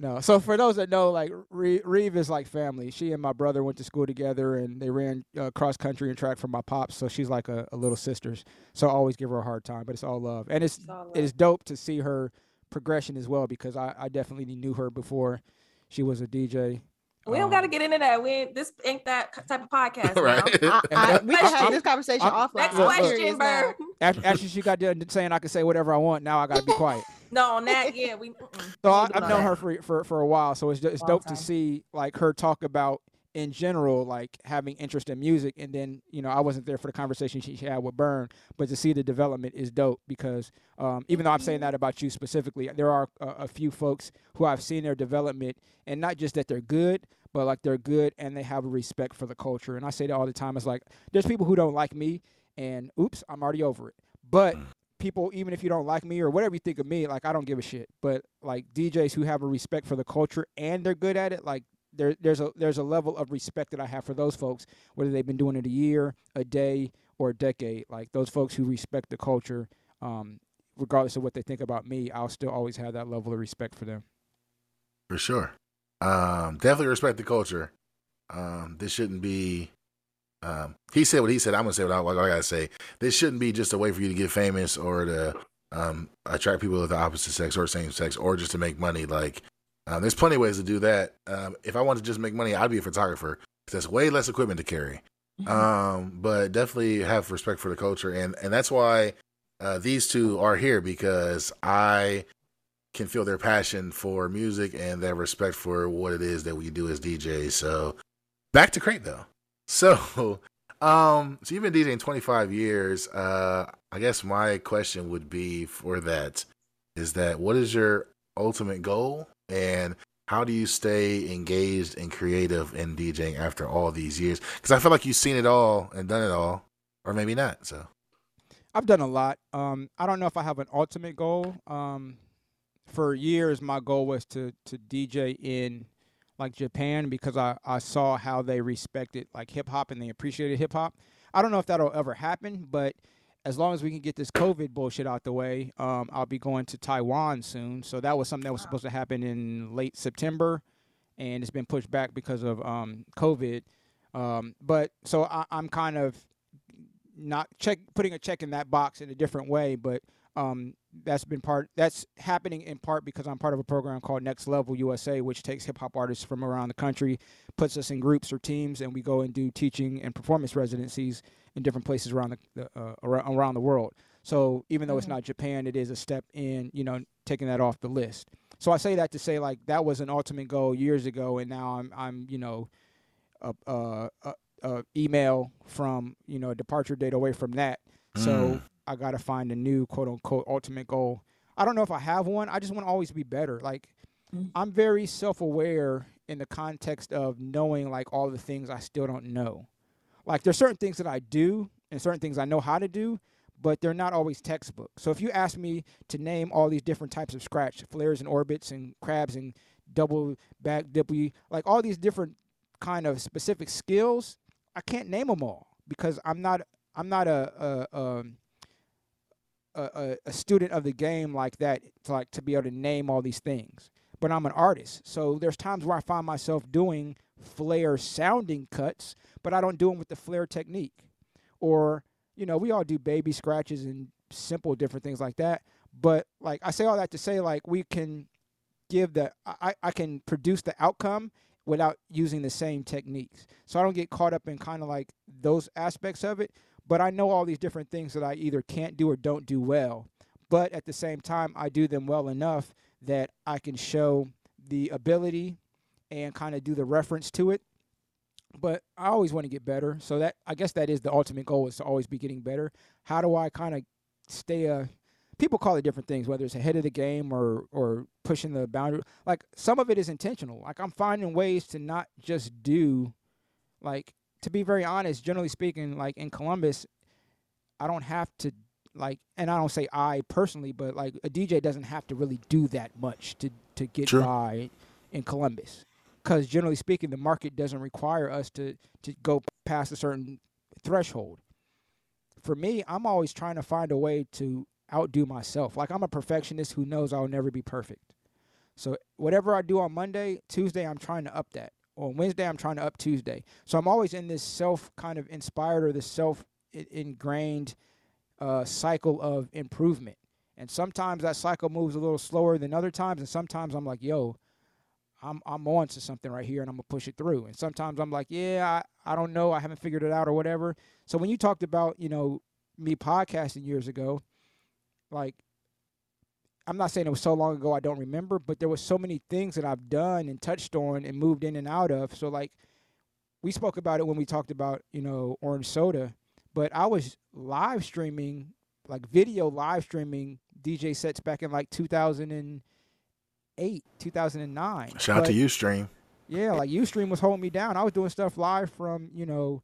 No. So for those that know, like Re- Reeve is like family. She and my brother went to school together, and they ran uh, cross country and track for my pops. So she's like a, a little sister. So I always give her a hard time, but it's all love, and it's It's all it is dope to see her progression as well because I, I definitely knew her before she was a DJ. We don't Um, got to get into that. We ain't, this ain't that type of podcast. right. I, I, we can have this conversation I'm- offline. Next Look, I'm look. question. Bird. After, after she got done saying I can say whatever I want, now I got to be quiet. No, on that, yeah, we. So I, I've known that. her for, for for a while, so it's ju- it's Long dope time. to see like her talk about in general, like having interest in music, and then you know I wasn't there for the conversation she, had with Bern, but to see the development is dope because um, even though I'm saying that about you specifically, there are a, a few folks who I've seen their development, and not just that they're good, but like they're good and they have a respect for the culture, and I say that all the time. It's like there's people who don't like me, and oops, I'm already over it, but people, even if you don't like me or whatever you think of me, like I don't give a shit. But like DJs who have a respect for the culture and they're good at it, like there, there's a there's a level of respect that I have for those folks, whether they've been doing it a year, a day, or a decade. Like those folks who respect the culture, um, regardless of what they think about me, I'll still always have that level of respect for them. For sure. Um, definitely respect the culture. Um, this shouldn't be. Um, he said what he said. I'm gonna say what I, what I gotta say. This shouldn't be just a way for you to get famous or to um, attract people of the opposite sex or same sex or just to make money. Like, um, there's plenty of ways to do that. Um, if I wanted to just make money, I'd be a photographer. 'cause That's way less equipment to carry. Um, but definitely have respect for the culture, and and that's why uh, these two are here because I can feel their passion for music and their respect for what it is that we do as DJs. So back to Krate though. So um so you've been DJing 25 years. Uh I guess my question would be for that is that what is your ultimate goal and how do you stay engaged and creative in DJing after all these years? Because I feel like you've seen it all and done it all, or maybe not. So I've done a lot. Um, I don't know if I have an ultimate goal. Um, for years, my goal was to to DJ in like Japan because I, I saw how they respected like hip hop and they appreciated hip hop. I don't know if that'll ever happen, but as long as we can get this COVID bullshit out the way, um, I'll be going to Taiwan soon. So that was something that was supposed to happen in late September, and it's been pushed back because of um, COVID. Um, but so I, I'm kind of not check putting a check in that box in a different way, but um, that's been part that's happening in part because I'm part of a program called Next Level USA, which takes hip hop artists from around the country, puts us in groups or teams, and we go and do teaching and performance residencies in different places around the, the uh, around, around the world. So even though it's Mhm. not Japan, it is a step in you know taking that off the list. So I say that to say like that was an ultimate goal years ago, and now I'm I'm you know a, a, a, a email from you know a departure date away from that. So Mm. I got to find a new quote unquote ultimate goal. I don't know if I have one. I just want to always be better. Like Mm. I'm very self-aware in the context of knowing like all the things I still don't know. Like there's certain things that I do and certain things I know how to do, but they're not always textbook. So if you ask me to name all these different types of scratch, flares and orbits and crabs and double back dippy, like all these different kind of specific skills, I can't name them all because I'm not I'm not a a um, a, a, a student of the game like that to like to be able to name all these things. But I'm an artist, so there's times where I find myself doing flare sounding cuts, but I don't do them with the flare technique. Or you know, we all do baby scratches and simple different things like that. But like I say all that to say, like we can give the I, I can produce the outcome without using the same techniques. So I don't get caught up in kind of like those aspects of it. But I know all these different things that I either can't do or don't do well. But at the same time, I do them well enough that I can show the ability and kind of do the reference to it. But I always want to get better. So that I guess that is the ultimate goal is to always be getting better. How do I kind of stay a people call it different things, whether it's ahead of the game or or pushing the boundary. Like some of it is intentional. Like I'm finding ways to not just do like to be very honest, generally speaking, like in Columbus, I don't have to like and I don't say I personally, but like a DJ doesn't have to really do that much to to get True. by in Columbus. Cuz generally speaking, the market doesn't require us to to go past a certain threshold. For me, I'm always trying to find a way to outdo myself. Like I'm a perfectionist who knows I'll never be perfect. So whatever I do on Monday, Tuesday I'm trying to up that. On Wednesday I'm trying to up Tuesday. So I'm always in this self kind of inspired or this self ingrained uh, cycle of improvement. And sometimes that cycle moves a little slower than other times, and sometimes I'm like, yo, I'm I'm on to something right here and I'm gonna push it through. And sometimes I'm like, yeah, I, I don't know, I haven't figured it out or whatever. So when you talked about, you know, me podcasting years ago, like I'm not saying it was so long ago I don't remember, but there was so many things that I've done and touched on and moved in and out of. So like we spoke about it when we talked about, you know, orange soda, but I was live streaming, like video live streaming DJ sets back in like 2008, 2009. Shout out to Ustream. Yeah, like Ustream was holding me down. I was doing stuff live from, you know,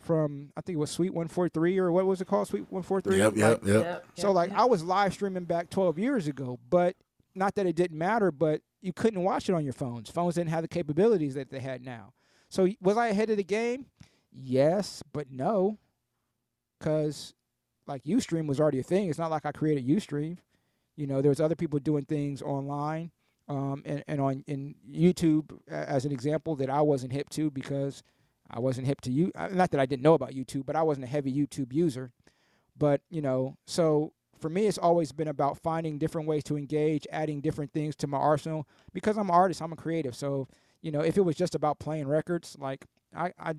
from I think it was Suite 143 or what was it called? Suite 143. Yep, yep, like, yep, yep. So like I was live streaming back 12 years ago, but not that it didn't matter, but you couldn't watch it on your phones. Phones didn't have the capabilities that they had now. So was I ahead of the game? Yes, but no, because like UStream was already a thing. It's not like I created UStream. You know, there was other people doing things online um, and, and on in YouTube as an example that I wasn't hip to because I wasn't hip to you. Uh, not that I didn't know about YouTube, but I wasn't a heavy YouTube user. But you know, so for me, it's always been about finding different ways to engage, adding different things to my arsenal. Because I'm an artist, I'm a creative. So you know, if it was just about playing records, like I, I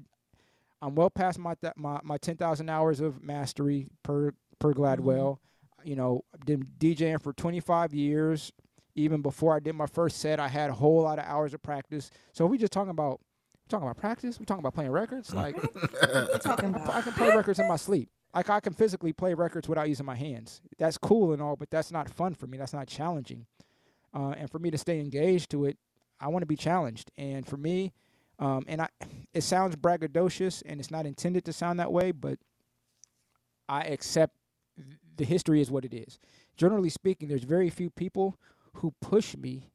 I'm well past my th- my my 10,000 hours of mastery per per Gladwell. Mm-hmm. You know, been DJing for 25 years. Even before I did my first set, I had a whole lot of hours of practice. So we just talking about talking about practice. We talking about playing records. Like talking about? I can play records in my sleep. Like I can physically play records without using my hands. That's cool and all, but that's not fun for me. That's not challenging. Uh, and for me to stay engaged to it, I want to be challenged. And for me, um, and I, it sounds braggadocious, and it's not intended to sound that way, but I accept the history is what it is. Generally speaking, there's very few people who push me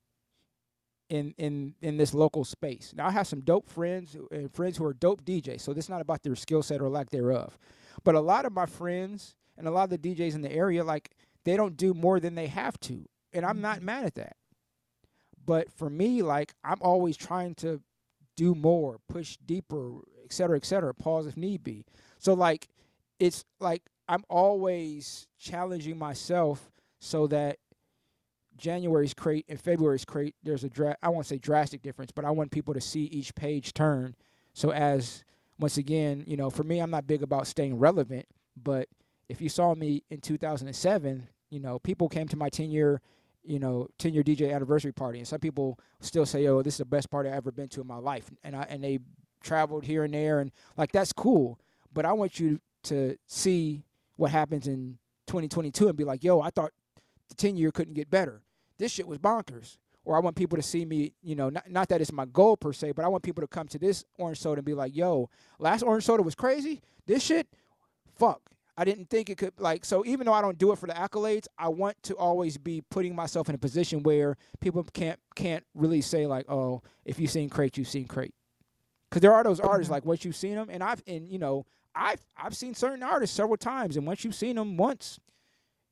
in in in this local space. Now I have some dope friends and friends who are dope DJs, so this is not about their skill set or lack thereof. But a lot of my friends and a lot of the DJs in the area, like they don't do more than they have to, and I'm not mm-hmm. mad at that. But for me, like I'm always trying to do more, push deeper, et cetera, et cetera. Pause if need be. So like, it's like I'm always challenging myself so that January's crate and February's crate, there's a dra- I won't say drastic difference, but I want people to see each page turn. So as once again, you know, for me, I'm not big about staying relevant, but if you saw me in 2007, you know, people came to my 10 year, you know, 10 year DJ anniversary party, and some people still say, "Oh, this is the best party I've ever been to in my life," and I and they traveled here and there, and like that's cool. But I want you to see what happens in 2022 and be like, "Yo, I thought the 10 year couldn't get better." this shit was bonkers. Or I want people to see me, you know, not, not that it's my goal per se, but I want people to come to this orange soda and be like, yo, last orange soda was crazy. This shit, fuck. I didn't think it could like so even though I don't do it for the accolades, I want to always be putting myself in a position where people can't can't really say like, "Oh, if you've seen Krate, you've seen Krate." Cuz there are those artists mm-hmm. like once you've seen them and I've and you know, I've I've seen certain artists several times and once you've seen them once,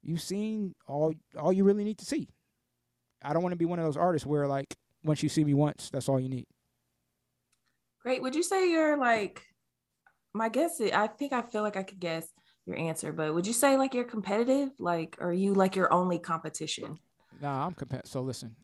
you've seen all all you really need to see. I don't want to be one of those artists where like once you see me once, that's all you need. Great. Would you say you're like my guess is, I think I feel like I could guess your answer, but would you say like you're competitive? Like are you like your only competition? Nah, I'm competitive. So listen,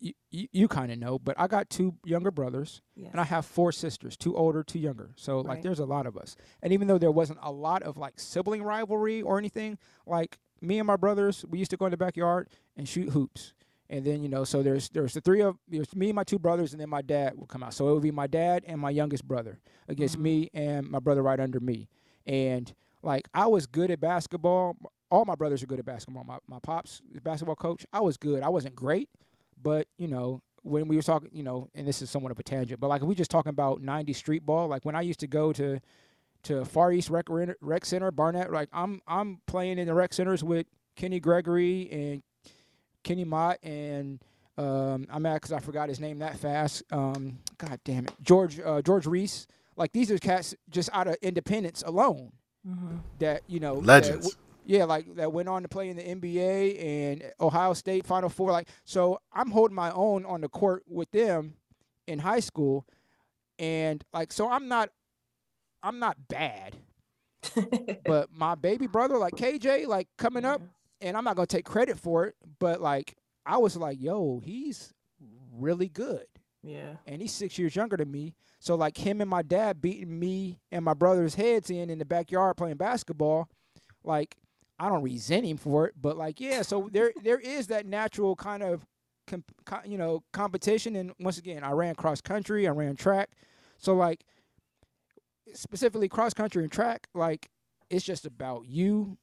you you, you kind of know, but I got two younger brothers Yes. and I have four sisters, two older, two younger. So like Right. there's a lot of us. And even though there wasn't a lot of like sibling rivalry or anything, like me and my brothers, we used to go in the backyard and shoot hoops. And then, you know, so there's there's the three of there's me and my two brothers and then my dad would come out. So it would be my dad and my youngest brother against Mhm. me and my brother right under me. And like I was good at basketball. All my brothers are good at basketball. My my pops is basketball coach. I was good. I wasn't great, but you know, when we were talking, you know, and this is somewhat of a tangent, but like if we just talking about 90 street ball, like when I used to go to to Far East Rec, Rec Center, Barnett, like I'm I'm playing in the rec centers with Kenny Gregory and Kenny Mott and um, I'm mad because I forgot his name that fast. Um, God damn it, George uh, George Reese. Like these are cats just out of independence alone Mm-hmm. that you know Legends. w- Yeah, like that went on to play in the NBA and Ohio State Final Four. Like, so I'm holding my own on the court with them in high school, and like, so I'm not, I'm not bad. but my baby brother, like KJ, like coming up, and I'm not gonna take credit for it, but like I was like, yo, he's really good, yeah. and he's six years younger than me. So like him and my dad beating me and my brother's heads in in the backyard playing basketball, like I don't resent him for it, but like yeah, so there there is that natural kind of com- co- you know competition. And once again, I ran cross country, I ran track, so like specifically cross country and track, like it's just about you,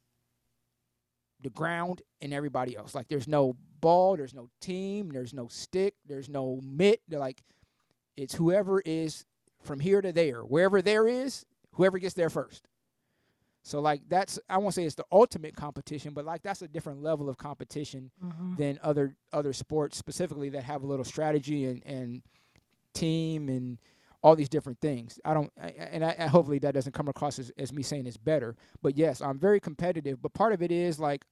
the ground, and everybody else. Like there's no ball, there's no team, there's no stick, there's no mitt. They're like it's whoever is from here to there, wherever there is, whoever gets there first. So like that's I won't say it's the ultimate competition, but like that's a different level of competition Mhm. than other other sports specifically that have a little strategy and and team and all these different things. I don't I- I- and I, I hopefully that doesn't come across as, as me saying it's better. But yes, I'm very competitive. But part of it is like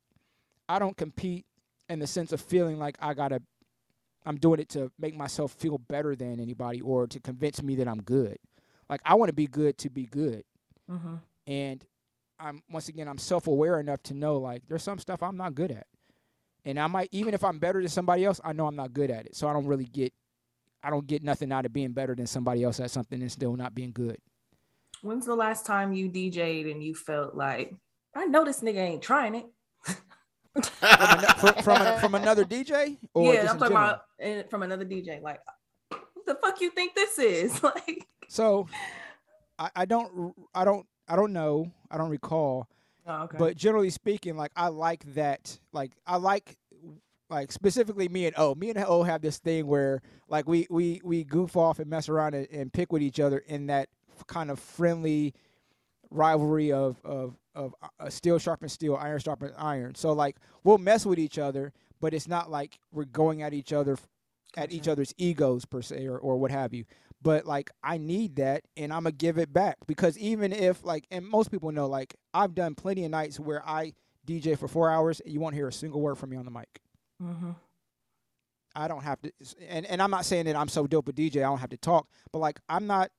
I don't compete in the sense of feeling like I gotta I'm doing it to make myself feel better than anybody or to convince me that I'm good. Like I want to be good to be good. Mhm. And I'm once again I'm self aware enough to know like there's some stuff I'm not good at. And I might even if I'm better than somebody else, I know I'm not good at it. So I don't really get I don't get nothing out of being better than somebody else at something and still not being good. When's the last time you DJ'd and you felt like I know this nigga ain't trying it? From, ano- from, from, a- from another DJ or yeah, I'm talking general? about from another DJ. Like, what the fuck you think this is? Like, So I, I don't I don't I don't know. I don't recall. oh, okay. But generally speaking, like I like that. Like I like, like specifically me and O. Me and O have this thing where like we we we goof off and mess around and, and pick with each other in that kind of friendly rivalry of of of uh, steel sharpens steel, iron sharpens iron. So like we'll mess with each other, but it's not like we're going at each other at each other's egos per se or, or what have you. But like I need that and I'm gonna give it back because even if like and most people know like I've done plenty of nights where I DJ for four hours and you won't hear a single word from me on the mic. Mhm. I don't have to and, and I'm not saying that I'm so dope a DJ I don't have to talk, but like I'm not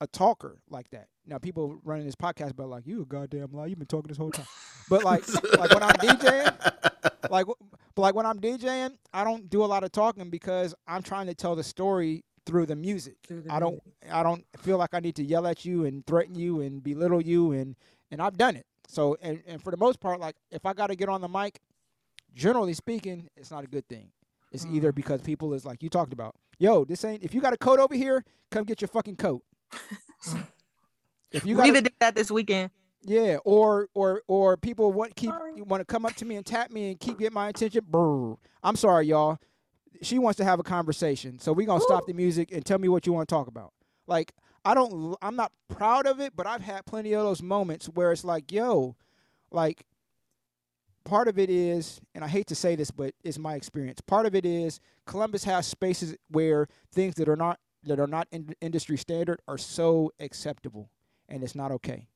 a talker like that. Now people running this podcast but like you a goddamn lie, you've been talking this whole time. But like like when I'm DJing, like but like when I'm DJing, I don't do a lot of talking because I'm trying to tell the story through the music. Through the I don't I don't feel like I need to yell at you and threaten you and belittle you and and I've done it. So and, and for the most part, like if I gotta get on the mic, generally speaking, it's not a good thing. It's either Mm. because people is like you talked about, yo, this ain't if you got a coat over here, come get your fucking coat. if you got Reva did that this weekend. yeah, or or or people want keep want to come up to me and tap me and keep getting my attention. Brr. I'm sorry, y'all. She wants to have a conversation, so we're gonna stop the music and tell me what you want to talk about. Like I don't, I'm not proud of it, but I've had plenty of those moments where it's like, yo, like part of it is, and I hate to say this, but it's my experience. Part of it is Columbus has spaces where things that are not that are not in, industry standard are so acceptable, and it's not okay.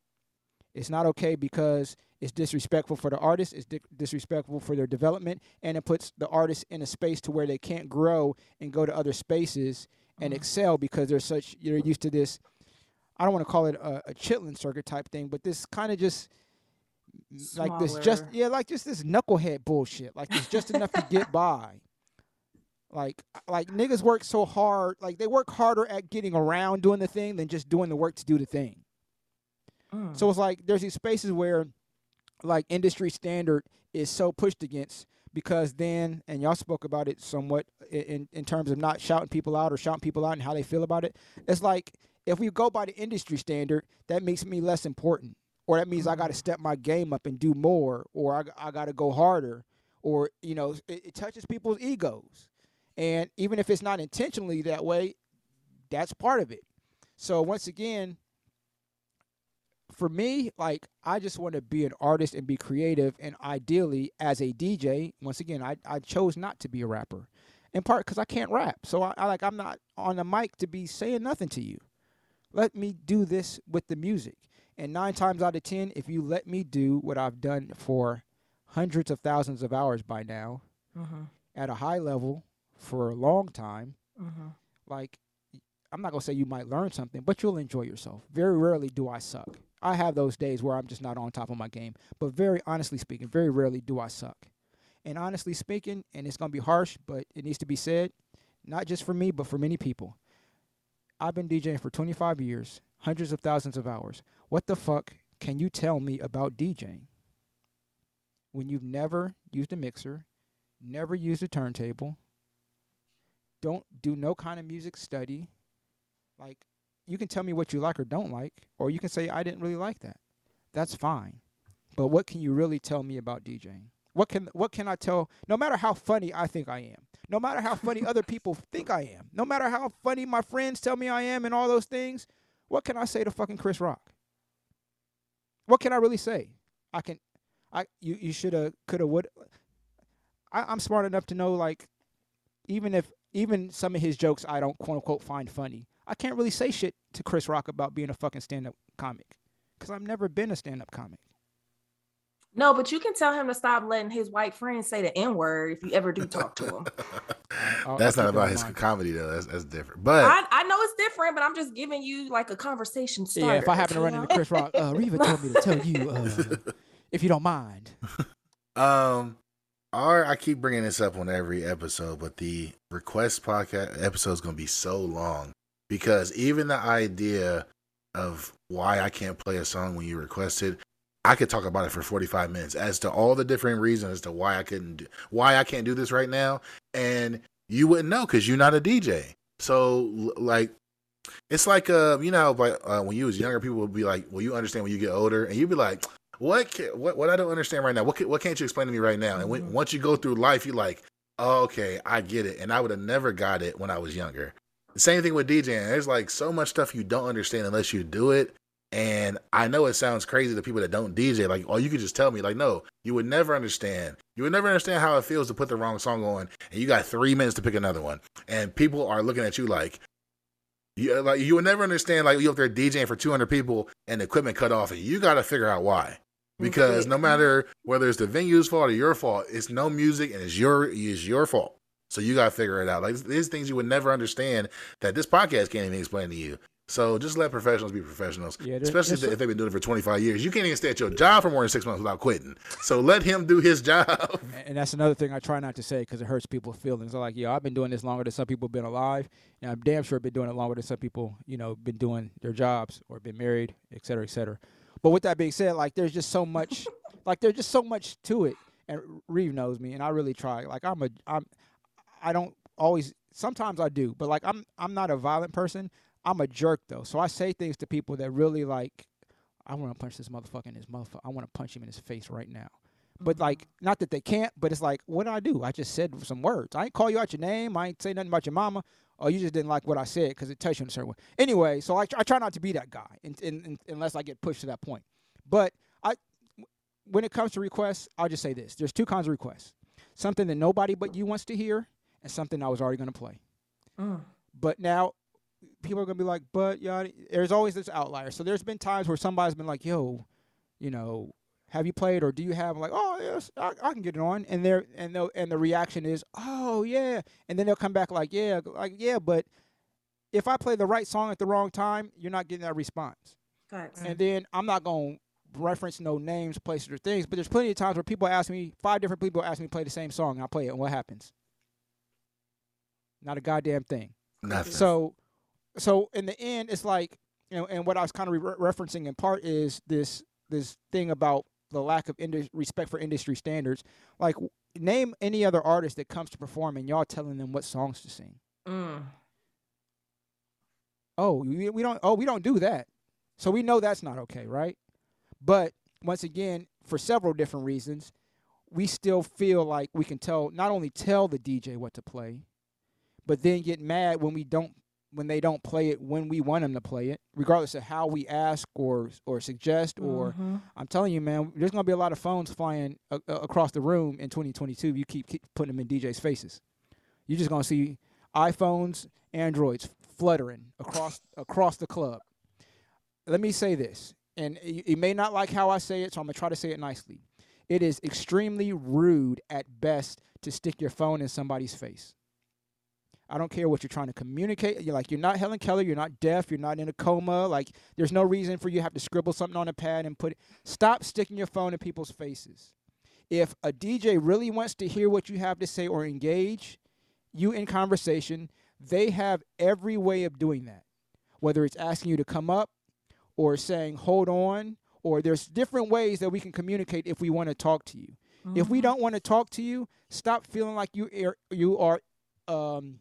It's not okay because it's disrespectful for the artist, it's di- disrespectful for their development, and it puts the artist in a space to where they can't grow and go to other spaces and Mhm. excel because they're such you're used to this. I don't want to call it a, a chitlin circuit type thing, but this kind of just like this just yeah, like just this knucklehead bullshit. Like it's just enough to get by. Like like niggas work so hard, like they work harder at getting around doing the thing than just doing the work to do the thing. Mm. So it's like there's these spaces where like industry standard is so pushed against because then and y'all spoke about it somewhat in in terms of not shouting people out or shouting people out and how they feel about it. It's like if we go by the industry standard, that makes me less important. Or that means I got to Mhm. step my game up and do more or I I got to go harder or you know it, it touches people's egos. And even if it's not intentionally that way, that's part of it. So once again, for me, like I just want to be an artist and be creative, and ideally, as a DJ, once again, I I chose not to be a rapper, in part because I can't rap. So I, I like I'm not on the mic to be saying nothing to you. Let me do this with the music, And nine times out of ten, if you let me do what I've done for hundreds of thousands of hours by now Mm-hmm. at a high level for a long time, Mm-hmm. like I'm not gonna say you might learn something, but you'll enjoy yourself. Very rarely do I suck. I have those days where I'm just not on top of my game, but very honestly speaking, very rarely do I suck. And honestly speaking, and it's gonna be harsh, but it needs to be said, not just for me, but for many people. I've been DJing for 25 years, hundreds of thousands of hours. What the fuck can you tell me about DJing when you've never used a mixer, never used a turntable, don't do no kind of music study. Like you can tell me what you like or don't like, or you can say I didn't really like that. That's fine. But what can you really tell me about DJing? What can what can I tell no matter how funny I think I am, no matter how funny other people think I am, no matter how funny my friends tell me I am and all those things, what can I say to fucking Chris Rock? What can I really say? I can I you you should have could have would I, I'm smart enough to know like even if even some of his jokes I don't quote unquote find funny, I can't really say shit to Chris Rock about being a fucking stand up comic because I've never been a stand up comic. No, but you can tell him to stop letting his white friends say the N word if you ever do talk to him. That's not about his mind. comedy though. That's that's different. But I, I know it's different, but I'm just giving you like a conversation starter. Yeah, if I happen to run into Chris Rock, uh, Reva told me to tell you, uh, if you don't mind. Um, our I keep bringing this up on every episode, but the request podcast episode is going to be so long because even the idea of why I can't play a song when you request it, I could talk about it for 45 minutes as to all the different reasons as to why I couldn't do, why I can't do this right now, and you wouldn't know because you're not a DJ. So like. It's like uh, you know, like uh, when you was younger, people would be like, "Well, you understand when you get older," and you'd be like, what ca- what what I don't understand right now? What ca- what can't you explain to me right now? And when, Mhm. once you go through life, you're like, oh, okay, I get it. And I would have never got it when I was younger. The same thing with DJing. There's like so much stuff you don't understand unless you do it. And I know it sounds crazy to people that don't DJ. Like, oh, you could just tell me. Like, no, you would never understand. You would never understand how it feels to put the wrong song on, and you got three minutes to pick another one, and people are looking at you like. You, uh, like you would never understand like you up there DJing for 200 people and the equipment cut off and you got to figure out why because no matter whether it's the venue's fault or your fault, it's no music and it's your it's your fault. So you gotta figure it out. Like these things you would never understand that this podcast can't even explain to you. So just let professionals be professionals, Yeah, especially if they've been doing it for 25 years. You can't even stay at your job for more than six months without quitting. So let him do his job. And that's another thing I try not to say because it hurts people's feelings. I'm like, yo, I've been doing this longer than some people have been alive, and I'm damn sure I've been doing it longer than some people, you know, been doing their jobs or been married, et cetera, et cetera. But with that being said, like, there's just so much, like, there's just so much to it. And Reeve knows me, and I really try. Like, I'm a, I'm, I don't always. Sometimes I do, but like, I'm, I'm not a violent person. I'm a jerk though, so I say things to people that really like. I want to punch this motherfucker in his motherfucker. I want to punch him in his face right now. But mm-hmm. like, not that they can't, but it's like, what did I do? I just said some words. I ain't call you out your name. I ain't say nothing about your mama. Oh, you just didn't like what I said because it touched you in a certain way. Anyway, so I, tr- I try not to be that guy, in, in, in, unless I get pushed to that point. But I, when it comes to requests, I'll just say this: there's two kinds of requests. Something that nobody but you wants to hear, and something I was already going to play. Mm. But now people are gonna be like, but yeah, there's always this outlier. So there's been times where somebody's been like, yo, you know, have you played or do you have? I'm like, oh yes, I, I can get it on. And they're and they and the reaction is, oh yeah, and then they'll come back like, yeah, like yeah, but if I play the right song at the wrong time, you're not getting that response. Facts. And then I'm not gonna reference no names, places, or things, but there's plenty of times where people ask me, five different people ask me to play the same song, and I play it, and what happens? Not a goddamn thing. Nothing. So, so in the end, it's like, you know, and what I was kind of re- referencing in part is this this thing about the lack of indus- respect for industry standards. Like, name any other artist that comes to perform and y'all telling them what songs to sing. Mm. Oh, we, we don't. Oh, we don't do that. So we know that's not okay, right? But once again, for several different reasons, we still feel like we can tell not only tell the DJ what to play, but then get mad when we don't when they don't play it when we want them to play it, regardless of how we ask or or suggest or Mhm. I'm telling you, man, there's gonna be a lot of phones flying a- a- across the room in 2022. You keep, keep putting them in DJs' faces. You're just gonna see iPhones, Androids fluttering across across the club. Let me say this: and you, you may not like how I say it, so I'm gonna try to say it nicely. It is extremely rude at best to stick your phone in somebody's face. I don't care what you're trying to communicate. You're like you're not Helen Keller. You're not deaf. You're not in a coma. Like there's no reason for you to have to scribble something on a pad and put it. Stop sticking your phone in people's faces. If a DJ really wants to hear what you have to say or engage you in conversation, they have every way of doing that. Whether it's asking you to come up or saying hold on or there's different ways that we can communicate if we want to talk to you. If we Mhm. don't want to talk to you, stop feeling like you are you are um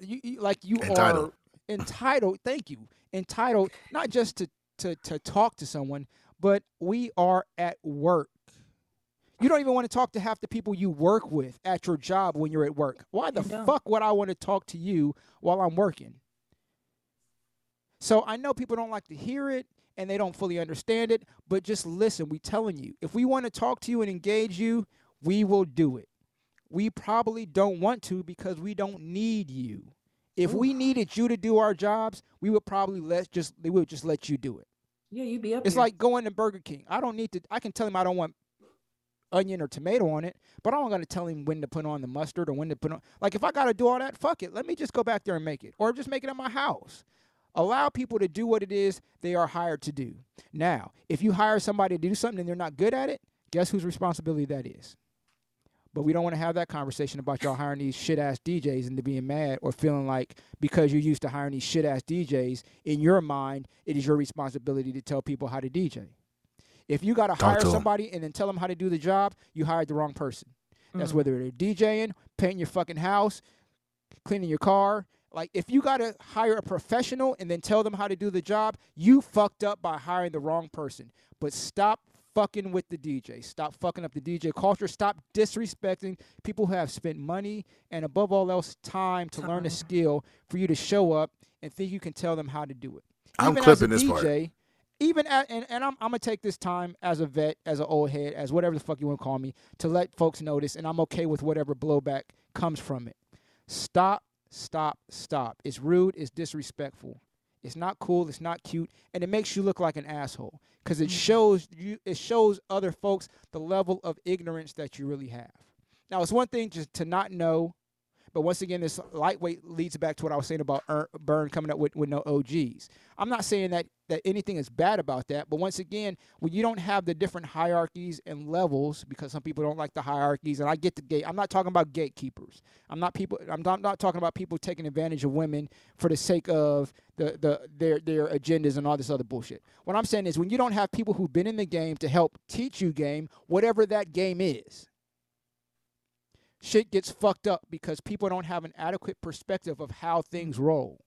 you, you like you Entitled. are entitled. Thank you, entitled not just to to to talk to someone, but we are at work. You don't even want to talk to half the people you work with at your job when you're at work. Why the fuck would I want to talk to you while I'm working? So I know people don't like to hear it and they don't fully understand it, but just listen. we're telling you, if we want to talk to you and engage you, we will do it. We probably don't want to because we don't need you. If we needed you to do our jobs, we would probably let just we would just let you do it. Yeah, you'd be up. It's here. like going to Burger King. I don't need to. I can tell him I don't want onion or tomato on it, but I'm not going to tell him when to put on the mustard or when to put on. Like if I got to do all that, fuck it. Let me just go back there and make it, or just make it at my house. Allow people to do what it is they are hired to do. Now, if you hire somebody to do something and they're not good at it, guess whose responsibility that is? But we don't want to have that conversation about y'all hiring these shit ass DJs and to being mad or feeling like because you're used to hiring these shit ass DJs, in your mind, it is your responsibility to tell people how to DJ. If you got to hire somebody and then tell them how to do the job, you hired the wrong person. That's Mm. whether they're DJing, painting your fucking house, cleaning your car. Like if you got to hire a professional and then tell them how to do the job, you fucked up by hiring the wrong person. But stop fucking with the DJ. Stop fucking up the DJ culture. Stop disrespecting people who have spent money and above all else time to learn a uh-huh. skill for you to show up and think you can tell them how to do it. I'm Even clipping as this a part. DJ, Even at, and, and I'm, I'm gonna take this time as a vet, as an old head, as whatever the fuck you want to call me, to let folks notice, and I'm okay with whatever blowback comes from it. Stop, stop, stop. It's rude. It's disrespectful. It's not cool. It's not cute, and it makes you look like an asshole because it Mhm. shows you. It shows other folks the level of ignorance that you really have. Now, it's one thing just to not know, but once again, this lightweight leads back to what I was saying about Bern coming up with, with no OGs. I'm not saying that that anything is bad about that, but once again, when you don't have the different hierarchies and levels, because some people don't like the hierarchies, and I get the gate. I'm not talking about gatekeepers. I'm not people. I'm not, not talking about people taking advantage of women for the sake of the the their their agendas and all this other bullshit. What I'm saying is when you don't have people who've been in the game to help teach you game, whatever that game is shit gets fucked up because people don't have an adequate perspective of how things roll.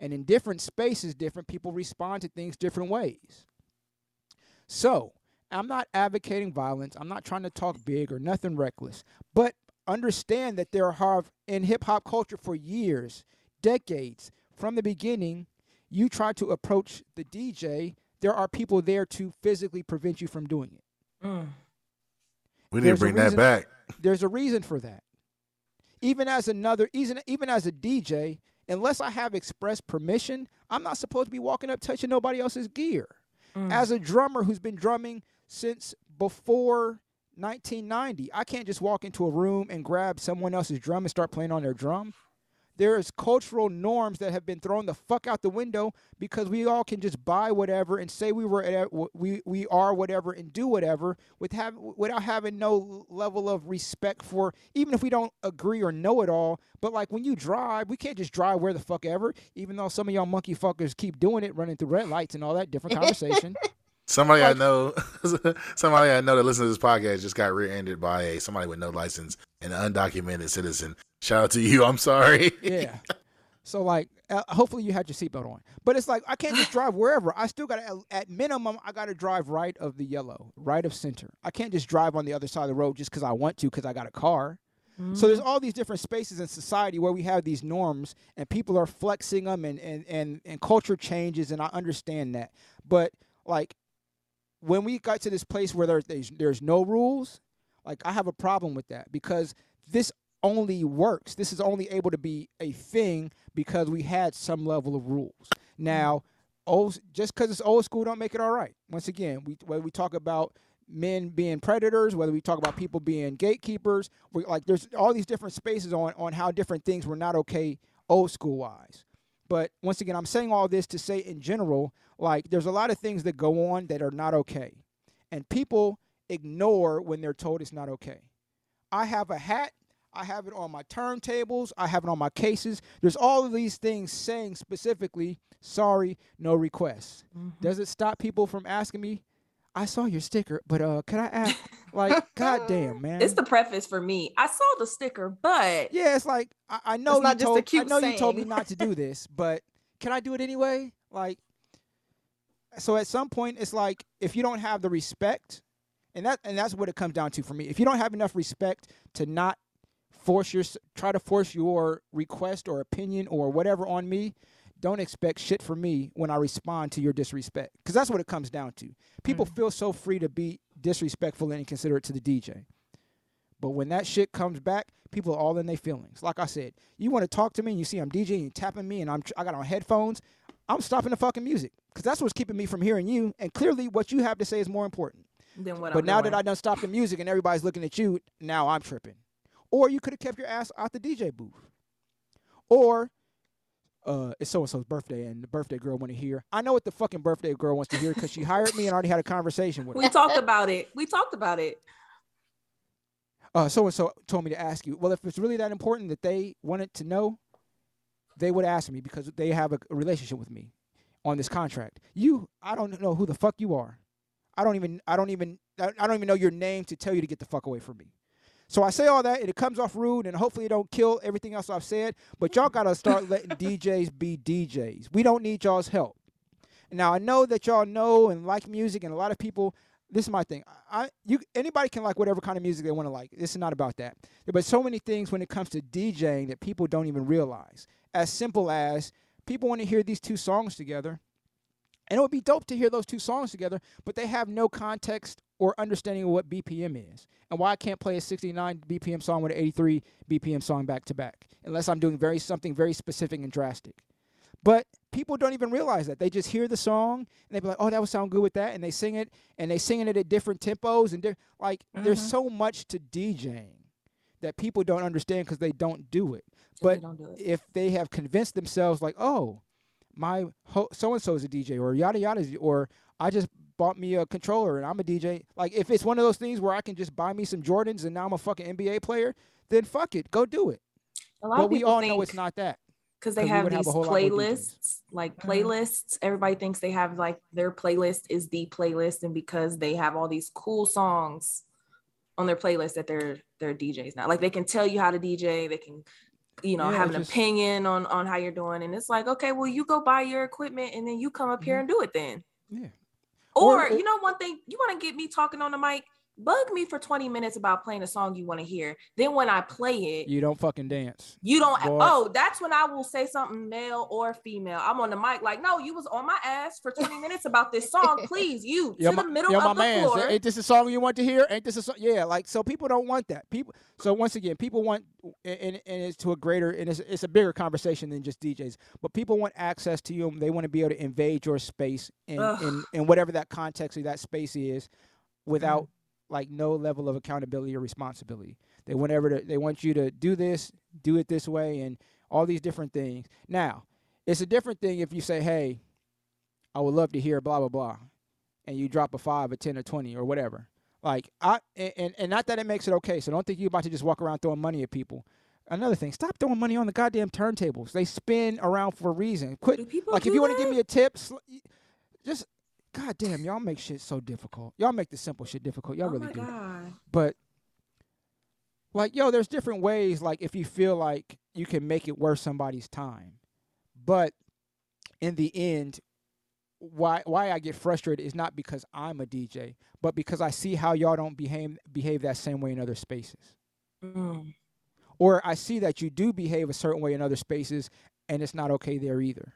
And in different spaces, different people respond to things different ways. So, I'm not advocating violence. I'm not trying to talk big or nothing reckless. But understand that there have, in hip hop culture for years, decades, from the beginning, you try to approach the DJ, there are people there to physically prevent you from doing it. Mm. We need to There's a bring that reason- back. There's a reason for that. Even as another, even even as a DJ, unless I have express permission, I'm not supposed to be walking up touching nobody else's gear. Mm. As a drummer who's been drumming since before 1990, I can't just walk into a room and grab someone else's drum and start playing on their drum. There is cultural norms that have been thrown the fuck out the window because we all can just buy whatever and say we were eh, at, we we are whatever and do whatever with have without having no level of respect for even if we don't agree or know it all. But like when you drive, we can't just drive where the fuck ever. Even though some of y'all monkey fuckers keep doing it, running through red lights and all that different conversation. Somebody I know, somebody I know that listens to this podcast just got rear-ended by a somebody with no license, and an undocumented citizen. Shout out to you. I'm sorry. yeah. So like, uh, hopefully you had your seatbelt on. But it's like I can't just drive wherever. I still got to, at minimum, I got to drive right of the yellow, right of center. I can't just drive on the other side of the road just because I want to because I got a car. So there's all these different spaces in society where we have these norms and people are flexing them and, and, and, and culture changes and I understand that. But like when we got to this place where there's, there's there's no rules, like I have a problem with that because this only works. This is only able to be a thing because we had some level of rules. Now, old just because it's old school don't make it all right. Once again, we whether we talk about men being predators, whether we talk about people being gatekeepers, we, like there's all these different spaces on on how different things were not okay old school wise. But once again, I'm saying all this to say in general, like there's a lot of things that go on that are not okay, and people ignore when they're told it's not okay. I have a hat. I have it on my turntables. I have it on my cases. There's all of these things saying specifically, sorry, no requests. Mhm. Does it stop people from asking me? I saw your sticker, but uh, can I ask? like, goddamn, man. It's the preface for me. I saw the sticker, but yeah, it's like I, I know It's not you just a told, cute I know you told me not to do this, but can I do it anyway? Like, so at some point, it's like if you don't have the respect, and that and that's what it comes down to for me. If you don't have enough respect to not force your try to force your request or opinion or whatever on me, don't expect shit from me when I respond to your disrespect. Because that's what it comes down to. People mm. feel so free to be disrespectful and inconsiderate to the DJ. But when that shit comes back, people are all in their feelings. Like I said, you want to talk to me and you see I'm DJing, you tapping me, and I'm I got on headphones. I'm stopping the fucking music because that's what's keeping me from hearing you. And clearly, what you have to say is more important. then what but I'm now doing. that I done stopped the music and everybody's looking at you, now I'm tripping. Or you could have kept your ass out the DJ booth. Or uh, it's so and so's birthday and the birthday girl want to hear. I know what the fucking birthday girl wants to hear because she hired me and already had a conversation with her. we talked about it. We talked about it. uh, so and so told me to ask you. Well, if it's really that important that they wanted to know, they would ask me because they have a, a relationship with me on this contract. You, I don't know who the fuck you are. I don't even, I don't even, I I don't even know your name to tell you to get the fuck away from me. So I say all that, and it comes off rude, and hopefully it don't kill everything else I've said. But y'all gotta start letting DJs be DJs. We don't need y'all's help. Now I know that y'all know and like music, and a lot of people. This is my thing. I you anybody can like whatever kind of music they want to like. This is not about that. But so many things when it comes to DJing that people don't even realize. As simple as people want to hear these two songs together, and it would be dope to hear those two songs together, but they have no context or understanding of what BPM is and why I can't play a 69 BPM song with an 83 BPM song back to back unless I'm doing very something very specific and drastic. But people don't even realize that. They just hear the song and they be like, "Oh, that would sound good with that," and they sing it and they singing it at different tempos and di- like there's Mhm. so much to DJing that people don't understand because they don't do it. But do if they have convinced themselves like, oh, my so and so is a DJ or yada yada, or I just bought me a controller and I'm a DJ. Like if it's one of those things where I can just buy me some Jordans and now I'm a fucking NBA player, then fuck it, go do it. A lot But of we all think, know it's not that. because they 'cause have have these a whole lot more DJs. playlists, like Mhm. playlists. Everybody thinks they have like their playlist is the playlist, and because they have all these cool songs on their playlist, that they're they're DJs now. Like they can tell you how to DJ, they can, you know, Yeah, have an just- opinion on on how you're doing, and it's like, okay, well, you go buy your equipment, and then you come up here mm-hmm. and do it then. Yeah. Or, Or- or- you know, one thing you want to get me talking on the mic, bug me for 20 minutes about playing a song you want to hear. Then when I play it, You don't fucking dance. you don't. Boy. Oh, that's when I will say something male or female. I'm on the mic like, no, you was on my ass for 20 minutes about this song. Please, you Yo, to my, the middle yo, of my the man, floor. ain't this a song you want to hear? Ain't this a song? Yeah, like so people don't want that. People. So once again, people want, and, and and it's to a greater, and it's it's a bigger conversation than just DJs. But people want access to you. and They want to be able to invade your space in Ugh. in, in whatever that context of that space is, without Mm. Like no level of accountability or responsibility. They want ever to, they want you to do this, do it this way, and all these different things. Now, it's a different thing if you say, "Hey, I would love to hear blah blah blah," and you drop a five, a ten, or twenty, or whatever. Like I and and- not that it makes it okay. So don't think you're about to just walk around throwing money at people. Another thing, stop throwing money on the goddamn turntables. They spin around for a reason. Quit Do people like if you want to give me a tip, sl- just god damn, y'all make shit so difficult. Y'all make the simple shit difficult. Y'all oh really do. God. But like yo, there's different ways. Like if you feel like you can make it worth somebody's time, but in the end, why why I get frustrated is not because I'm a DJ, but because I see how y'all don't behave behave that same way in other spaces, Mm. or I see that you do behave a certain way in other spaces, and it's not okay there either.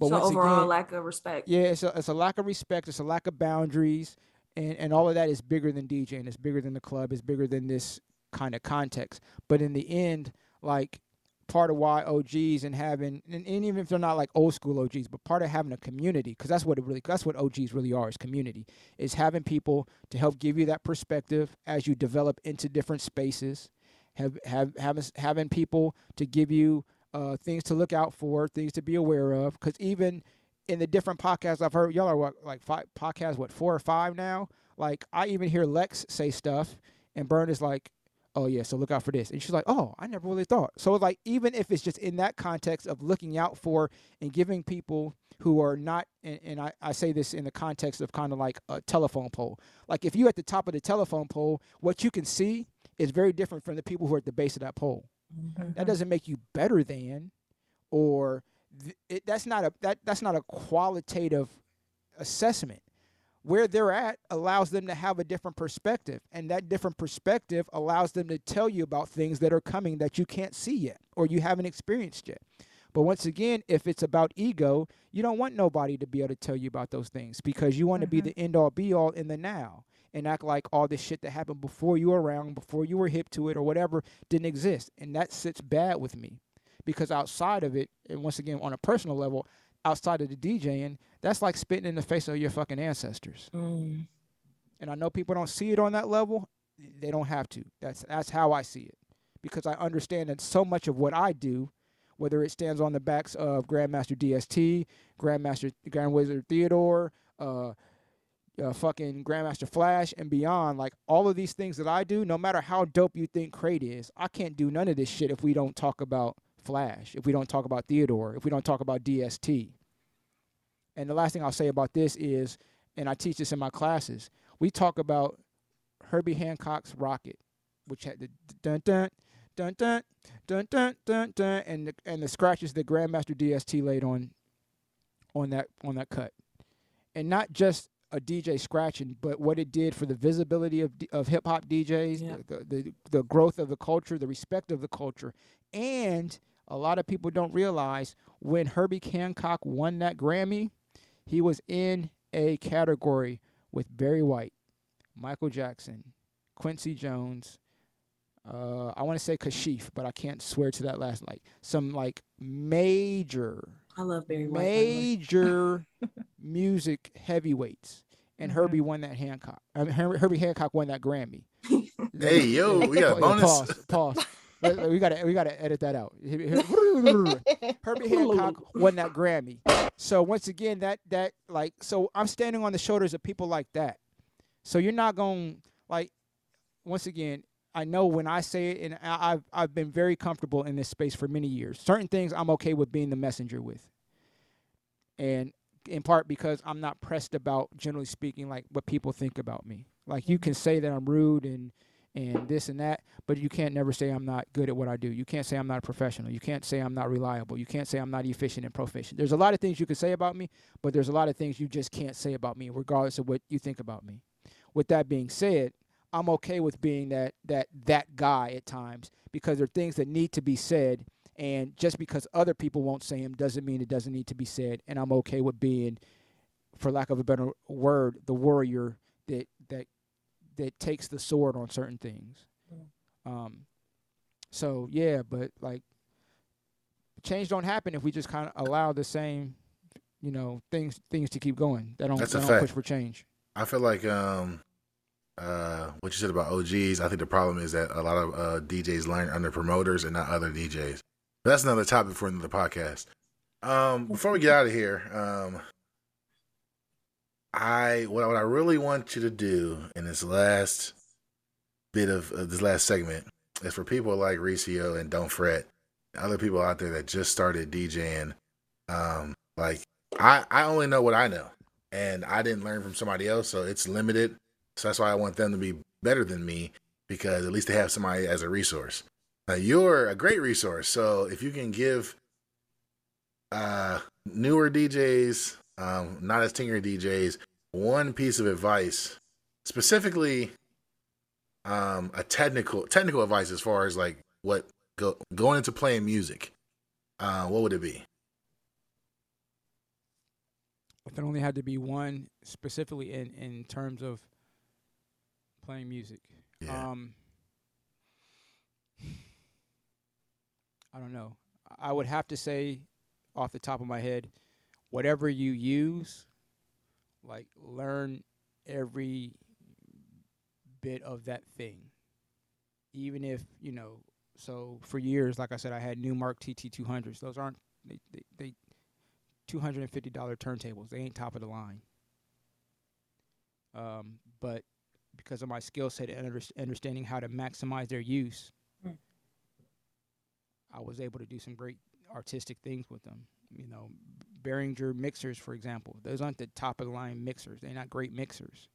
But so overall, again, lack of respect. yeah, it's a, it's a lack of respect. It's a lack of boundaries, and and all of that is bigger than DJing. It's bigger than the club. It's bigger than this kind of context. But in the end, like part of why OGs and having and, and even if they're not like old school OGs, but part of having a community because that's what it really that's what OGs really are is community is having people to help give you that perspective as you develop into different spaces, have have having having people to give you uh, things to look out for, things to be aware of, because even in the different podcasts I've heard, y'all are what like five podcasts, what four or five now. Like I even hear Lex say stuff, and Bern is like, "Oh yeah, so look out for this," and she's like, "Oh, I never really thought." So like even if it's just in that context of looking out for and giving people who are not, and, and I, I say this in the context of kind of like a telephone pole. Like if you're at the top of the telephone pole, what you can see is very different from the people who are at the base of that pole. That doesn't make you better than, or th- it, that's not a that that's not a qualitative assessment. Where they're at allows them to have a different perspective, and that different perspective allows them to tell you about things that are coming that you can't see yet or you haven't experienced yet. But once again, if it's about ego, you don't want nobody to be able to tell you about those things because you want to be Mhm. the end all be all in the now and act like all this shit that happened before you were around, before you were hip to it or whatever didn't exist. And that sits bad with me because outside of it, and once again, on a personal level, outside of the DJing, that's like spitting in the face of your fucking ancestors. Mm. And I know people don't see it on that level. They don't have to. That's that's how I see it. Because I understand that so much of what I do, whether it stands on the backs of Grandmaster DST, Grandmaster Grand Wizard Theodore, uh, uh, fucking Grandmaster Flash, and beyond, like all of these things that I do, no matter how dope you think Krate is, I can't do none of this shit if we don't talk about Flash, if we don't talk about Theodore, if we don't talk about DST. And the last thing I'll say about this is, and I teach this in my classes, we talk about Herbie Hancock's Rockit, which had the dun dun dun dun dun dun dun dun and the, and the scratches that Grandmaster DST laid on on that on that cut, and not just a DJ scratching, but what it did for the visibility of of hip hop DJs, Yeah. the, the the growth of the culture, the respect of the culture, and a lot of people don't realize when Herbie Hancock won that Grammy, he was in a category with Barry White, Michael Jackson, Quincy Jones. Uh, I want to say Kashif, but I can't swear to that last. Like some like major, I love Barry White. by the way. major music heavyweights, and Mhm. Herbie won that Hancock. I mean, Her- Herbie Hancock won that Grammy. Hey, yo, we got a Pa- bonus. Pause. Pause. Wait, wait, we gotta we gotta edit that out. Herbie Hancock won that Grammy. So once again, that that like so I'm standing on the shoulders of people like that. So you're not going to like once again. I know when I say it, and I've I've been very comfortable in this space for many years. Certain things I'm okay with being the messenger with, and in part because I'm not pressed about, generally speaking, like what people think about me. Like you can say that I'm rude and and this and that, but you can't never say I'm not good at what I do. You can't say I'm not a professional. You can't say I'm not reliable. You can't say I'm not efficient and proficient. There's a lot of things you can say about me, but there's a lot of things you just can't say about me, regardless of what you think about me. With that being said, I'm okay with being that that that guy at times because there are things that need to be said, and just because other people won't say them doesn't mean it doesn't need to be said. And I'm okay with being, for lack of a better word, the warrior that that that takes the sword on certain things. Um, so yeah, but like change don't happen if we just kind of allow the same, you know, things things to keep going. That don't, That's that don't fact. push for change. I feel like um uh what you said about OGs, I think the problem is that a lot of uh DJs learn under promoters and not other DJs. But that's another topic for another podcast. Um before we get out of here, um I what, what I really want you to do in this last bit of, this last segment is for people like Ricio and Don't Fret, other people out there that just started DJing. Um, like I, I only know what I know, and I didn't learn from somebody else, so it's limited. So that's why I want them to be better than me because at least they have somebody as a resource. Now you're a great resource, so if you can give uh, newer DJs, um, not as tenured DJs, one piece of advice, specifically um, a technical technical advice as far as like what go, going into playing music, uh, what would it be? If it only had to be one specifically in in terms of playing music. Yeah. Um, I don't know. I would have to say, off the top of my head, whatever you use, like learn every bit of that thing. Even if you know, so for years, like I said, I had Numark TT200s. Those aren't they they, they two hundred and fifty dollar turntables. They ain't top of the line. Um, but because of my skill set and underst- understanding how to maximize their use, Mm. I was able to do some great artistic things with them. You know, Behringer mixers, for example, those aren't the top of the line mixers. They're not great mixers.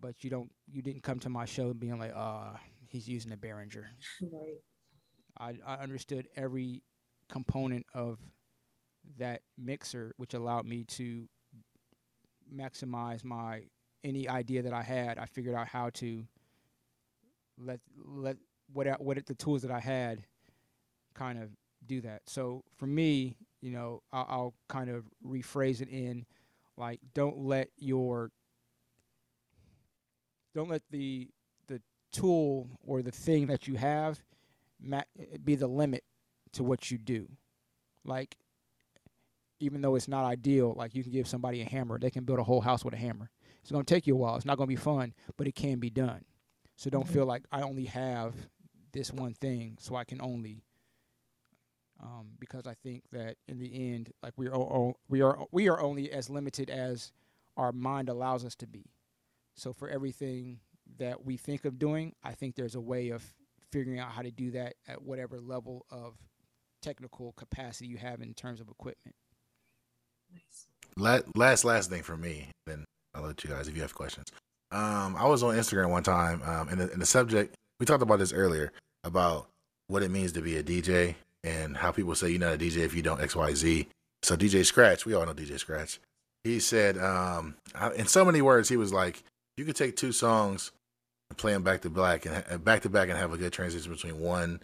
But you don't, you didn't come to my show being like, ah, he's using a Behringer. Right. I, I understood every component of that mixer, which allowed me to maximize my any idea that I had. I figured out how to let let what what the tools that I had kind of do that. So for me, you know, I'll, I'll kind of rephrase it in like, don't let your don't let the the tool or the thing that you have be the limit to what you do. Like, even though it's not ideal, like you can give somebody a hammer, they can build a whole house with a hammer. It's going to take you a while. It's not going to be fun, but it can be done. So don't Mhm. feel like I only have this one thing, so I can only. Um, because I think that in the end, like we are, o- we are, we are only as limited as our mind allows us to be. So for everything that we think of doing, I think there's a way of figuring out how to do that at whatever level of technical capacity you have in terms of equipment. Nice. La- last last thing for me, then I'll let you guys if you have questions. Um, I was on Instagram one time, um, and the, and the subject we talked about this earlier about what it means to be a DJ and how people say you're not a DJ if you don't X Y Z. So DJ Scratch, we all know DJ Scratch. He said, um, in so many words, he was like, you could take two songs and play them back to back and back to back and have a good transition between one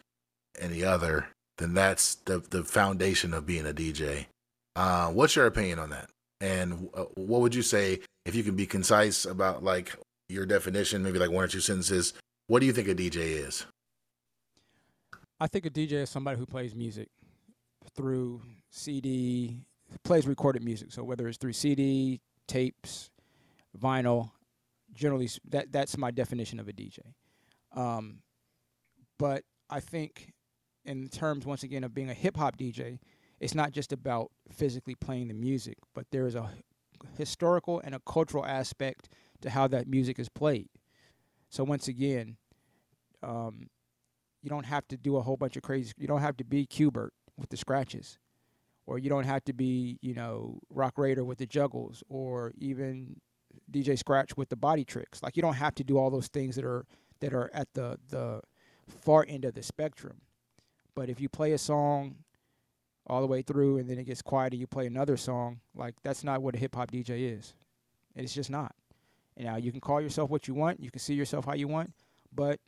and the other. Then that's the the foundation of being a DJ. Uh, what's your opinion on that? And uh, what would you say if you can be concise about like your definition, maybe like one or two sentences? What do you think a DJ is? I think a DJ is somebody who plays music through CD, plays recorded music. So whether it's through CD, tapes, vinyl, generally that that's my definition of a DJ. Um, but I think in terms once again of being a hip hop DJ, it's not just about physically playing the music, but there is a historical and a cultural aspect to how that music is played. So once again, um, you don't have to do a whole bunch of crazy. You don't have to be Qbert with the scratches, or you don't have to be you know Roc Raida with the juggles, or even DJ Scratch with the body tricks. Like you don't have to do all those things that are that are at the the far end of the spectrum. But if you play a song all the way through and then it gets quiet and you play another song, like that's not what a hip hop DJ is. It's just not. And now you can call yourself what you want, you can see yourself how you want, but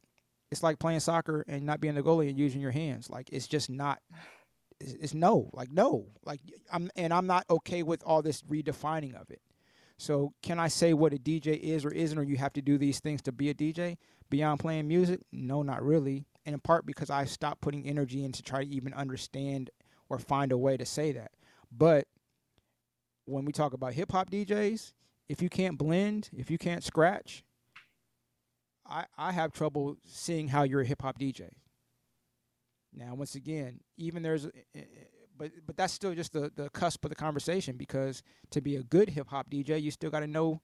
it's like playing soccer and not being the goalie and using your hands. Like it's just not. It's, it's no. Like no. Like I'm and I'm not okay with all this redefining of it. So can I say what a DJ is or isn't, or you have to do these things to be a DJ beyond playing music? No, not really. And in part because I stopped putting energy in to try to even understand or find a way to say that. But when we talk about hip hop DJs, if you can't blend, if you can't scratch, I, I have trouble seeing how you're a hip hop DJ. Now, once again, even there's, eh, eh, but but that's still just the the cusp of the conversation because to be a good hip hop DJ, you still got to know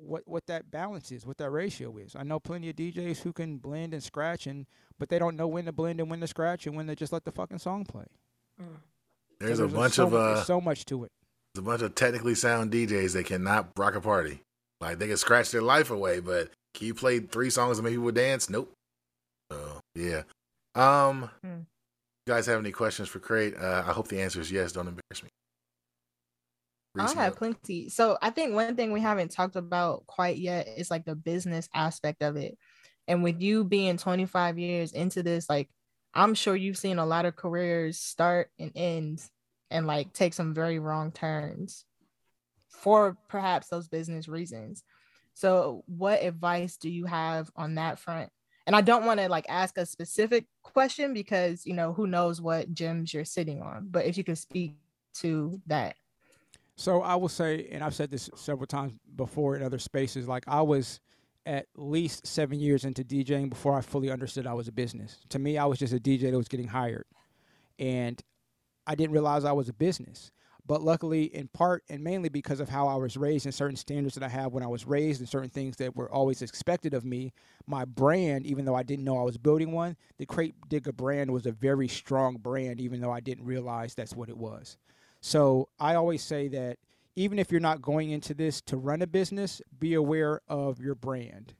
what what that balance is, what that ratio is. I know plenty of DJs who can blend and scratch, and but they don't know when to blend and when to scratch and when to just let the fucking song play. Mm. So There's a bunch so of mu- uh, so much to it. there's a bunch of technically sound DJs that cannot rock a party. Like they can scratch their life away, but can you play three songs and make people dance? Nope. So yeah. Um, Hmm. you guys have any questions for Krate? Uh, I hope the answer is yes. Don't embarrass me. I have plenty. So I think one thing we haven't talked about quite yet is like the business aspect of it. And with you being 25 years into this, like I'm sure you've seen a lot of careers start and end and like take some very wrong turns for perhaps those business reasons. So what advice do you have on that front? And I don't want to like ask a specific question because you know who knows what gems you're sitting on. But if you can speak to that. So I will say, and I've said this several times before in other spaces, like I was at least seven years into DJing before I fully understood I was a business. To me, I was just a DJ that was getting hired. And I didn't realize I was a business. But luckily, in part and mainly because of how I was raised and certain standards that I have when I was raised and certain things that were always expected of me, my brand, even though I didn't know I was building one, the Krate Digga brand was a very strong brand, even though I didn't realize that's what it was. So I always say that even if you're not going into this to run a business, be aware of your brand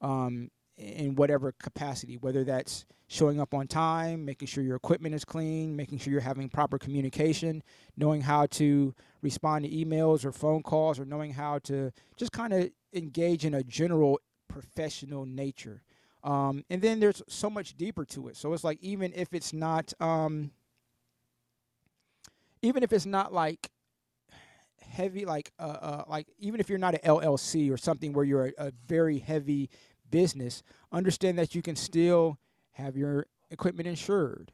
um, in whatever capacity, whether that's showing up on time, making sure your equipment is clean, making sure you're having proper communication, knowing how to respond to emails or phone calls, or knowing how to just kind of engage in a general professional nature. Um, and then there's so much deeper to it. So it's like even if it's not, um, even if it's not like heavy, like uh, uh, like even if you're not an LLC or something where you're a, a very heavy business, understand that you can still have your equipment insured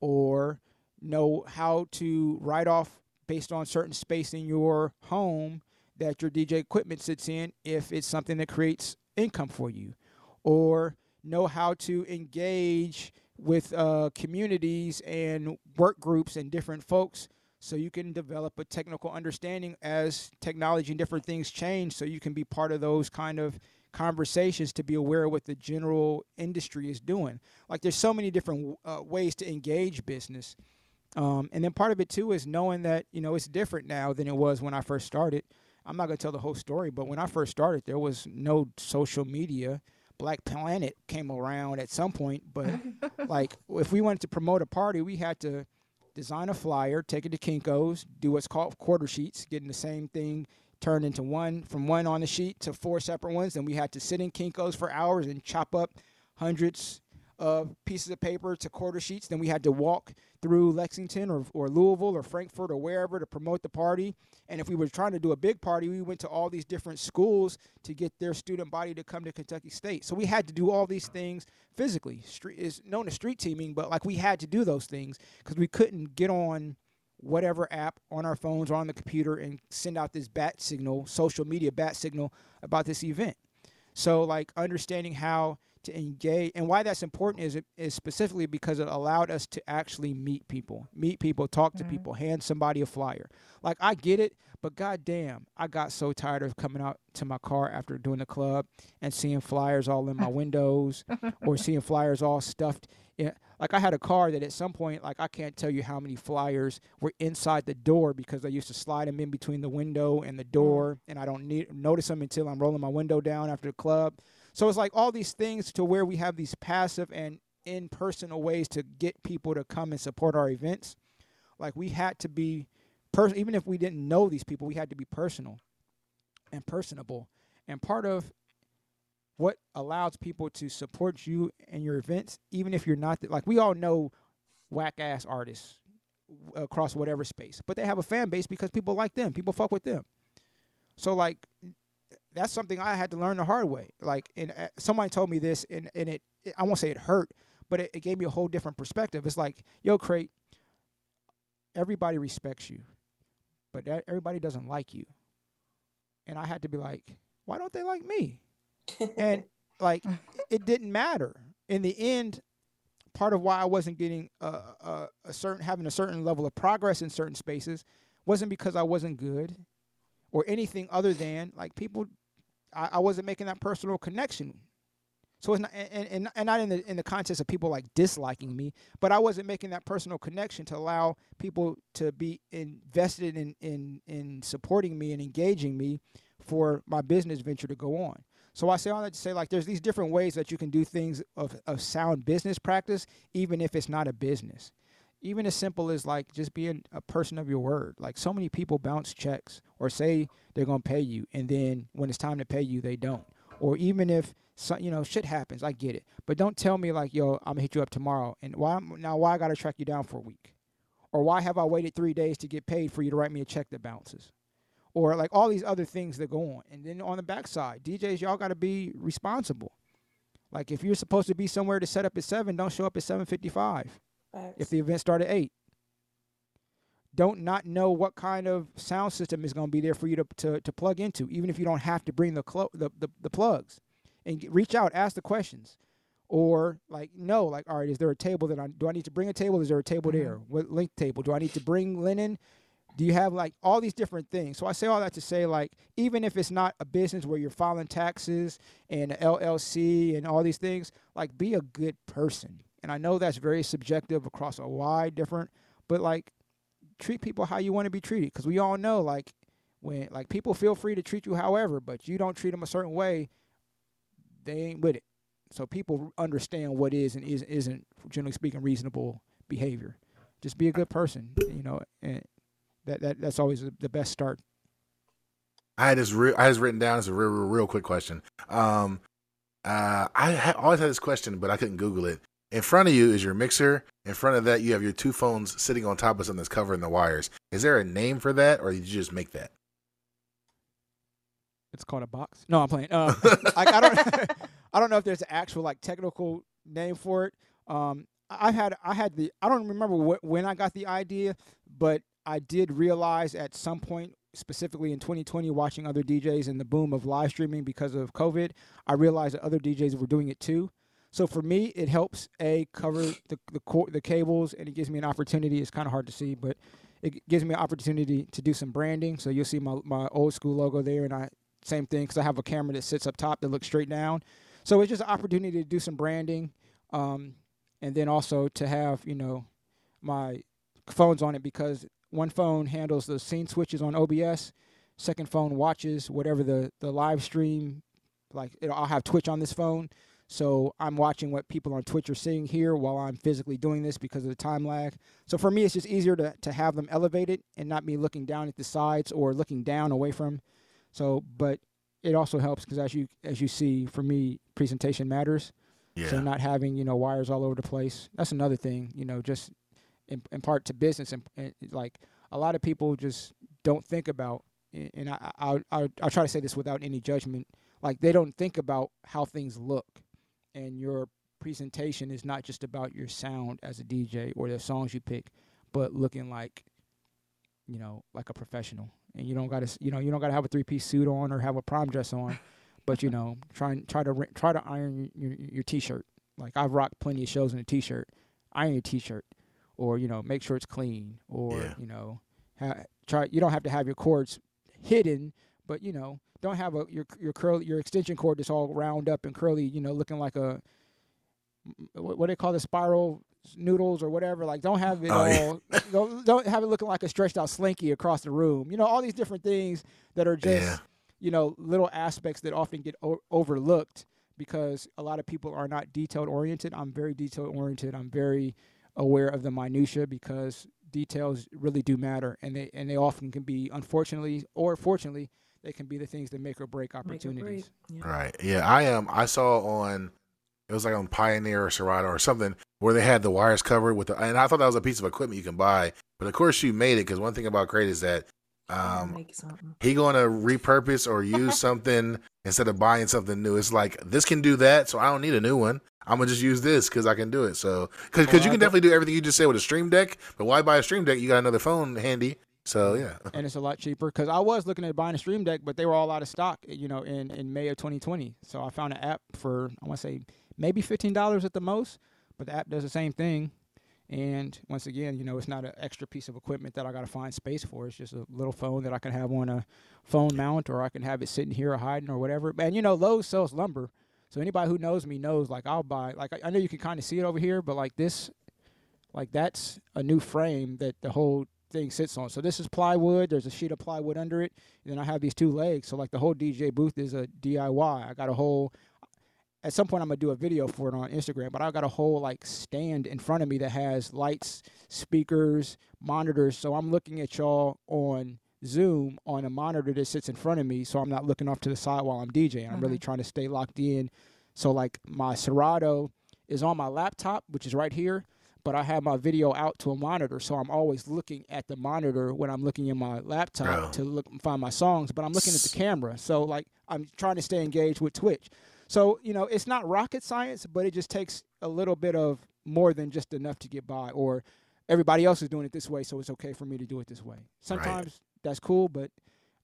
or know how to write off based on certain space in your home that your DJ equipment sits in if it's something that creates income for you or know how to engage with uh, communities and work groups and different folks so you can develop a technical understanding as technology and different things change so you can be part of those kind of conversations to be aware of what the general industry is doing. Like there's so many different uh, ways to engage business um, and then part of it too is knowing that you know it's different now than it was when i first started. I'm not going to tell the whole story but when i first started there was no social media. Black planet came around at some point but like if we wanted to promote a party we had to design a flyer, take it to Kinko's, do what's called quarter sheets, getting the same thing turned into one from one on the sheet to four separate ones. Then we had to sit in Kinko's for hours and chop up hundreds of pieces of paper to quarter sheets. Then we had to walk through Lexington or, or Louisville or Frankfort or wherever to promote the party. And if we were trying to do a big party, we went to all these different schools to get their student body to come to Kentucky State. So we had to do all these things physically. Street is known as street teaming, but like we had to do those things because we couldn't get on whatever app on our phones or on the computer and send out this bat signal, social media bat signal about this event. So like understanding how to engage and why that's important is is specifically because it allowed us to actually meet people meet people talk to mm-hmm. people hand somebody a flyer like i get it but goddamn i got so tired of coming out to my car after doing the club and seeing flyers all in my windows or seeing flyers all stuffed in, like i had a car that at some point like i can't tell you how many flyers were inside the door because i used to slide them in between the window and the mm. door and i don't need, notice them until i'm rolling my window down after the club so it's like all these things to where we have these passive and impersonal ways to get people to come and support our events. Like we had to be person even if we didn't know these people, we had to be personal and personable. And part of what allows people to support you and your events, even if you're not the, like we all know whack ass artists across whatever space, but they have a fan base because people like them, people fuck with them. So like that's something I had to learn the hard way. Like, and uh, somebody told me this, and and it, it I won't say it hurt, but it, it, gave me a whole different perspective. It's like, yo, Krate, everybody respects you, but that, everybody doesn't like you. And I had to be like, why don't they like me? and like, mm. it didn't matter in the end. Part of why I wasn't getting a, a, a certain having a certain level of progress in certain spaces wasn't because I wasn't good or anything other than like people I, I wasn't making that personal connection. So it's not and, and, and not in the in the context of people like disliking me, but I wasn't making that personal connection to allow people to be invested in in in supporting me and engaging me for my business venture to go on. So I say all that to say like there's these different ways that you can do things of, of sound business practice, even if it's not a business even as simple as like just being a person of your word. Like so many people bounce checks or say they're going to pay you and then when it's time to pay you they don't. Or even if so, you know shit happens, I get it. But don't tell me like, "Yo, I'm going to hit you up tomorrow." And why now why I got to track you down for a week? Or why have I waited 3 days to get paid for you to write me a check that bounces? Or like all these other things that go on. And then on the backside, DJs y'all got to be responsible. Like if you're supposed to be somewhere to set up at 7, don't show up at 7:55 Thanks. if the event started at 8 don't not know what kind of sound system is going to be there for you to, to, to plug into even if you don't have to bring the, clo- the, the, the plugs. And get, reach out ask the questions. Or like no like all right is there a table that i do i need to bring a table? Is there a table mm-hmm. there? What length table? Do i need to bring linen? Do you have like all these different things? So i say all that to say like even if it's not a business where you're filing taxes and llc and all these things like be a good person. And I know that's very subjective across a wide different, but like treat people how you want to be treated because we all know like when like people feel free to treat you however but you don't treat them a certain way they ain't with it so people understand what is and is, isn't generally speaking reasonable behavior just be a good person you know and that, that that's always the best start I had this. Re- I had written down. as a real, real, real quick question. Um, uh, I ha- always had this question, but I couldn't Google it. In front of you is your mixer. In front of that, you have your two phones sitting on top of something that's covering the wires. Is there a name for that, or did you just make that? it's called a box no i'm playing um, I, I don't i don't know if there's an actual like technical name for it um I- i've had i had the i don't remember wh- when i got the idea but i did realize at some point specifically in 2020 watching other djs and the boom of live streaming because of covid i realized that other djs were doing it too so for me it helps a cover the the, cor- the cables and it gives me an opportunity it's kind of hard to see but it gives me an opportunity to do some branding so you'll see my, my old school logo there and i same thing because I have a camera that sits up top that looks straight down. So it's just an opportunity to do some branding, um, and then also to have you know my phones on it because one phone handles the scene switches on OBS, second phone watches whatever the the live stream, like it'll, I'll have Twitch on this phone. So I'm watching what people on Twitch are seeing here while I'm physically doing this because of the time lag. So for me, it's just easier to, to have them elevated and not me looking down at the sides or looking down away from so, but it also helps because as you as you see, for me, presentation matters. Yeah. So not having you know wires all over the place. That's another thing. You know, just in, in part to business and, and eh, like a lot of people just don't think about. Eh, and I I I I'll try to say this without any judgment. Like they don't think about how things look, and your presentation is not just about your sound as a DJ or the songs you pick, but looking like you know like a professional and you don't got to you know you don't got to have a three piece suit on or have a prom dress on, but you know try and try to try to iron your your t shirt. Like I've rocked plenty of shows in a t shirt. Iron your t shirt, or you know make sure it's clean, or Yeah. you know ha- try. You don't have to have your cords hidden, but you know don't have a your your curl your extension cord that's all round up and curly. You know looking like a what, what do they call the spiral noodles or whatever. Like don't have it Oh, yeah. all. don't, don't have it looking like a stretched out slinky across the room. You know all these different things that are just Yeah. you know little aspects that often get o- overlooked because a lot of people are not detailed oriented. I'm very detail oriented. I'm very aware of the minutia because details really do matter and they and they often can be unfortunately or fortunately they can be the things that make or break Make or break. opportunities. Yeah. Right. Yeah, I am. I saw on it was like on Pioneer or Serato or something where they had the wires covered with the, and I thought that was a piece of equipment you can buy. But of course you made it because one thing about Krate is that um, he going to repurpose or use something instead of buying something new. It's like this can do that, so I don't need a new one. I'm gonna just use this because I can do it. So because Well, you can definitely do everything you just said with a Stream Deck, but why buy a Stream Deck? You got another phone handy. So yeah, and it's a lot cheaper because I was looking at buying a Stream Deck, but they were all out of stock, you know, in, in May of 2020. So I found an app for I want to say maybe fifteen dollars at the most, but the app does the same thing. And once again, you know, it's not an extra piece of equipment that I got to find space for. It's just a little phone that I can have on a phone mount, or I can have it sitting here or hiding or whatever. And you know, Lowe's sells lumber, so anybody who knows me knows like I'll buy. Like I, I know you can kind of see it over here, but like this, like that's a new frame that the whole thing sits on. So this is plywood. There's a sheet of plywood under it, and then I have these two legs. So like the whole DJ booth is a DIY. I got a whole. At some point, I'm gonna do a video for it on Instagram, but I got a whole like stand in front of me that has lights, speakers, monitors. So I'm looking at y'all on Zoom on a monitor that sits in front of me, so I'm not looking off to the side while I'm DJing. I'm really mm-hmm. trying to stay locked in. So like my Serato is on my laptop, which is right here, but I have my video out to a monitor, so I'm always looking at the monitor when I'm looking in my laptop Oh. to look find my songs. But I'm looking at the camera, so like I'm trying to stay engaged with Twitch. So you know, it's not rocket science, but it just takes a little bit of more than just enough to get by, or everybody else is doing it this way, so it's okay for me to do it this way. Sometimes right. that's cool, but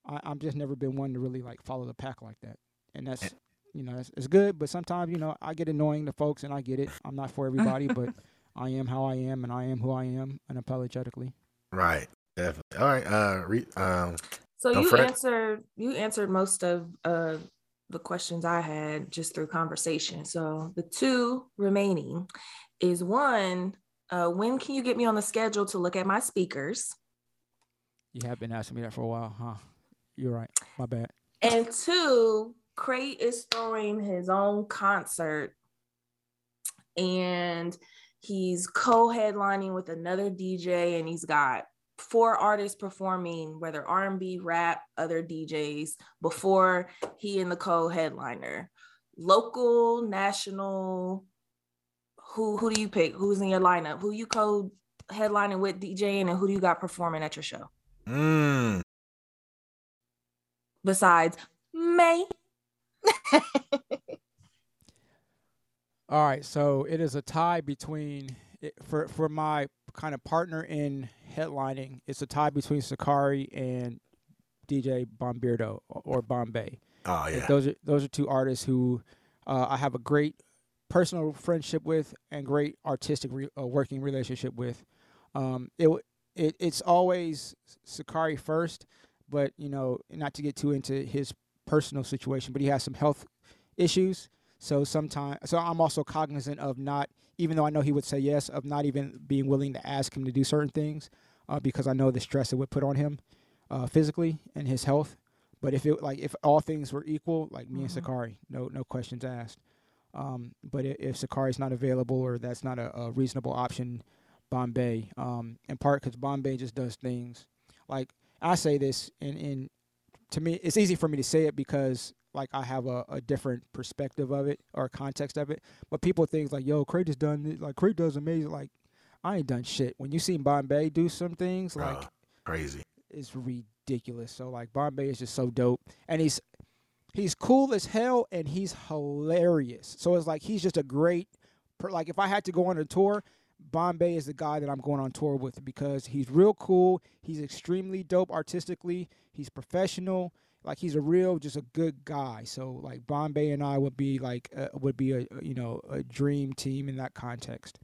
I, I'm just never been one to really like follow the pack like that, and that's you know it's, it's good. But sometimes you know I get annoying to folks, and I get it. I'm not for everybody, but I am how I am, and I am who I am, unapologetically. Right. Definitely. All right. Uh, re- um, so you fret. answered you answered most of uh the questions I had just through conversation. So the two remaining is one, uh, when can you get me on the schedule to look at my speakers? You have been asking me that for a while, huh? You're right. My bad. And two, Krate is throwing his own concert and he's co-headlining with another DJ and he's got four artists performing whether R&B, rap, other DJs before he and the co-headliner. Local, national, who who do you pick? Who's in your lineup? Who you co-headlining with DJing and who do you got performing at your show? Mm. Besides May. All right, so it is a tie between for for my kind of partner in headlining. It's a tie between Sakari and DJ Bombirdo or Bombay. Oh yeah, those are those are two artists who uh, I have a great personal friendship with and great artistic re- uh, working relationship with. Um, it it it's always Sakari first, but you know not to get too into his personal situation, but he has some health issues. So sometimes, so I'm also cognizant of not, even though I know he would say yes, of not even being willing to ask him to do certain things, uh, because I know the stress it would put on him, uh, physically and his health. But if it like if all things were equal, like me mm-hmm. and Sakari, no no questions asked. Um, but if, if Sakari's not available or that's not a, a reasonable option, Bombay. Um, in part because Bombay just does things like I say this, and in to me, it's easy for me to say it because like I have a, a different perspective of it or context of it. But people think like, yo, Krate has done this. like Krate does amazing. Like I ain't done shit. When you see Bombay do some things, like uh, crazy, it's ridiculous. So like Bombay is just so dope, and he's he's cool as hell, and he's hilarious. So it's like he's just a great. Like if I had to go on a tour, Bombay is the guy that I'm going on tour with because he's real cool. He's extremely dope artistically. He's professional. Like he's a real, just a good guy. So like Bombay and I would be like uh, would be a you know a dream team in that context.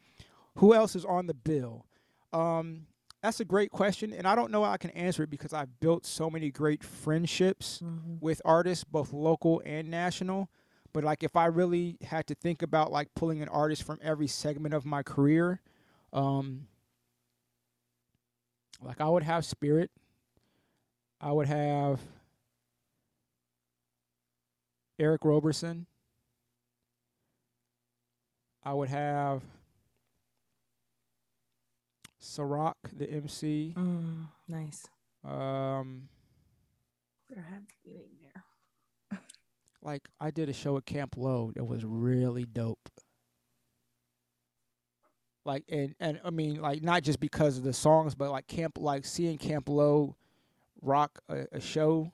Who else is on the bill? Um, that's a great question, and I don't know how I can answer it because I've built so many great friendships mm-hmm. with artists, both local and national. But like, if I really had to think about like pulling an artist from every segment of my career, um, like I would have Spirit. I would have Eric Roberson. I would have Ciroc, the MC. Mm, nice. Um, there had to be there. like I did a show at Camp Lo It was really dope. Like and and I mean like not just because of the songs, but like Camp like seeing Camp Lo rock a, a show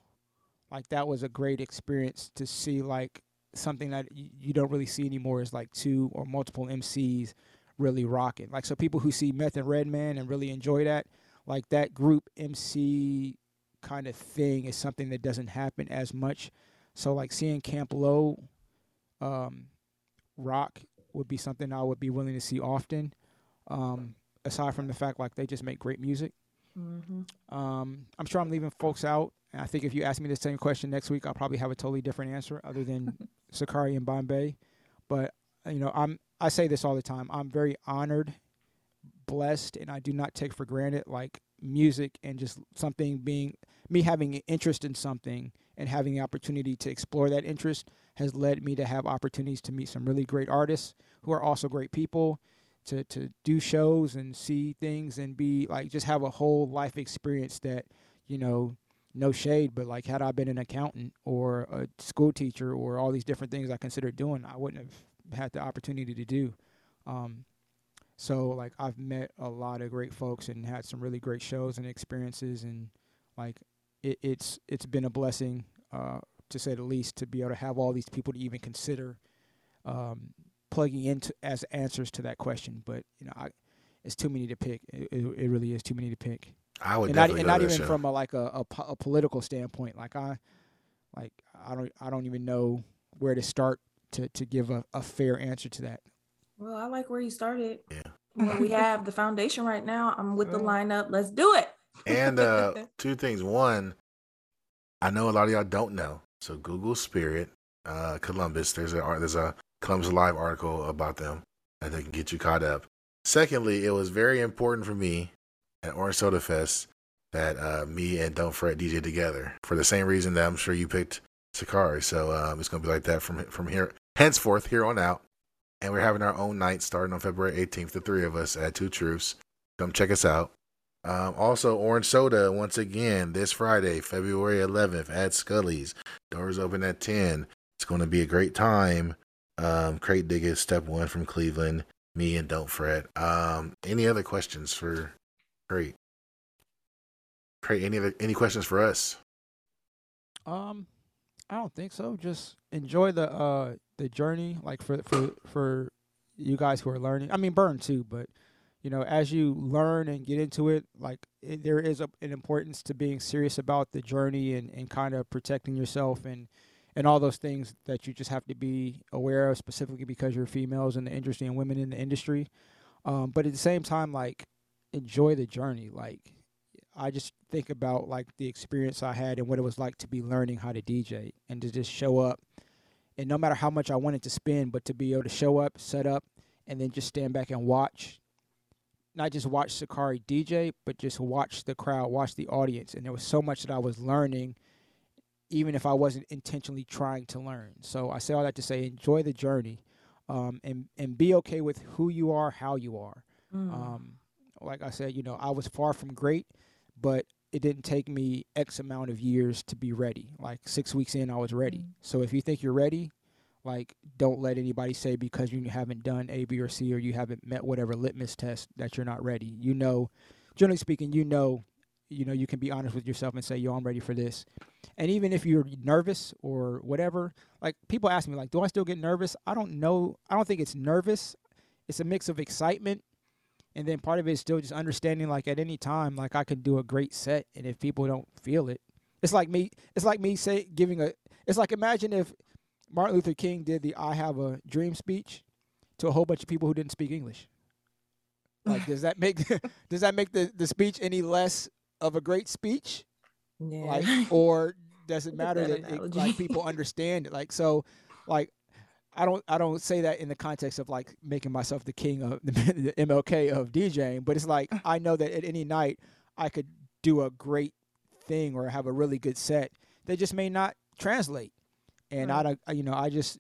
like that was a great experience to see like something that y- you don't really see anymore is like two or multiple MCs really rocking. Like so people who see Meth and Redman and really enjoy that, like that group MC kind of thing is something that doesn't happen as much. So like seeing Camp Lo um, rock would be something I would be willing to see often. Um, aside from the fact like they just make great music. Mm-hmm. Um, I'm sure I'm leaving folks out. And I think if you ask me the same question next week, I'll probably have a totally different answer other than Sakari and Bombay. But uh, you know, I'm I say this all the time. I'm very honored, blessed, and I do not take for granted like music and just something being me having an interest in something and having the opportunity to explore that interest has led me to have opportunities to meet some really great artists who are also great people to to do shows and see things and be like just have a whole life experience that you know no shade, but like had I been an accountant or a school teacher or all these different things I considered doing, I wouldn't have had the opportunity to do. Um, so like I've met a lot of great folks and had some really great shows and experiences, and like it, it's it's been a blessing uh, to say the least, to be able to have all these people to even consider um, plugging into as answers to that question. But you know, I, it's too many to pick. It, it, it really is too many to pick. I would and not, and not even show. from a, like a, a, a political standpoint. Like I, like I don't I don't even know where to start to to give a, a fair answer to that. Well, I like where you started. Yeah. Well, we have the foundation right now. I'm with the lineup. Let's do it. And uh, two things. One, I know a lot of y'all don't know. So Google Spirit, uh, Columbus. There's a there's a Columbus Live article about them that they can get you caught up. Secondly, it was very important for me at Orange Soda Fest that uh, me and Don't Fret DJ together for the same reason that I'm sure you picked Sakari. So um, it's gonna be like that from from here henceforth here on out. And we're having our own night starting on February 18th. The three of us at Two Truths. Come check us out. Um, also, Orange Soda once again this Friday, February 11th at Scully's. Doors open at 10. It's going to be a great time. Um, Krate Digga, Step One from Cleveland. Me and Don't Fret. Um, any other questions for Krate? Krate, any other any questions for us? Um, I don't think so. Just enjoy the uh the journey, like for for for you guys who are learning. I mean, Bern too, but you know, as you learn and get into it, like it, there is a, an importance to being serious about the journey and and kind of protecting yourself and and all those things that you just have to be aware of, specifically because you're females in the industry and women in the industry. Um, but at the same time, like enjoy the journey. Like I just think about like the experience I had and what it was like to be learning how to DJ and to just show up. And no matter how much I wanted to spend, but to be able to show up, set up, and then just stand back and watch. Not just watch Sakari DJ, but just watch the crowd, watch the audience. And there was so much that I was learning, even if I wasn't intentionally trying to learn. So I say all that to say enjoy the journey um, and, and be okay with who you are, how you are. Mm. Um, like I said, you know, I was far from great, but it didn't take me X amount of years to be ready. Like six weeks in, I was ready. Mm. So if you think you're ready, like don't let anybody say because you haven't done A, B, or C, or you haven't met whatever litmus test that you're not ready. You know, generally speaking, you know, you know, you can be honest with yourself and say, "Yo, I'm ready for this." And even if you're nervous or whatever, like people ask me, like, "Do I still get nervous?" I don't know. I don't think it's nervous. It's a mix of excitement and then part of it is still just understanding like at any time like i can do a great set and if people don't feel it it's like me it's like me say giving a it's like imagine if martin luther king did the i have a dream speech to a whole bunch of people who didn't speak english. Like does that make does that make the, the speech any less of a great speech? Yeah. like or does it matter that that it, like people understand it? Like so like I don't I don't say that in the context of like making myself the king of the MLK of DJing, but it's like I know that at any night I could do a great thing or have a really good set. They just may not translate, and I Right. don't I- you know I just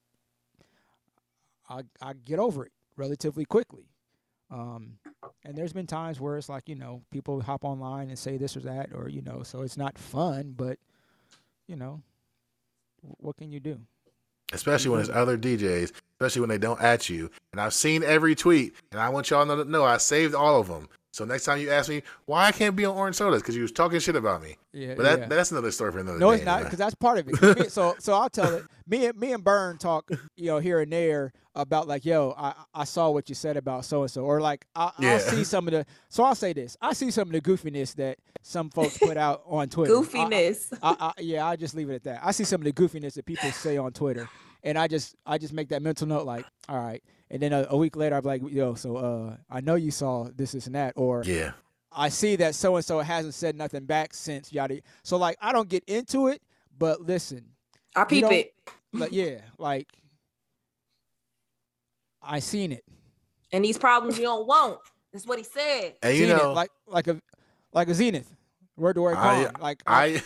I I get over it relatively quickly. Um, and there's been times where it's like you know people hop online and say this or that, or you know, so it's not fun, but you know, what can you do? Especially when it's mm-hmm. other DJs, especially when they don't at you. And I've seen every tweet, and I want y'all to know I saved all of them. So next time you ask me why I can't be on Orange Sodas, because you was talking shit about me. Yeah, But that, yeah. that's another story for another day. No, day. it's not because that's part of it. me- so, so I'll tell it. Me and me and Bern talk, you know, here and there about like, yo, I I saw what you said about so and so, or like I, Yeah. I'll see some of the. So I'll say this: I see some of the goofiness that some folks put out on Twitter. I- Goofiness. I, I, yeah, I just leave it at that. I see some of the goofiness that people say on Twitter, and I just I just make that mental note like, all right. And then a, a week later, I'm like, yo, so uh, I know you saw this, this, and that, or yeah. I see that so and so hasn't said nothing back since yada. So like I don't get into it, but listen, I peep it. like yeah, like I seen it. And these problems you don't want. That's what he said. And you seen know, it like like a like a zenith. Word to word I- gone. Like I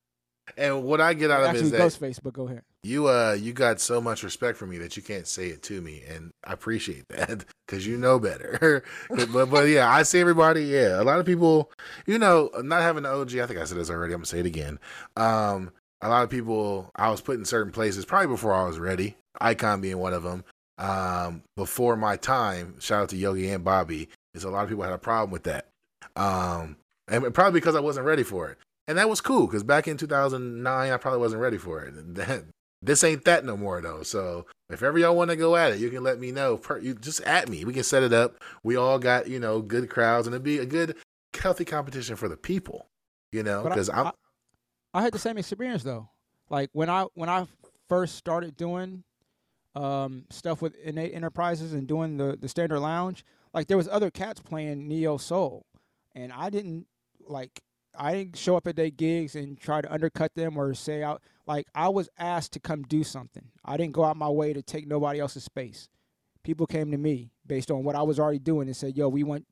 and what I get out of it actually is that Ghostface, but go ahead. You uh you got so much respect for me that you can't say it to me, and I appreciate that because you know better. but but yeah, I see everybody. Yeah, a lot of people, you know, not having the OG. I think I said this already. I'm gonna say it again. Um, a lot of people I was put in certain places probably before I was ready. Icon being one of them. Um, before my time. Shout out to Yogi and Bobby. Is a lot of people had a problem with that. Um, and probably because I wasn't ready for it. and that was cool because back in 2009, I probably wasn't ready for it. That, this ain't that no more though. So if ever y'all want to go at it, you can let me know. Per, you just at me. We can set it up. We all got you know good crowds, and it'd be a good, healthy competition for the people. You know, because I'm I, I had the same experience though. Like when I when I first started doing um, stuff with Innate Enterprises and doing the the Standard Lounge, like there was other cats playing neo soul, and I didn't like I didn't show up at their gigs and try to undercut them or say out like I was asked to come do something. I didn't go out my way to take nobody else's space. People came to me based on what I was already doing and said, "Yo, we want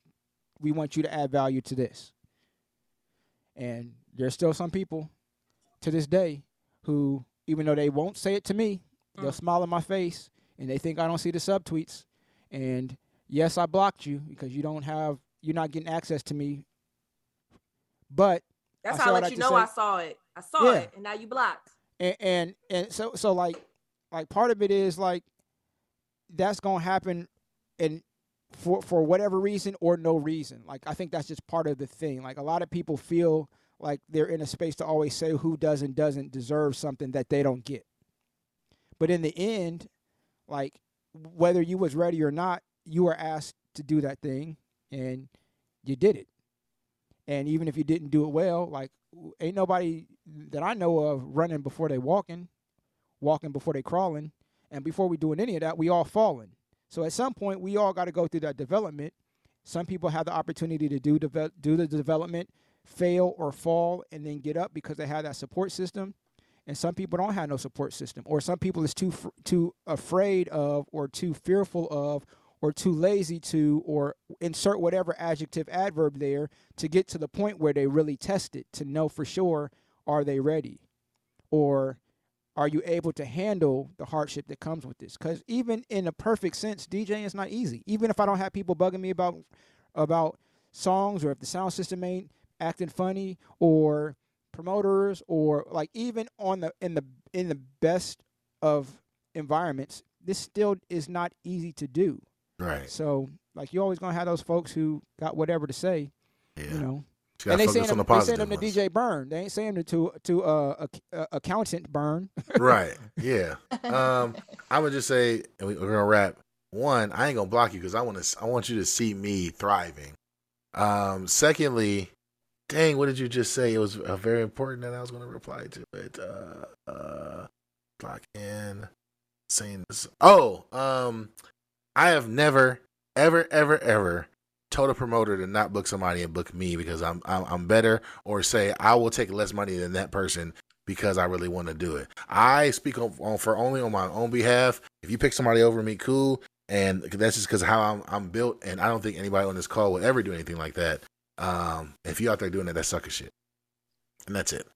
we want you to add value to this." And there's still some people to this day who, even though they won't say it to me, they'll Mm. smile in my face and they think I don't see the subtweets. And yes, I blocked you because you don't have, you're not getting access to me. But That's I how I let you know say- I saw it. I saw Yeah. it, and now you blocked. And and, and so so like like part of it is like that's gonna happen and for for whatever reason or no reason. Like i think that's just part of the thing. Like a lot of people feel like they're in a space to always say who does and doesn't deserve something that they don't get. But in the end like whether you was ready or not you were asked to do that thing and you did it. And even if you didn't do it well like ain't nobody that I know of running before they walking, walking before they crawling, and before we doing any of that, we all falling. So at some point, we all got to go through that development. Some people have the opportunity to do deve- do the development, fail or fall, and then get up because they have that support system. And some people don't have no support system, or some people is too fr- too afraid of, or too fearful of, or too lazy to, or insert whatever adjective adverb there to get to the point where they really test it to know for sure are they ready? Or are you able to handle the hardship that comes with this? Because even in a perfect sense djing is not easy. Even if i don't have people bugging me about about songs or if the sound system ain't acting funny or promoters or like even on the in the in the best of environments this still is not easy to do right. so like you always gonna have those folks who got whatever to say Yeah. you know You and they saying them, the they saying them to. DJ Bern. They ain't saying them to to uh, a, a, accountant Bern. right. Yeah. Um, I'm gonna just say, and we, we're gonna wrap. One, I ain't gonna block you because I want to. I want you to see me thriving. Um, secondly, dang, what did you just say? It was uh, very important that I was gonna reply to it. Uh, uh, block in saying this. Oh, um, I have never, ever, ever, ever told a promoter to not book somebody and book me because I'm I'm, I'm better, or say I will take less money than that person because I really want to do it. I speak on, on for only on my own behalf. If you pick somebody over me, cool. And that's just because how I'm, I'm built, and I don't think anybody on this call would ever do anything like that. Um, if you out there doing that, that's sucker shit. And that's it.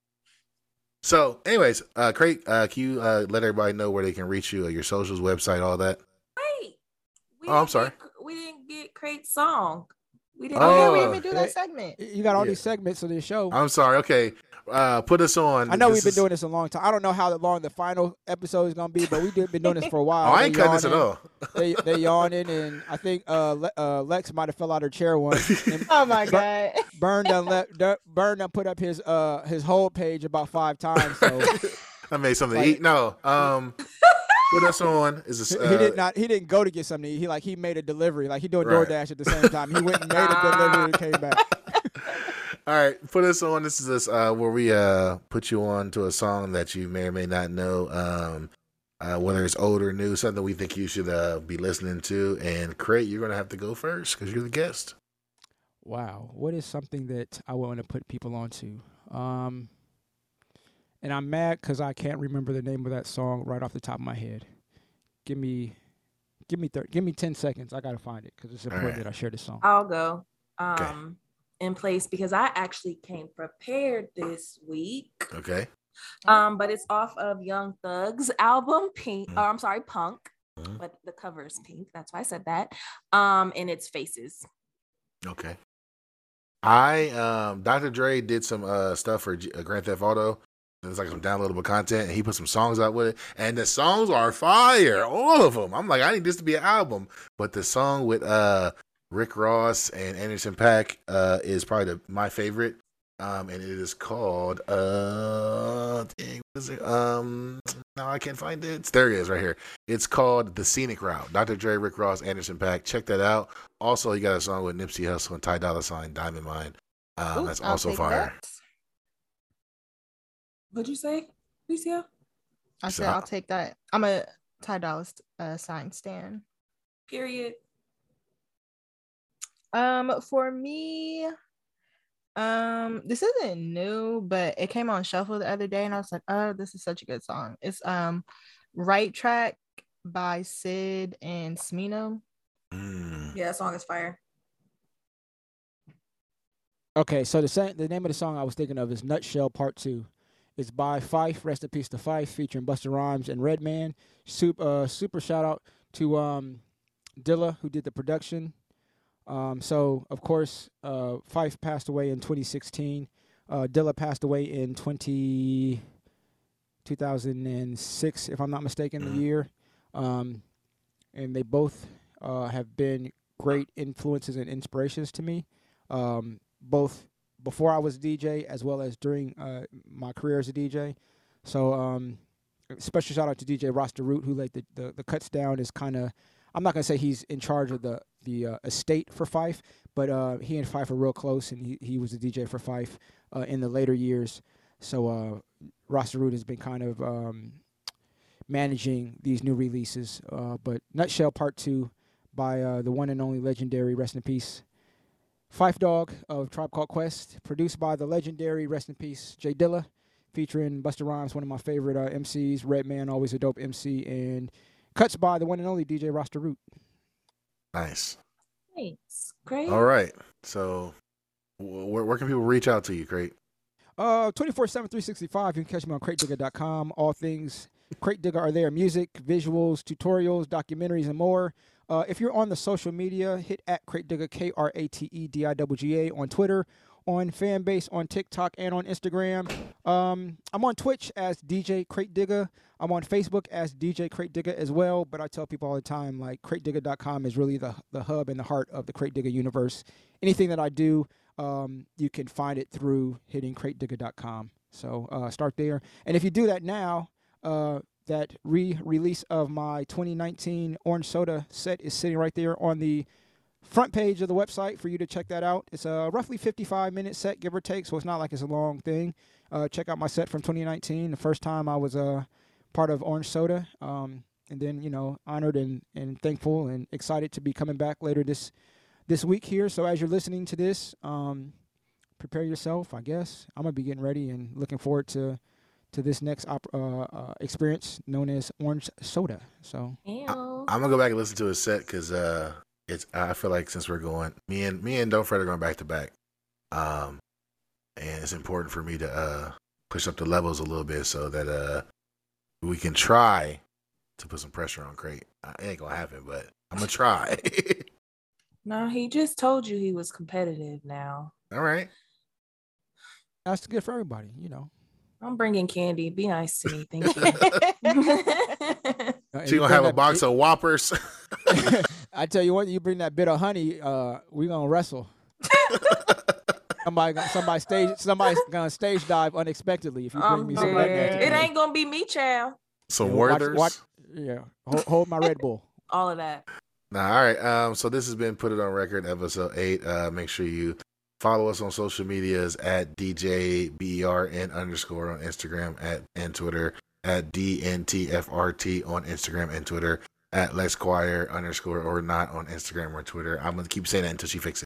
So, anyways, uh, Krate, uh, can you uh, let everybody know where they can reach you, uh, your socials, website, all that? Wait. We Oh, I'm sorry. Get, we didn't get Krate's song. We didn't. Oh, yeah, we Oh, didn't even do that they- segment. You got all Yeah. these segments of this show. I'm sorry. Okay, uh, put us on. I know This we've been is- doing this a long time. I don't know how long the final episode is gonna be, but we've been doing this for a Oh, while. I ain't They cutting this at all. They they yawning, and I think uh, Le- uh, Lex might have fell out of her chair once. And Oh my god. Bern done let Dur- Bern done put up his uh his whole page about five times. So I made something Like- to eat. No. Um, put us on. Is this? he, Uh, he did not he didn't go to get something. He like he made a delivery. Like he doing Right. DoorDash at the same time. He went and made a delivery and came back. All right, put us on. This is this uh, where we uh put you on to a song that you may or may not know. Um, uh, whether it's old or new, something we think you should uh be listening to. And Krate, you're gonna have to go first because you're the guest. Wow, what is something that I want to put people onto? Um, and I'm mad because I can't remember the name of that song right off the top of my head. Give me, give me thir- give me ten seconds. I gotta find it because it's important right. that I share this song. I'll go. Okay. Um, in place because I actually came prepared this week. Okay. Um, but it's off of Young Thug's album Pink. Mhm. Or I'm sorry, Punk. Mhm. But the cover is pink. That's why I said that. Um, and it's Faces. Okay. I um Dr. Dre did some uh stuff for G- uh, Grand Theft Auto. It's like some downloadable content, and he put some songs out with it, and the songs are fire, all of them. I'm like, I need this to be an album, but the song with uh Rick Ross and Anderson .Paak uh is probably the, my favorite. Um, and it is called uh, dang, what is it? Um, no, I can't find it. There it is, right here. It's called The Scenic Route. Dr. Dre, Rick Ross, Anderson .Paak. Check that out. Also, he got a song with Nipsey Hussle and Ty Dolla Sign, Diamond Mine. Um, Ooh, that's I'll also fire. that. What'd you say, Lucia? I said I- I'll take that. I'm a Ty Dolla uh, sign stand. Period. Um, for me, um, this isn't new, but it came on shuffle the other day, and I was like, "Oh, this is such a good song." It's um, "Right Track" by Sid and Smino. Mm. Yeah, that song is fire. Okay, so the sa- the name of the song I was thinking of is Nutshell Part Two. It's by Phife. Rest in peace to Phife, featuring Busta Rhymes and Redman. Super, uh, super shout out to um, Dilla who did the production. Um, so of course, uh, Phife passed away in 2016. Uh, Dilla passed away in 20, 2006, if I'm not mistaken, the Mhm. year. Um, and they both uh, have been great influences and inspirations to me. Um, both before I was a DJ as well as during uh, my career as a DJ. So um, special shout out to DJ Rasta Root who laid the, the, the cuts down is kind of I'm not gonna say he's in charge of the the uh, estate for Phife, but uh, he and Phife are real close, and he, he was a DJ for Phife uh, in the later years. So uh, Roster Root has been kind of um, managing these new releases. Uh, but Nutshell Part Two by uh, the one and only legendary rest in peace Phife Dawg of Tribe Called Quest, produced by the legendary rest in peace J Dilla, featuring Busta Rhymes, one of my favorite uh, MCs. Redman, always a dope MC, and cuts by the one and only DJ Rasta Root. Nice. Thanks. Great. All right. So, wh- where, where can people reach out to you, Krate? Uh, 24 7, 365. You can catch me on KrateDigga.com. All things Krate Digga are there music, visuals, tutorials, documentaries, and more. Uh, if you're on the social media, hit at Krate Digga, K R A T E D I G G A, on Twitter, on Fanbase, on TikTok, and on Instagram. Um, I'm on Twitch as DJ Krate Digga. I'm on Facebook as DJ Krate Digga as well. But I tell people all the time, like, KrateDigga.com is really the, the hub and the heart of the Krate Digga universe. Anything that I do, um, you can find it through hitting kratedigga.com. So uh, start there. And if you do that now, uh, that re-release of my 2019 orange soda set is sitting right there on the front page of the website for you to check that out. It's a roughly 55 minute set, give or take, so it's not like it's a long thing. Uh, check out my set from 2019, the first time I was uh, part of Orange Soda. Um, and then, you know, honored and, and thankful and excited to be coming back later this this week here. So as you're listening to this, um, prepare yourself. I guess I'm gonna be getting ready and looking forward to to this next op- uh, uh, experience known as Orange Soda. So Ew. I'm gonna go back and listen to his set because uh, it's. I feel like since we're going, me and me and Don't Fret are going back to back, um, and it's important for me to uh push up the levels a little bit so that uh we can try to put some pressure on Krate. Uh, It ain't gonna happen, but I'm gonna try. No, he just told you he was competitive now. All right. that's good for everybody, you know. I'm bringing candy. Be nice to me. Thank you. She gonna have a box of Whoppers. I tell you what, you bring that bit of honey, uh, we gonna wrestle. somebody, somebody stage, somebody's gonna stage dive unexpectedly if you bring I'm me some dead. Red Magic It ain't gonna be me, child. Some Yeah, watch- Werthers. watch- yeah, hold, hold my Red Bull. All of that. Nah, all right. Um, so this has been Put It On Record, episode eight. Uh, make sure you follow us on social medias at DJBERN underscore on Instagram at and Twitter at DNTFRT on Instagram and Twitter at Lexquire underscore or not on Instagram or Twitter. I'm gonna keep saying that until she fixes it.